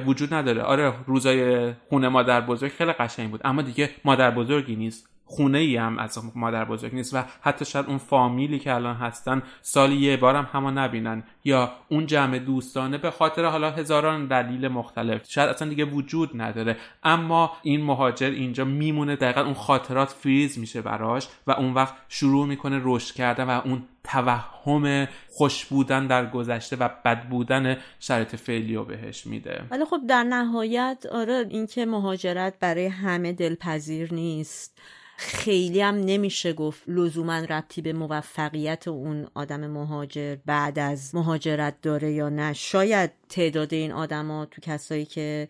وجود نداره. آره روزای خونه مادر بزرگ خیلی قشنگ بود. اما دیگه مادر بزرگی نیست. خونه ای هم از مادر بزرگ نیست و حتی شاید اون فامیلی که الان هستن سالی یه بار هم همه نبینن یا اون جمع دوستانه به خاطر حالا هزاران دلیل مختلف. شاید اصلا دیگه وجود نداره. اما این مهاجر اینجا میمونه دقیقا اون خاطرات فریز میشه براش و اون وقت شروع می‌کنه رشد کردن و اون توهم خوش بودن در گذشته و بد بودن شرایط فعلی رو بهش میده. ولی خب در نهایت آره اینکه مهاجرت برای همه دلپذیر نیست. خیلی هم نمیشه گفت لزوما ربطی به موفقیت اون آدم مهاجر بعد از مهاجرت داره یا نه. شاید تعداد این آدما تو کسایی که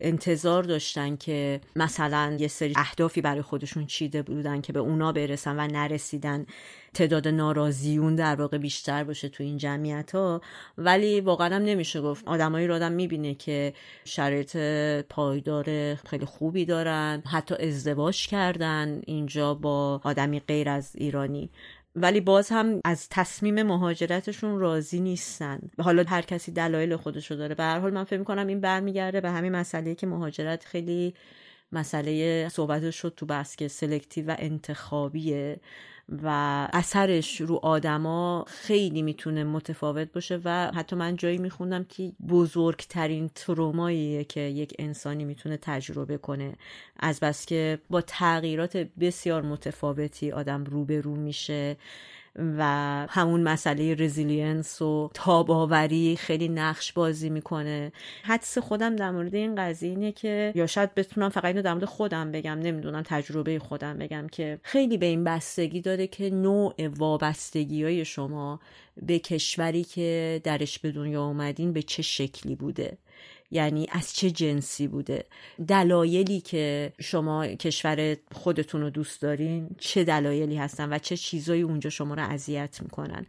انتظار داشتن که مثلا یه سری اهدافی برای خودشون چیده بودن که به اونا برسن و نرسیدن. تعداد ناراضیون در واقع بیشتر باشه تو این جمعیت ها ولی واقعا هم نمیشه گفت. آدمایی رو آدم می‌بینه که شرایط پایدار خیلی خوبی دارن. حتی ازدواج کردن اینجا با آدمی غیر از ایرانی. ولی باز هم از تصمیم مهاجرتشون راضی نیستن. حالا هر کسی دلایل خودشو داره. به هر حال من فکر کنم این برمیگرده به همین مسئله که مهاجرت خیلی مسئله صحبتش شد تو بحث که سلکتیو و انتخابیه. و اثرش رو آدما خیلی می‌تونه متفاوت باشه و حتی من جایی میخوندم که بزرگترین تروماییه که یک انسانی می‌تونه تجربه کنه. از بس که با تغییرات بسیار متفاوتی آدم روبرو میشه. و همون مسئله resilience و تاب‌آوری خیلی نقش بازی می‌کنه. حدس خودم در مورد این قضیه اینه که یا شاید بتونم فقط اینو در مورد خودم بگم نمی‌دونم تجربه خودم بگم که خیلی به این بستگی داره که نوع وابستگی های شما به کشوری که درش به دنیا اومدین به چه شکلی بوده. یعنی از چه جنسی بوده؟ دلایلی که شما کشور خودتون رو دوست دارین چه دلایلی هستن و چه چیزایی اونجا شما رو اذیت می‌کنن؟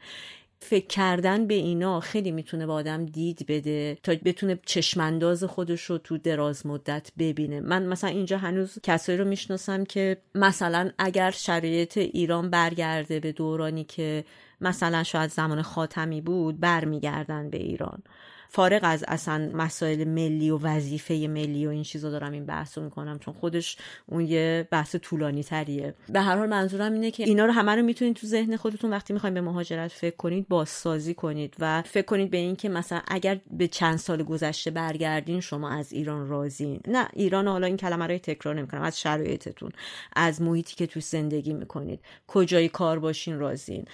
فکر کردن به اینا خیلی می‌تونه با آدم دید بده تا بتونه چشمانداز خودش رو تو دراز مدت ببینه. من مثلا اینجا هنوز کسایی رو می‌شناسم که مثلا اگر شرایط ایران برگرده به دورانی که مثلا شاید زمان خاتمی بود برمیگردن به ایران. فارغ از اصلا مسائل ملی و وظیفه ملی و این چیزا دارم این بحث رو می‌کنم چون خودش اون یه بحث طولانی تریه به هر حال منظورم اینه که اینا رو همه رو می‌تونید تو ذهن خودتون وقتی می‌خواین به مهاجرت فکر کنید بازسازی کنید و فکر کنید به این که مثلا اگر به چند سال گذشته برگردین شما از ایران راضین نه ایران حالا این کلمه رو تکرار نمی‌کنم از شرایطتون از محیطی که تو زندگی می‌کنید کجای کار باشین راضین.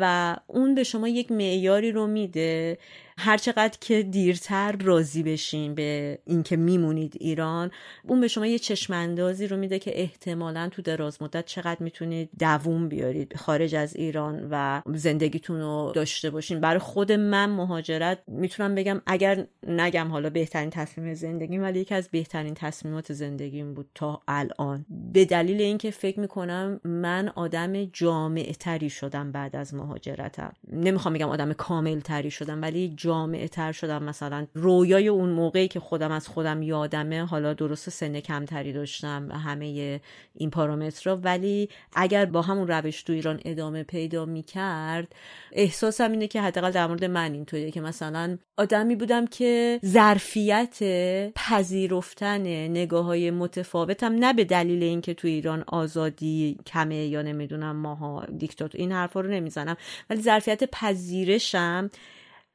و اون به شما یک معیاری رو میده هر چقدر که دیرتر راضی بشین به اینکه میمونید ایران اون به شما یه چشماندازی رو میده که احتمالا تو دراز مدت چقدر می‌تونید دووم بیارید خارج از ایران و زندگیتون رو داشته باشین. برای خود من مهاجرت می‌تونم بگم اگر نگم حالا بهترین تصمیم زندگیم ولی یکی از بهترین تصمیمات زندگیم بود تا الان. به دلیل اینکه فکر می‌کنم من آدم جامع تری شدم بعد از مهاجرتم. نمی‌خوام بگم آدم کامل تری شدم ولی جامعه تر شدم. مثلا رویای اون موقعی که خودم از خودم یادمه حالا درست سن کمتری داشتم و همه این پارامترها ولی اگر با همون روش تو ایران ادامه پیدا می‌کرد احساسم اینه که حداقل در مورد من اینطوریه که مثلا آدمی بودم که ظرفیت پذیرفتن نگاه های متفاوتم نه به دلیل اینکه تو ایران آزادی کمه یا نمی‌دونم ماها دیکتات این حرفا رو نمی‌زنم ولی ظرفیت پذیرشم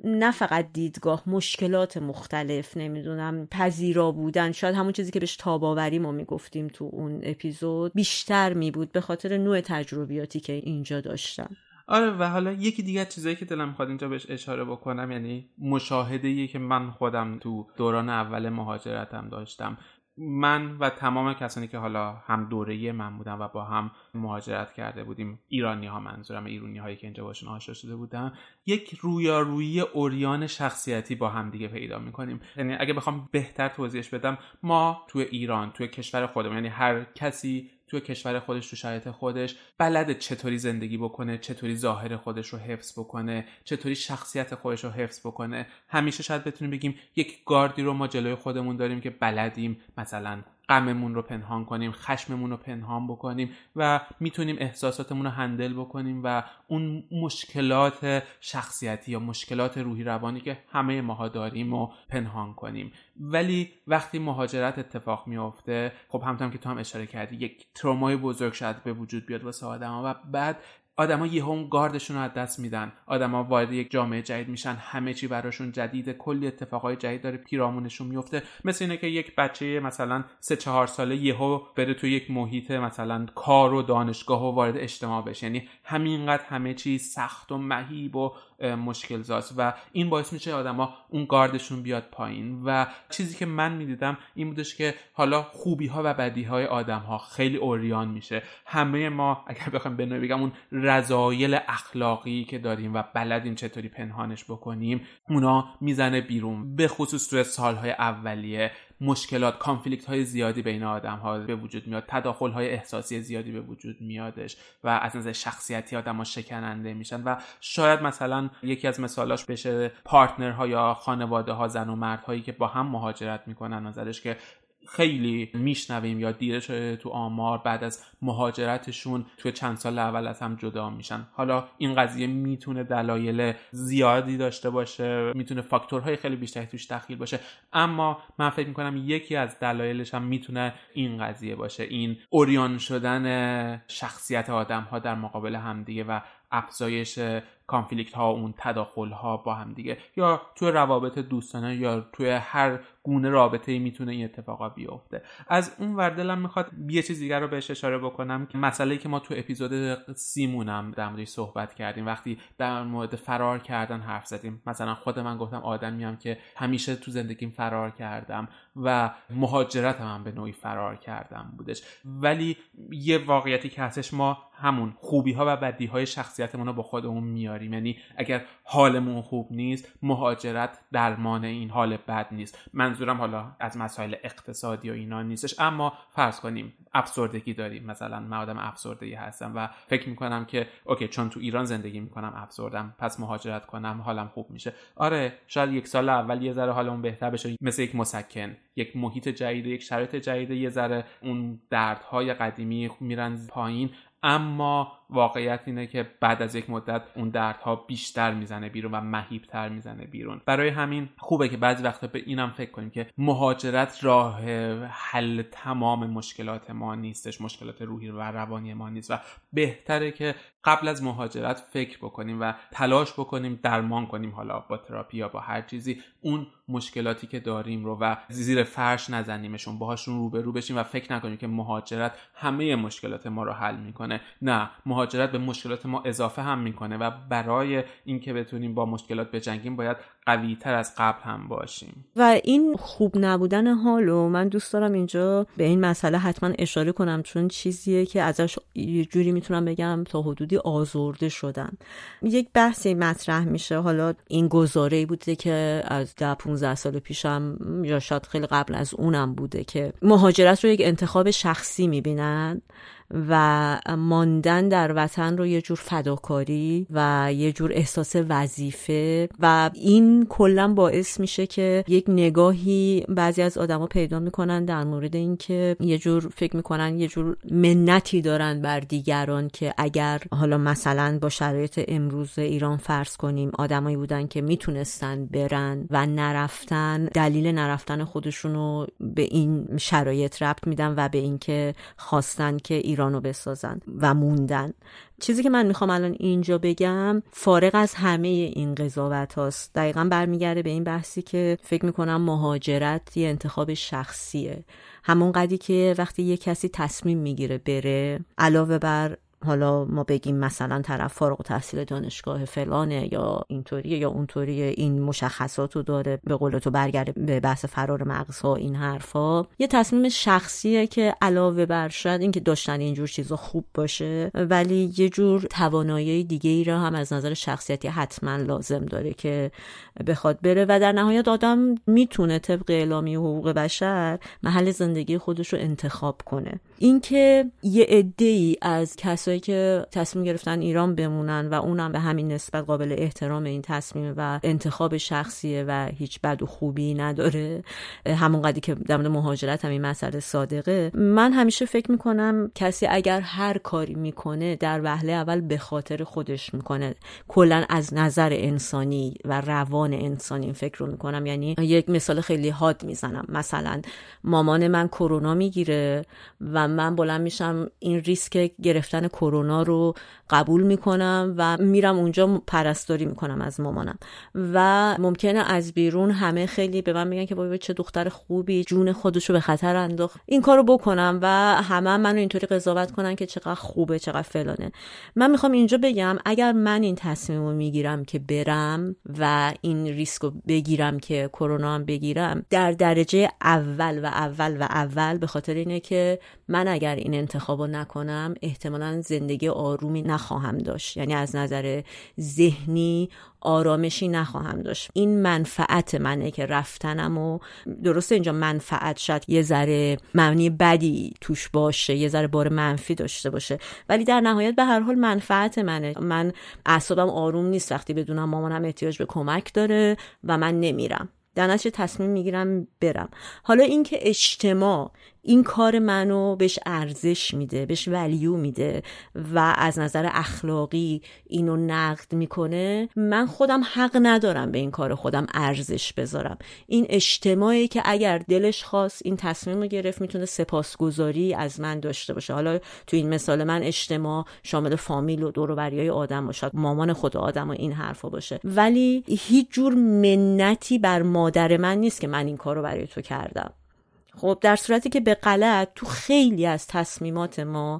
نه فقط دیدگاه مشکلات مختلف نمی‌دونم پذیرا بودن. شاید همون چیزی که بهش تاباوری ما می‌گفتیم تو اون اپیزود بیشتر می بود به خاطر نوع تجربیاتی که اینجا داشتم. آره و حالا یکی دیگه چیزایی که دلم می‌خواد اینجا بهش اشاره بکنم یعنی مشاهده که من خودم تو دوران اول مهاجرتم داشتم. من و تمام کسانی که حالا هم دوره من بودم و با هم مهاجرت کرده بودیم ایرانی ها منظورم ایرانی هایی که اینجا باشون آشنا شده بودم یک رویارویی اوریان شخصیتی با هم دیگه پیدا می‌کنیم. یعنی اگه بخوام بهتر توضیحش بدم ما توی ایران توی کشور خودمون یعنی هر کسی توی کشور خودش تو شرایط خودش بلده چطوری زندگی بکنه چطوری ظاهر خودش رو حفظ بکنه چطوری شخصیت خودش رو حفظ بکنه. همیشه شاید بتونیم بگیم یک گاردی رو ما جلوی خودمون داریم که بلدیم مثلا غممون رو پنهان کنیم خشممون رو پنهان بکنیم و می‌تونیم احساساتمون رو هندل بکنیم و اون مشکلات شخصیتی یا مشکلات روحی روانی که همه ماها داریم و پنهان کنیم. ولی وقتی مهاجرت اتفاق میافته خب همطور که تو هم اشاره کردی یک ترومای بزرگ شاید به وجود بیاد واسه آدما و بعد آدما یه هم گاردشون رو از دست میدن. آدما وارد یک جامعه جدید میشن. همه چی براشون جدیده. کلی اتفاقای جدید داره. پیرامونشون میفته. مثل اینه که یک بچه مثلا سه چهار ساله یهو بره تو یک محیط مثلا کار و دانشگاه و وارد اجتماع بشه. یعنی همینقدر همه چی سخت و مهیب و مشکل زاست و این باعث میشه آدما اون گاردشون بیاد پایین و چیزی که من می‌دیدم این بودش که حالا خوبی ها و بدی های آدم ها خیلی اوریان میشه. همه ما اگر بخوام به بگم اون رضایل اخلاقی که داریم و بلدیم چطوری پنهانش بکنیم اونا می‌زنه بیرون. به خصوص توی سالهای اولیه. مشکلات کانفلیکت های زیادی بین آدم ها به وجود میاد تداخل های احساسی زیادی به وجود میادش و از نظر شخصیتی آدم ها شکننده میشن و شاید مثلا یکی از مثالاش بشه پارتنرها یا خانواده ها زن و مرد هایی که با هم مهاجرت می‌کنن نظرش که خیلی میشنویم یا دیده شده تو آمار بعد از مهاجرتشون توی چند سال اول از هم جدا میشن. حالا این قضیه می‌تونه دلایل زیادی داشته باشه می‌تونه فاکتورهای خیلی بیشتری توش دخیل باشه اما من فکر می‌کنم یکی از دلایلش هم می‌تونه این قضیه باشه این اوریان شدن شخصیت آدم ها در مقابل همدیگه و افزایش کانفلیکت ها اون تداخل ها با هم دیگه. یا توی روابط دوستانه یا توی هر گونه رابطه ای می‌تونه این اتفاقا بیفته. از اون وردلم می‌خواد یه چیز دیگر رو بهش اشاره بکنم که مسئله که ما تو اپیزود سیمونم در موردش صحبت کردیم وقتی در مورد فرار کردن حرف زدیم. مثلا خود من گفتم آدمیم که همیشه تو زندگیم فرار کردم و مهاجرت هم به نوعی فرار کردم بودش. ولی یه واقعیتی که هستش ما همون خوبی ها و بدی های شخصیتمون رو با خودمون میاریم یعنی اگر حالمون خوب نیست مهاجرت درمان این حال بد نیست. منظورم حالا از مسائل اقتصادی و اینا نیستش اما فرض کنیم افسردگی داریم. مثلا من آدم افسردگی هستم و فکر می‌کنم که اوکی چون تو ایران زندگی می‌کنم افسردم پس مهاجرت کنم حالم خوب میشه. آره شاید یک سال اول یه ذره حالمون بهتر بشه. مثل یک مسکن یک محیط جدید یک شرایط جدید یه ذره اون دردهای قدیمی میرن پایین. اما واقعیت اینه که بعد از یک مدت اون دردها بیشتر می‌زنه بیرون و مهیبتر می‌زنه بیرون. برای همین خوبه که بعضی وقتا به اینم فکر کنیم که مهاجرت راه حل تمام مشکلات ما نیستش مشکلات روحی و روانی ما نیست و بهتره که قبل از مهاجرت فکر بکنیم و تلاش بکنیم درمان کنیم حالا با تراپی یا با هر چیزی اون مشکلاتی که داریم رو و زیر فرش نزنیمشون باهاشون روبرو بشیم و فکر نکنیم که مهاجرت همه مشکلات ما رو حل می‌کنه. نه به مشکلات ما اضافه هم می‌کنه و برای اینکه بتونیم با مشکلات بجنگیم باید قوی تر از قبل هم باشیم. و این خوب نبودن حالو من دوست دارم اینجا به این مسئله حتما اشاره کنم چون چیزیه که ازش یه جوری می‌تونم بگم تا حدودی آزرده شدم. یک بحثی مطرح میشه حالا این گزاره بوده که از ده 15 سال پیشم یا شاید خیلی قبل از اونم بوده که مهاجرت رو یک انتخاب شخصی می‌بینن. و ماندن در وطن رو یه جور فداکاری و یه جور احساس وظیفه و این کلا باعث میشه که یک نگاهی بعضی از آدما پیدا می‌کنن در مورد اینکه یه جور فکر می‌کنن یه جور منتی دارن بر دیگران که اگر حالا مثلا با شرایط امروز ایران فرض کنیم آدمایی بودن که می‌تونستن برن و نرفتن دلیل نرفتن خودشونو به این شرایط ربط میدن و به اینکه خواستن که ایرانو بسازن و موندن. چیزی که من می‌خوام الان اینجا بگم فارغ از همه این قضاوت هاست. دقیقا برمیگرده به این بحثی که فکر می‌کنم مهاجرت یه انتخاب شخصیه. همون قدی که وقتی یه کسی تصمیم می‌گیره بره علاوه بر حالا ما بگیم مثلا طرف فارغ تحصیل دانشگاه فلانه یا اینطوریه یا اونطوریه این مشخصات رو داره به قول تو برگرده به بحث فرار مغزها این حرفا. یه تصمیم شخصیه که علاوه بر شاید اینکه داشتن اینجور چیزا خوب باشه ولی یه جور توانایی دیگه ای را هم از نظر شخصیتی حتما لازم داره که بخواد بره. و در نهایت آدم می‌تونه طبق اعلامی حقوق بشر محل زندگی خودش رو انتخاب کنه. اینکه یه عده ای از کسایی که تصمیم گرفتن ایران بمونن و اونم به همین نسبت قابل احترام این تصمیم و انتخاب شخصیه و هیچ بد و خوبی نداره همون قدی که در مورد مهاجرت همین مسئله صادقه من همیشه فکر می‌کنم کسی اگر هر کاری می‌کنه در وهله اول به خاطر خودش می‌کنه. کلا از نظر انسانی و روان انسانی فکر رو می‌کنم. یعنی یک مثال خیلی حاد می‌زنم. مثلا مامان من کرونا می‌گیره و من بلند میشم این ریسک گرفتن کرونا رو قبول می‌کنم و میرم اونجا پرستاری می‌کنم از مامانم. و ممکنه از بیرون همه خیلی به من میگن که بابا چه دختر خوبی جون خودشو به خطر انداخت. این کارو بکنم و همه منو اینطوری قضاوت کنن که چقدر خوبه چقدر فلانه. من می‌خوام اینجا بگم اگر من این تصمیم رو می‌گیرم که برم و این ریسک رو بگیرم که کرونا هم بگیرم در درجه اول و اول و اول به خاطر اینه که من اگر این انتخاب رو نکنم احتمالا زندگی آرومی نخواهم داشت. یعنی از نظر ذهنی آرامشی نخواهم داشت. این منفعت منه که رفتنم و درسته اینجا منفعت شاید یه ذره معنی بدی توش باشه یه ذره بار منفی داشته باشه. ولی در نهایت به هر حال منفعت منه. من اعصابم آروم نیست. وقتی بدونم مامانم احتیاج به کمک داره و من نمیرم. در تصمیم می‌گیرم برم. حالا اینکه اجتماع این کار منو بهش ارزش میده بهش ولیو میده و از نظر اخلاقی اینو نقد می‌کنه. من خودم حق ندارم به این کار خودم ارزش بذارم. این اجتماعی که اگر دلش خواست این تصمیم رو گرفت می‌تونه سپاسگزاری از من داشته باشه. حالا تو این مثال من اجتماع شامل فامیل و دور های آدم باشه مامان خود آدم و این حرفا باشه. ولی هیچ جور منتی بر مادر من نیست که من این کار رو برای تو کردم. خب در صورتی که به غلط تو خیلی از تصمیمات ما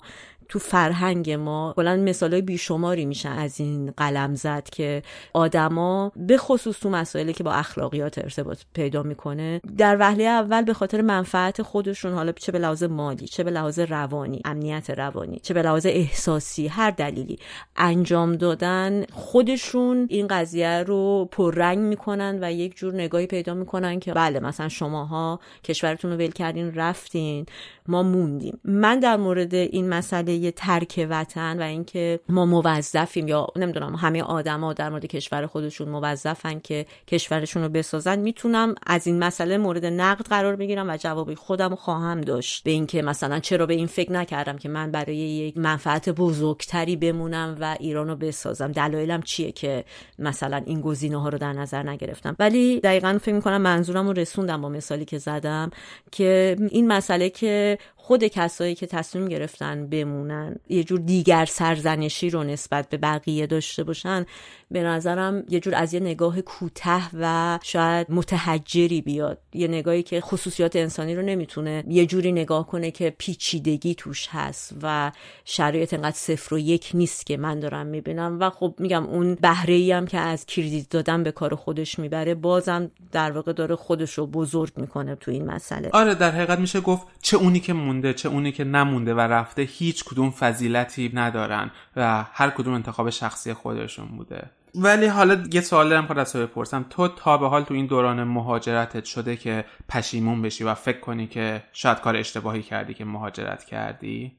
تو فرهنگ ما بلند مثالای بیشماری میشن از این قلم زد که آدما به خصوص تو مسائلی که با اخلاقیات ارتباط پیدا می‌کنه در وهله اول به خاطر منفعت خودشون حالا چه به لحاظ مالی چه به لحاظ روانی امنیت روانی چه به لحاظ احساسی هر دلیلی انجام دادن خودشون این قضیه رو پررنگ می‌کنن و یک جور نگاهی پیدا می‌کنن که بله مثلا شماها کشورتون رو ول کردین رفتین ما موندیم. من در مورد این مسئله ترک وطن و اینکه ما موظفیم یا نمی‌دونم همه آدما در مورد کشور خودشون موظفن که کشورشون رو بسازن می‌تونم از این مسئله مورد نقد قرار بگیرم و جوابی خودم خواهم داشت. به اینکه مثلا چرا به این فکر نکردم که من برای یک منفعت بزرگتری بمونم و ایران رو بسازم. دلایلم چیه که مثلا این گزینه ها رو در نظر نگرفتم؟ ولی دقیقا فکر می‌کنم منظورم رو رسوندم با مثالی که زدم که این مسئله که خود کسایی که تصمیم گرفتن بمونن یه جور دیگر سرزنشی رو نسبت به بقیه داشته باشن به نظرم یه جور از یه نگاه کوته و شاید متحجری بیاد. یه نگاهی که خصوصیات انسانی رو نمی‌تونه یه جوری نگاه کنه که پیچیدگی توش هست و شرایط انقدر صفر و یک نیست که من دارم می‌بینم. و خب میگم اون بهره هم که از کریدیت دادن به کار خودش می‌بره بازم در واقع داره خودش رو بزرگ می‌کنه تو این مسئله. آره در حقیقت میشه گفت چه اونی که مونده چه اونی که نمونده و رفته هیچ کدوم فضیلتی ندارن و هر کدوم انتخاب شخصی خودشون بوده. ولی حالا یه سوال دارم خود از تو بپرسم. تو تا به حال تو این دوران مهاجرتت شده که پشیمون بشی و فکر کنی که شاید کار اشتباهی کردی که مهاجرت کردی؟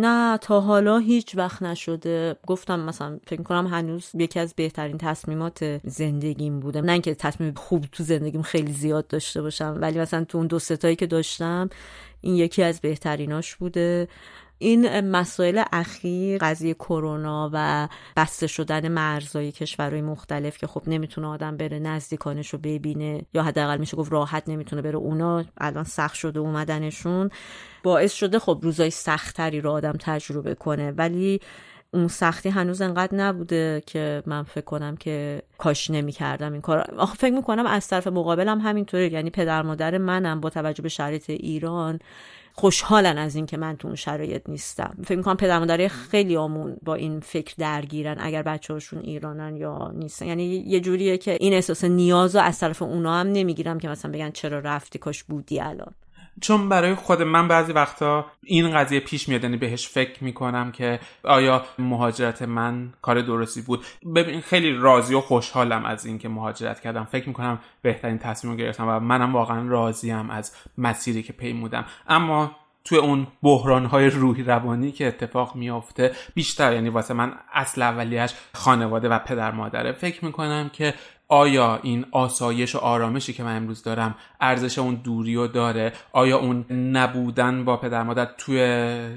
نه تا حالا هیچ وقت نشده. گفتم مثلا فکر کنم هنوز یکی از بهترین تصمیمات زندگیم بوده. نه اینکه تصمیم خوب تو زندگیم خیلی زیاد داشته باشم ولی مثلا تو اون دو ستایی که داشتم این یکی از بهتریناش بوده. این مسائل اخیر قضیه کرونا و بسته شدن مرزهای کشورهای مختلف که خب نمی‌تونه آدم بره نزدیکانش رو ببینه یا حداقل میشه گفت راحت نمی‌تونه بره اونا الان سخت شده اومدنشون. باعث شده خب روزای سختتری رو آدم تجربه کنه. ولی اون سختی هنوز انقدر نبوده که من فکر کنم که کاش نمی کردم این کار آخه فکر می‌کنم از طرف مقابلم همینطوره. یعنی پدر مادر منم با توجه به شرایط ایران خوشحالن از اینکه من تو اون شرایط نیستم. فکر می‌کنم پدر مادر خیلی آمون با این فکر درگیرن اگر بچه هاشون ایرانن یا نیستن. یعنی یه جوریه که این احساس نیاز از طرف اونا هم نمی‌گیرم که مثلا بگن چرا رفتی کاش بودی الان. چون برای خود من بعضی وقتا این قضیه پیش میاد یعنی بهش فکر می‌کنم که آیا مهاجرت من کار درستی بود؟ ببین خیلی راضی و خوشحالم از اینکه مهاجرت کردم. فکر می‌کنم بهترین تصمیم گرفتم و منم واقعا راضیم از مسیری که پیمودم. اما توی اون بحران های روحی روانی که اتفاق میافته بیشتر یعنی واسه من اصل اولیش خانواده و پدر مادره. فکر می‌کنم که آیا این آسایش و آرامشی که من امروز دارم ارزش اون دوری رو داره؟ آیا اون نبودن با پدر مادر توی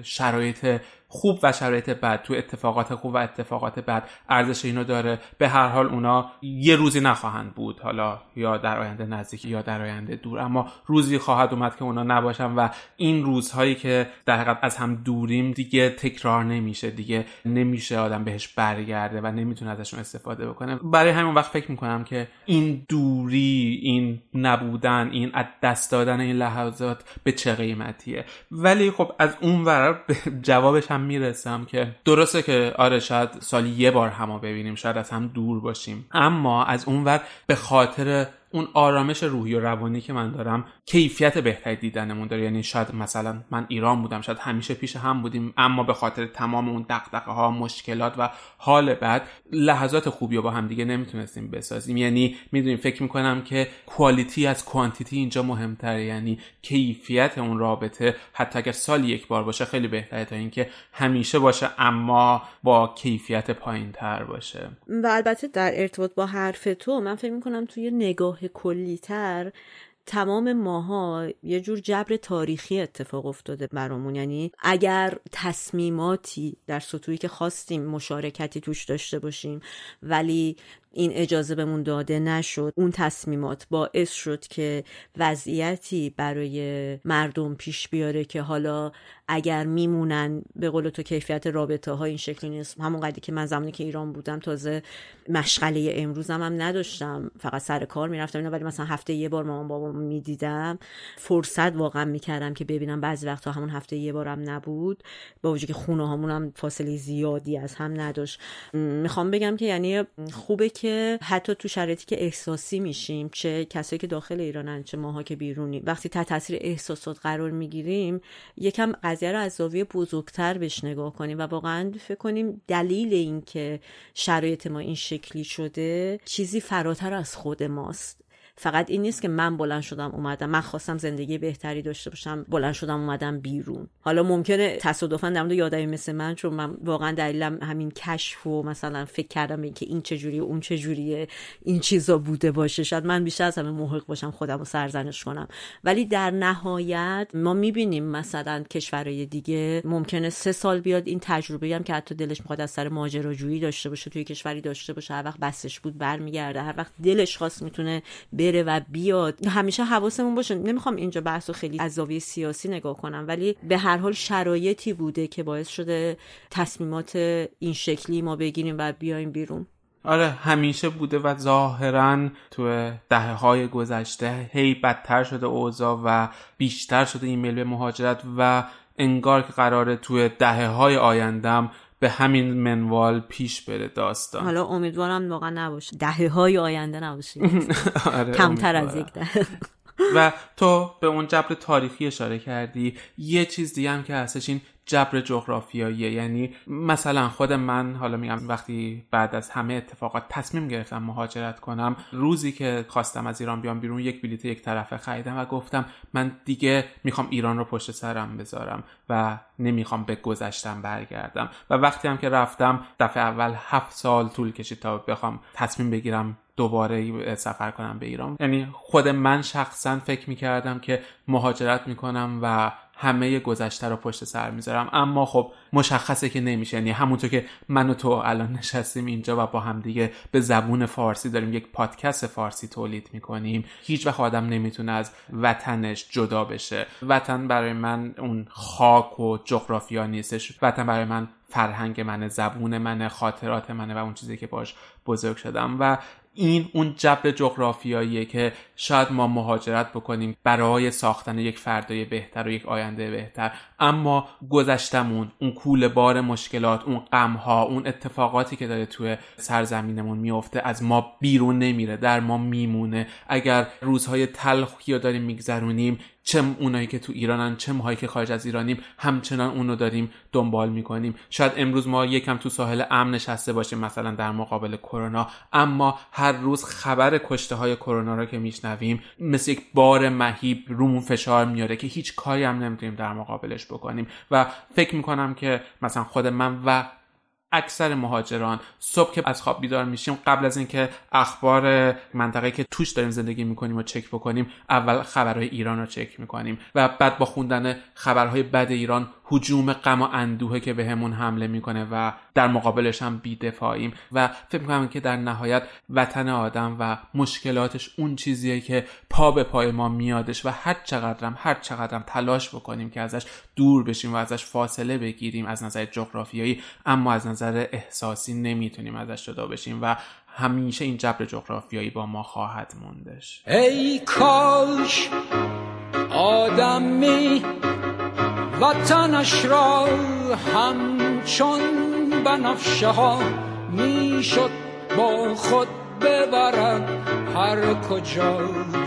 شرایط خوب و شرایط بد تو اتفاقات خوب و اتفاقات بد ارزش اینو داره. به هر حال اونا یه روزی نخواهند بود حالا یا در آینده نزدیک یا در آینده دور. اما روزی خواهد اومد که اونا نباشن و این روزهایی که در حقیقت از هم دوریم دیگه تکرار نمیشه دیگه نمیشه آدم بهش برگرده و نمی‌تونه ازشون استفاده بکنه. برای همین وقت فکر می‌کنم که این دوری این نبودن این از دست دادن این لحظات به چه قیمتیه؟ ولی خب از اون ور جوابش هم می‌رسم که درسته که آره شاید سالی یه بار همو ببینیم شاید از هم دور باشیم. اما از اونور به خاطر اون آرامش روحی و روانی که من دارم کیفیت بهتری دیدنمون داره. یعنی شاید مثلا من ایران بودم شاید همیشه پیش هم بودیم اما به خاطر تمام اون دقدقه ها مشکلات و حال بعد لحظات خوبی رو با هم دیگه نمی‌تونستیم بسازیم. یعنی می‌دونیم فکر می‌کنم که کوالیتی از کوانتیتی اینجا مهمتره. یعنی کیفیت اون رابطه حتی اگر سال یک بار باشه خیلی بهتره تا اینکه همیشه باشه اما با کیفیت پایین تر باشه. و البته در ارتباط با حرف تو من فکر می‌کنم توی نگاه کلیتر تمام ماها یه جور جبر تاریخی اتفاق افتاده برامون. یعنی اگر تصمیماتی در سطوحی که خواستیم مشارکتی توش داشته باشیم ولی این اجازه بهمون داده نشد اون تصمیمات باعث شد که وضعیتی برای مردم پیش بیاره که حالا اگر میمونن به قول تو کیفیت رابطه ها این شکلی نیست. همون قدری که من زمانی که ایران بودم تازه مشغله امروزم هم نداشتم. فقط سر کار می‌رفتم اینا ولی مثلا هفته یه بار مامان بابا می‌دیدم. فرصت واقعا می‌کردم که ببینم. بعضی وقتا همون هفته یه بارم نبود. با وجود که خونه هامون هم فاصله زیادی از هم نداشت. می‌خوام بگم که یعنی خوبه حتی تو شرایطی که احساسی میشیم چه کسایی که داخل ایرانن چه ماها که بیرونی وقتی تحت تاثیر احساسات قرار می‌گیریم یکم قضیه رو از زاویه بزرگتر بهش نگاه کنیم و واقعا فکر کنیم دلیل این که شرایط ما این شکلی شده چیزی فراتر از خود ماست. فقط این نیست که من بلند شدم اومدم من خواستم زندگی بهتری داشته باشم بلند شدم اومدم بیرون. حالا ممکنه تصادفا در مورد یادمی مثل من چون من واقعا دلیلم همین کشف و مثلا فکر کردم این که این چجوریه اون چجوریه این چیزا بوده باشه. شاید من بیشتر از همه محق باشم خودم رو سرزنش کنم. ولی در نهایت ما می‌بینیم مثلا کشورهای دیگه ممکنه سه سال بیاد این تجربه هم که حتی دلش می‌خواد از سر ماجراجویی داشته باشه توی کشوری داشته باشه هر وقت بسش بود برمیگرده هر وقت دلش خواست می‌تونه بره و بیاد. همیشه حواسمون باشه. نمی‌خوام اینجا بحث و خیلی از سیاسی نگاه کنم ولی به هر حال شرایطی بوده که باعث شده تصمیمات این شکلی ما بگیریم و بیایم بیرون. آره همیشه بوده و ظاهرا تو دهه های گذشته هی بدتر شده اوضاع و بیشتر شده این میل به مهاجرت و انگار که قراره توی دهه های آیندم به همین منوال پیش بره داستان. حالا امیدوارم واقعا نباشه. دهه های آینده نباشه. آره، کمتر از. یک دهه. و تو به اون جبر تاریخی اشاره کردی. یه چیز دیگه هم که هستش این جبر جغرافیاییه یعنی مثلا خود من حالا میگم وقتی بعد از همه اتفاقات تصمیم گرفتم مهاجرت کنم روزی که خواستم از ایران بیام بیرون یک بلیت یک طرفه خریدم و گفتم من دیگه می‌خوام ایران رو پشت سرم بذارم و نمی‌خوام به گذشتم برگردم. و وقتی هم که رفتم دفعه اول هفت سال طول کشید تا بخوام تصمیم بگیرم دوباره سفر کنم به ایران. یعنی خود من شخصا فکر می‌کردم که مهاجرت می‌کنم و همه گذشته رو پشت سر می‌ذارم. اما خب مشخصه که نمیشه. یعنی همونطور که من و تو الان نشستیم اینجا و با هم دیگه به زبون فارسی داریم یک پادکست فارسی تولید می‌کنیم. هیچ وقت آدم نمی‌تونه از وطنش جدا بشه. وطن برای من اون خاک و جغرافیا نیستش. وطن برای من فرهنگ منه زبون منه خاطرات منه و اون چیزی که باش بزرگ شدم. و این اون جبر جغرافیاییه که شاید ما مهاجرت بکنیم برای ساختن یک فردای بهتر و یک آینده بهتر. اما گذشتمون اون کول بار مشکلات اون غمها اون اتفاقاتی که داره توی سرزمینمون میفته از ما بیرون نمیره در ما میمونه. اگر روزهای تلخی رو داریم میگذرونیم چه اونایی که تو ایرانن چه ماهایی که خارج از ایرانیم همچنان اونو داریم دنبال می‌کنیم. شاید امروز ما یکم تو ساحل امن نشسته باشیم مثلا در مقابل کرونا. اما هر روز خبر کشته های کرونا رو که میشنویم مثل یک بار مهیب رومون فشار میاره که هیچ کاری هم نمی‌تونیم در مقابلش بکنیم. و فکر می‌کنم که مثلا خود من و اکثر مهاجران صبح که از خواب بیدار میشیم قبل از اینکه اخبار منطقه که توش داریم زندگی می‌کنیم و چک بکنیم اول خبرهای ایران رو چک می‌کنیم. و بعد با خوندن خبرهای بد ایران حجوم غم و اندوهه که بهمون حمله می‌کنه و در مقابلش هم بیدفاعیم و فکر می‌کنم که در نهایت وطن آدم و مشکلاتش اون چیزیه که پا به پای ما میادش و هر چقدرم هر چقدرم تلاش بکنیم که ازش دور بشیم و ازش فاصله بگیریم از نظر جغرافیایی اما از نظر احساسی نمی‌تونیم ازش جدا بشیم و همیشه این جبر جغرافیایی با ما خواهد موندش. ای کاش آدمی وطنش را همچون بنفشه ها می‌شد با خود ببرد هر کجا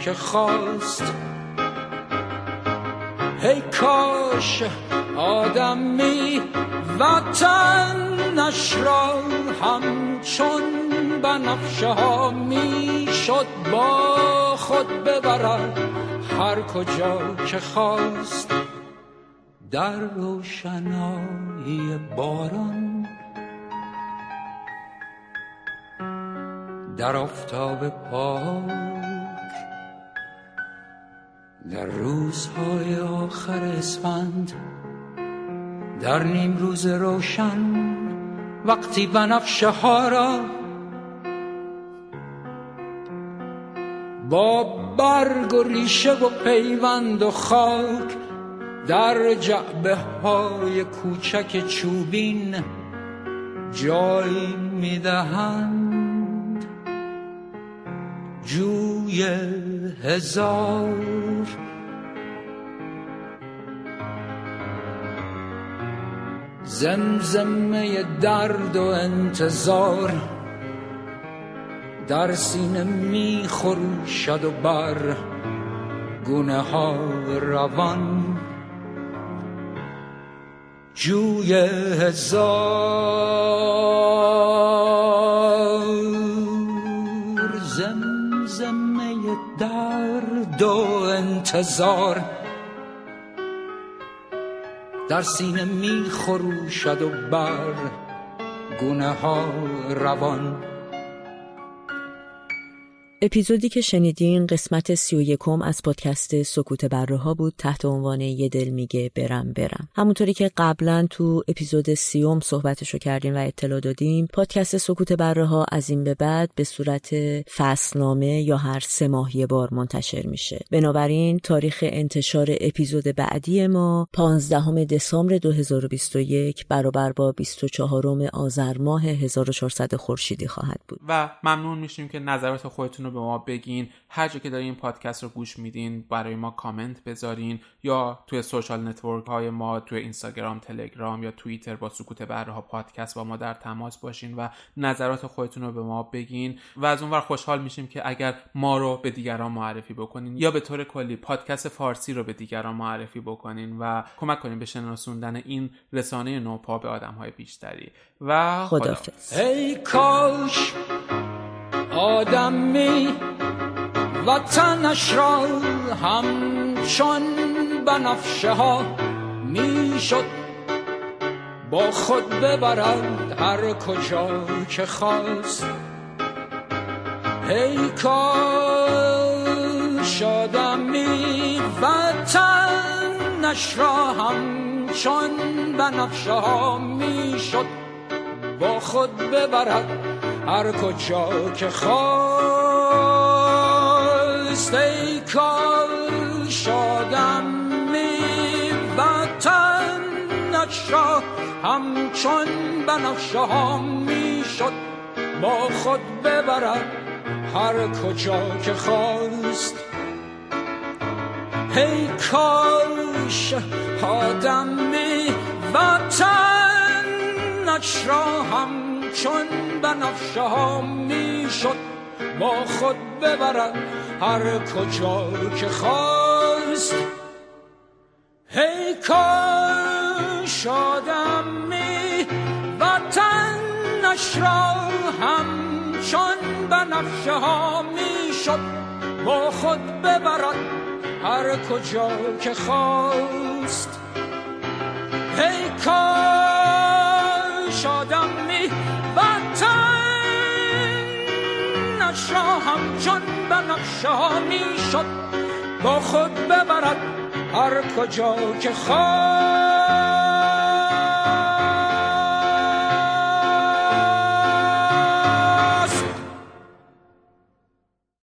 که خواست. ای کاش آدمی وطنش را همچون بنفشه ها می‌شد با خود ببرد هر کجا که خواست. در روشنایی باران. در آفتاب پاک. در روزهای آخر اسفند. در نیم روز روشن. وقتی بنفشه ها را با برگ و ریشه و پیوند و خاک در جعبه های کوچک چوبین جای می‌دهند. جوی هزار زمزمه درد و انتظار در سینه میخروشد و بر گونه ها روان. جوی هزار زمزمه درد و انتظار در سینه می خروشد و بر گونه ها روان. اپیزودی که شنیدین قسمت سی و یکم از پادکست سکوت بره بود تحت عنوان یه دل میگه برم برم. همونطوری که قبلا تو اپیزود سیوم صحبتشو کردیم و اطلاع دادیم پادکست سکوت بره از این به بعد به صورت فصلنامه یا هر سه ماه یه بار منتشر میشه. بنابراین تاریخ انتشار اپیزود بعدی ما 15 دسامبر 2021 برابر با 24 آذر ماه 1400 خورشیدی خواهد بود. و ممنون میشیم که نظرات خودتون به ما بگین. هر جا که دارین این پادکست رو گوش میدین برای ما کامنت بذارین. یا توی social network های ما توی اینستاگرام تلگرام یا توییتر با سکوت بره ها پادکست با ما در تماس باشین و نظرات خودتون رو به ما بگین. و از اونور خوشحال میشیم که اگر ما رو به دیگران معرفی بکنین. یا به طور کلی پادکست فارسی رو به دیگران معرفی بکنین و کمک کنین به شناسوندن این رسانه نوپا به آدم های بیشتری. و خدافظ ای کاش آدمی وطنش را همچون بنفشه ها می‌شد با خود ببرد هر کجا که خواست. ای کاش آدمی وطنش را همچون بنفشه ها می‌شد با خود ببرد هر کجا که خواست ای کاش آدمی وطنش را همچون بنفشه ها می‌شد با خود ببرد هر کجا که خواست. ای کاش آدمی وطنش را همچون بنفشه ها می‌شد با خود ببرد هر کجا که خواست. ای کاش آدمی وطنش را همچون بنفشه ها می‌شد با خود ببرد هر کجا که خواست. ای کاش را همچون بنفشه ها می‌شد با خود ببرد هر کجا که خواست.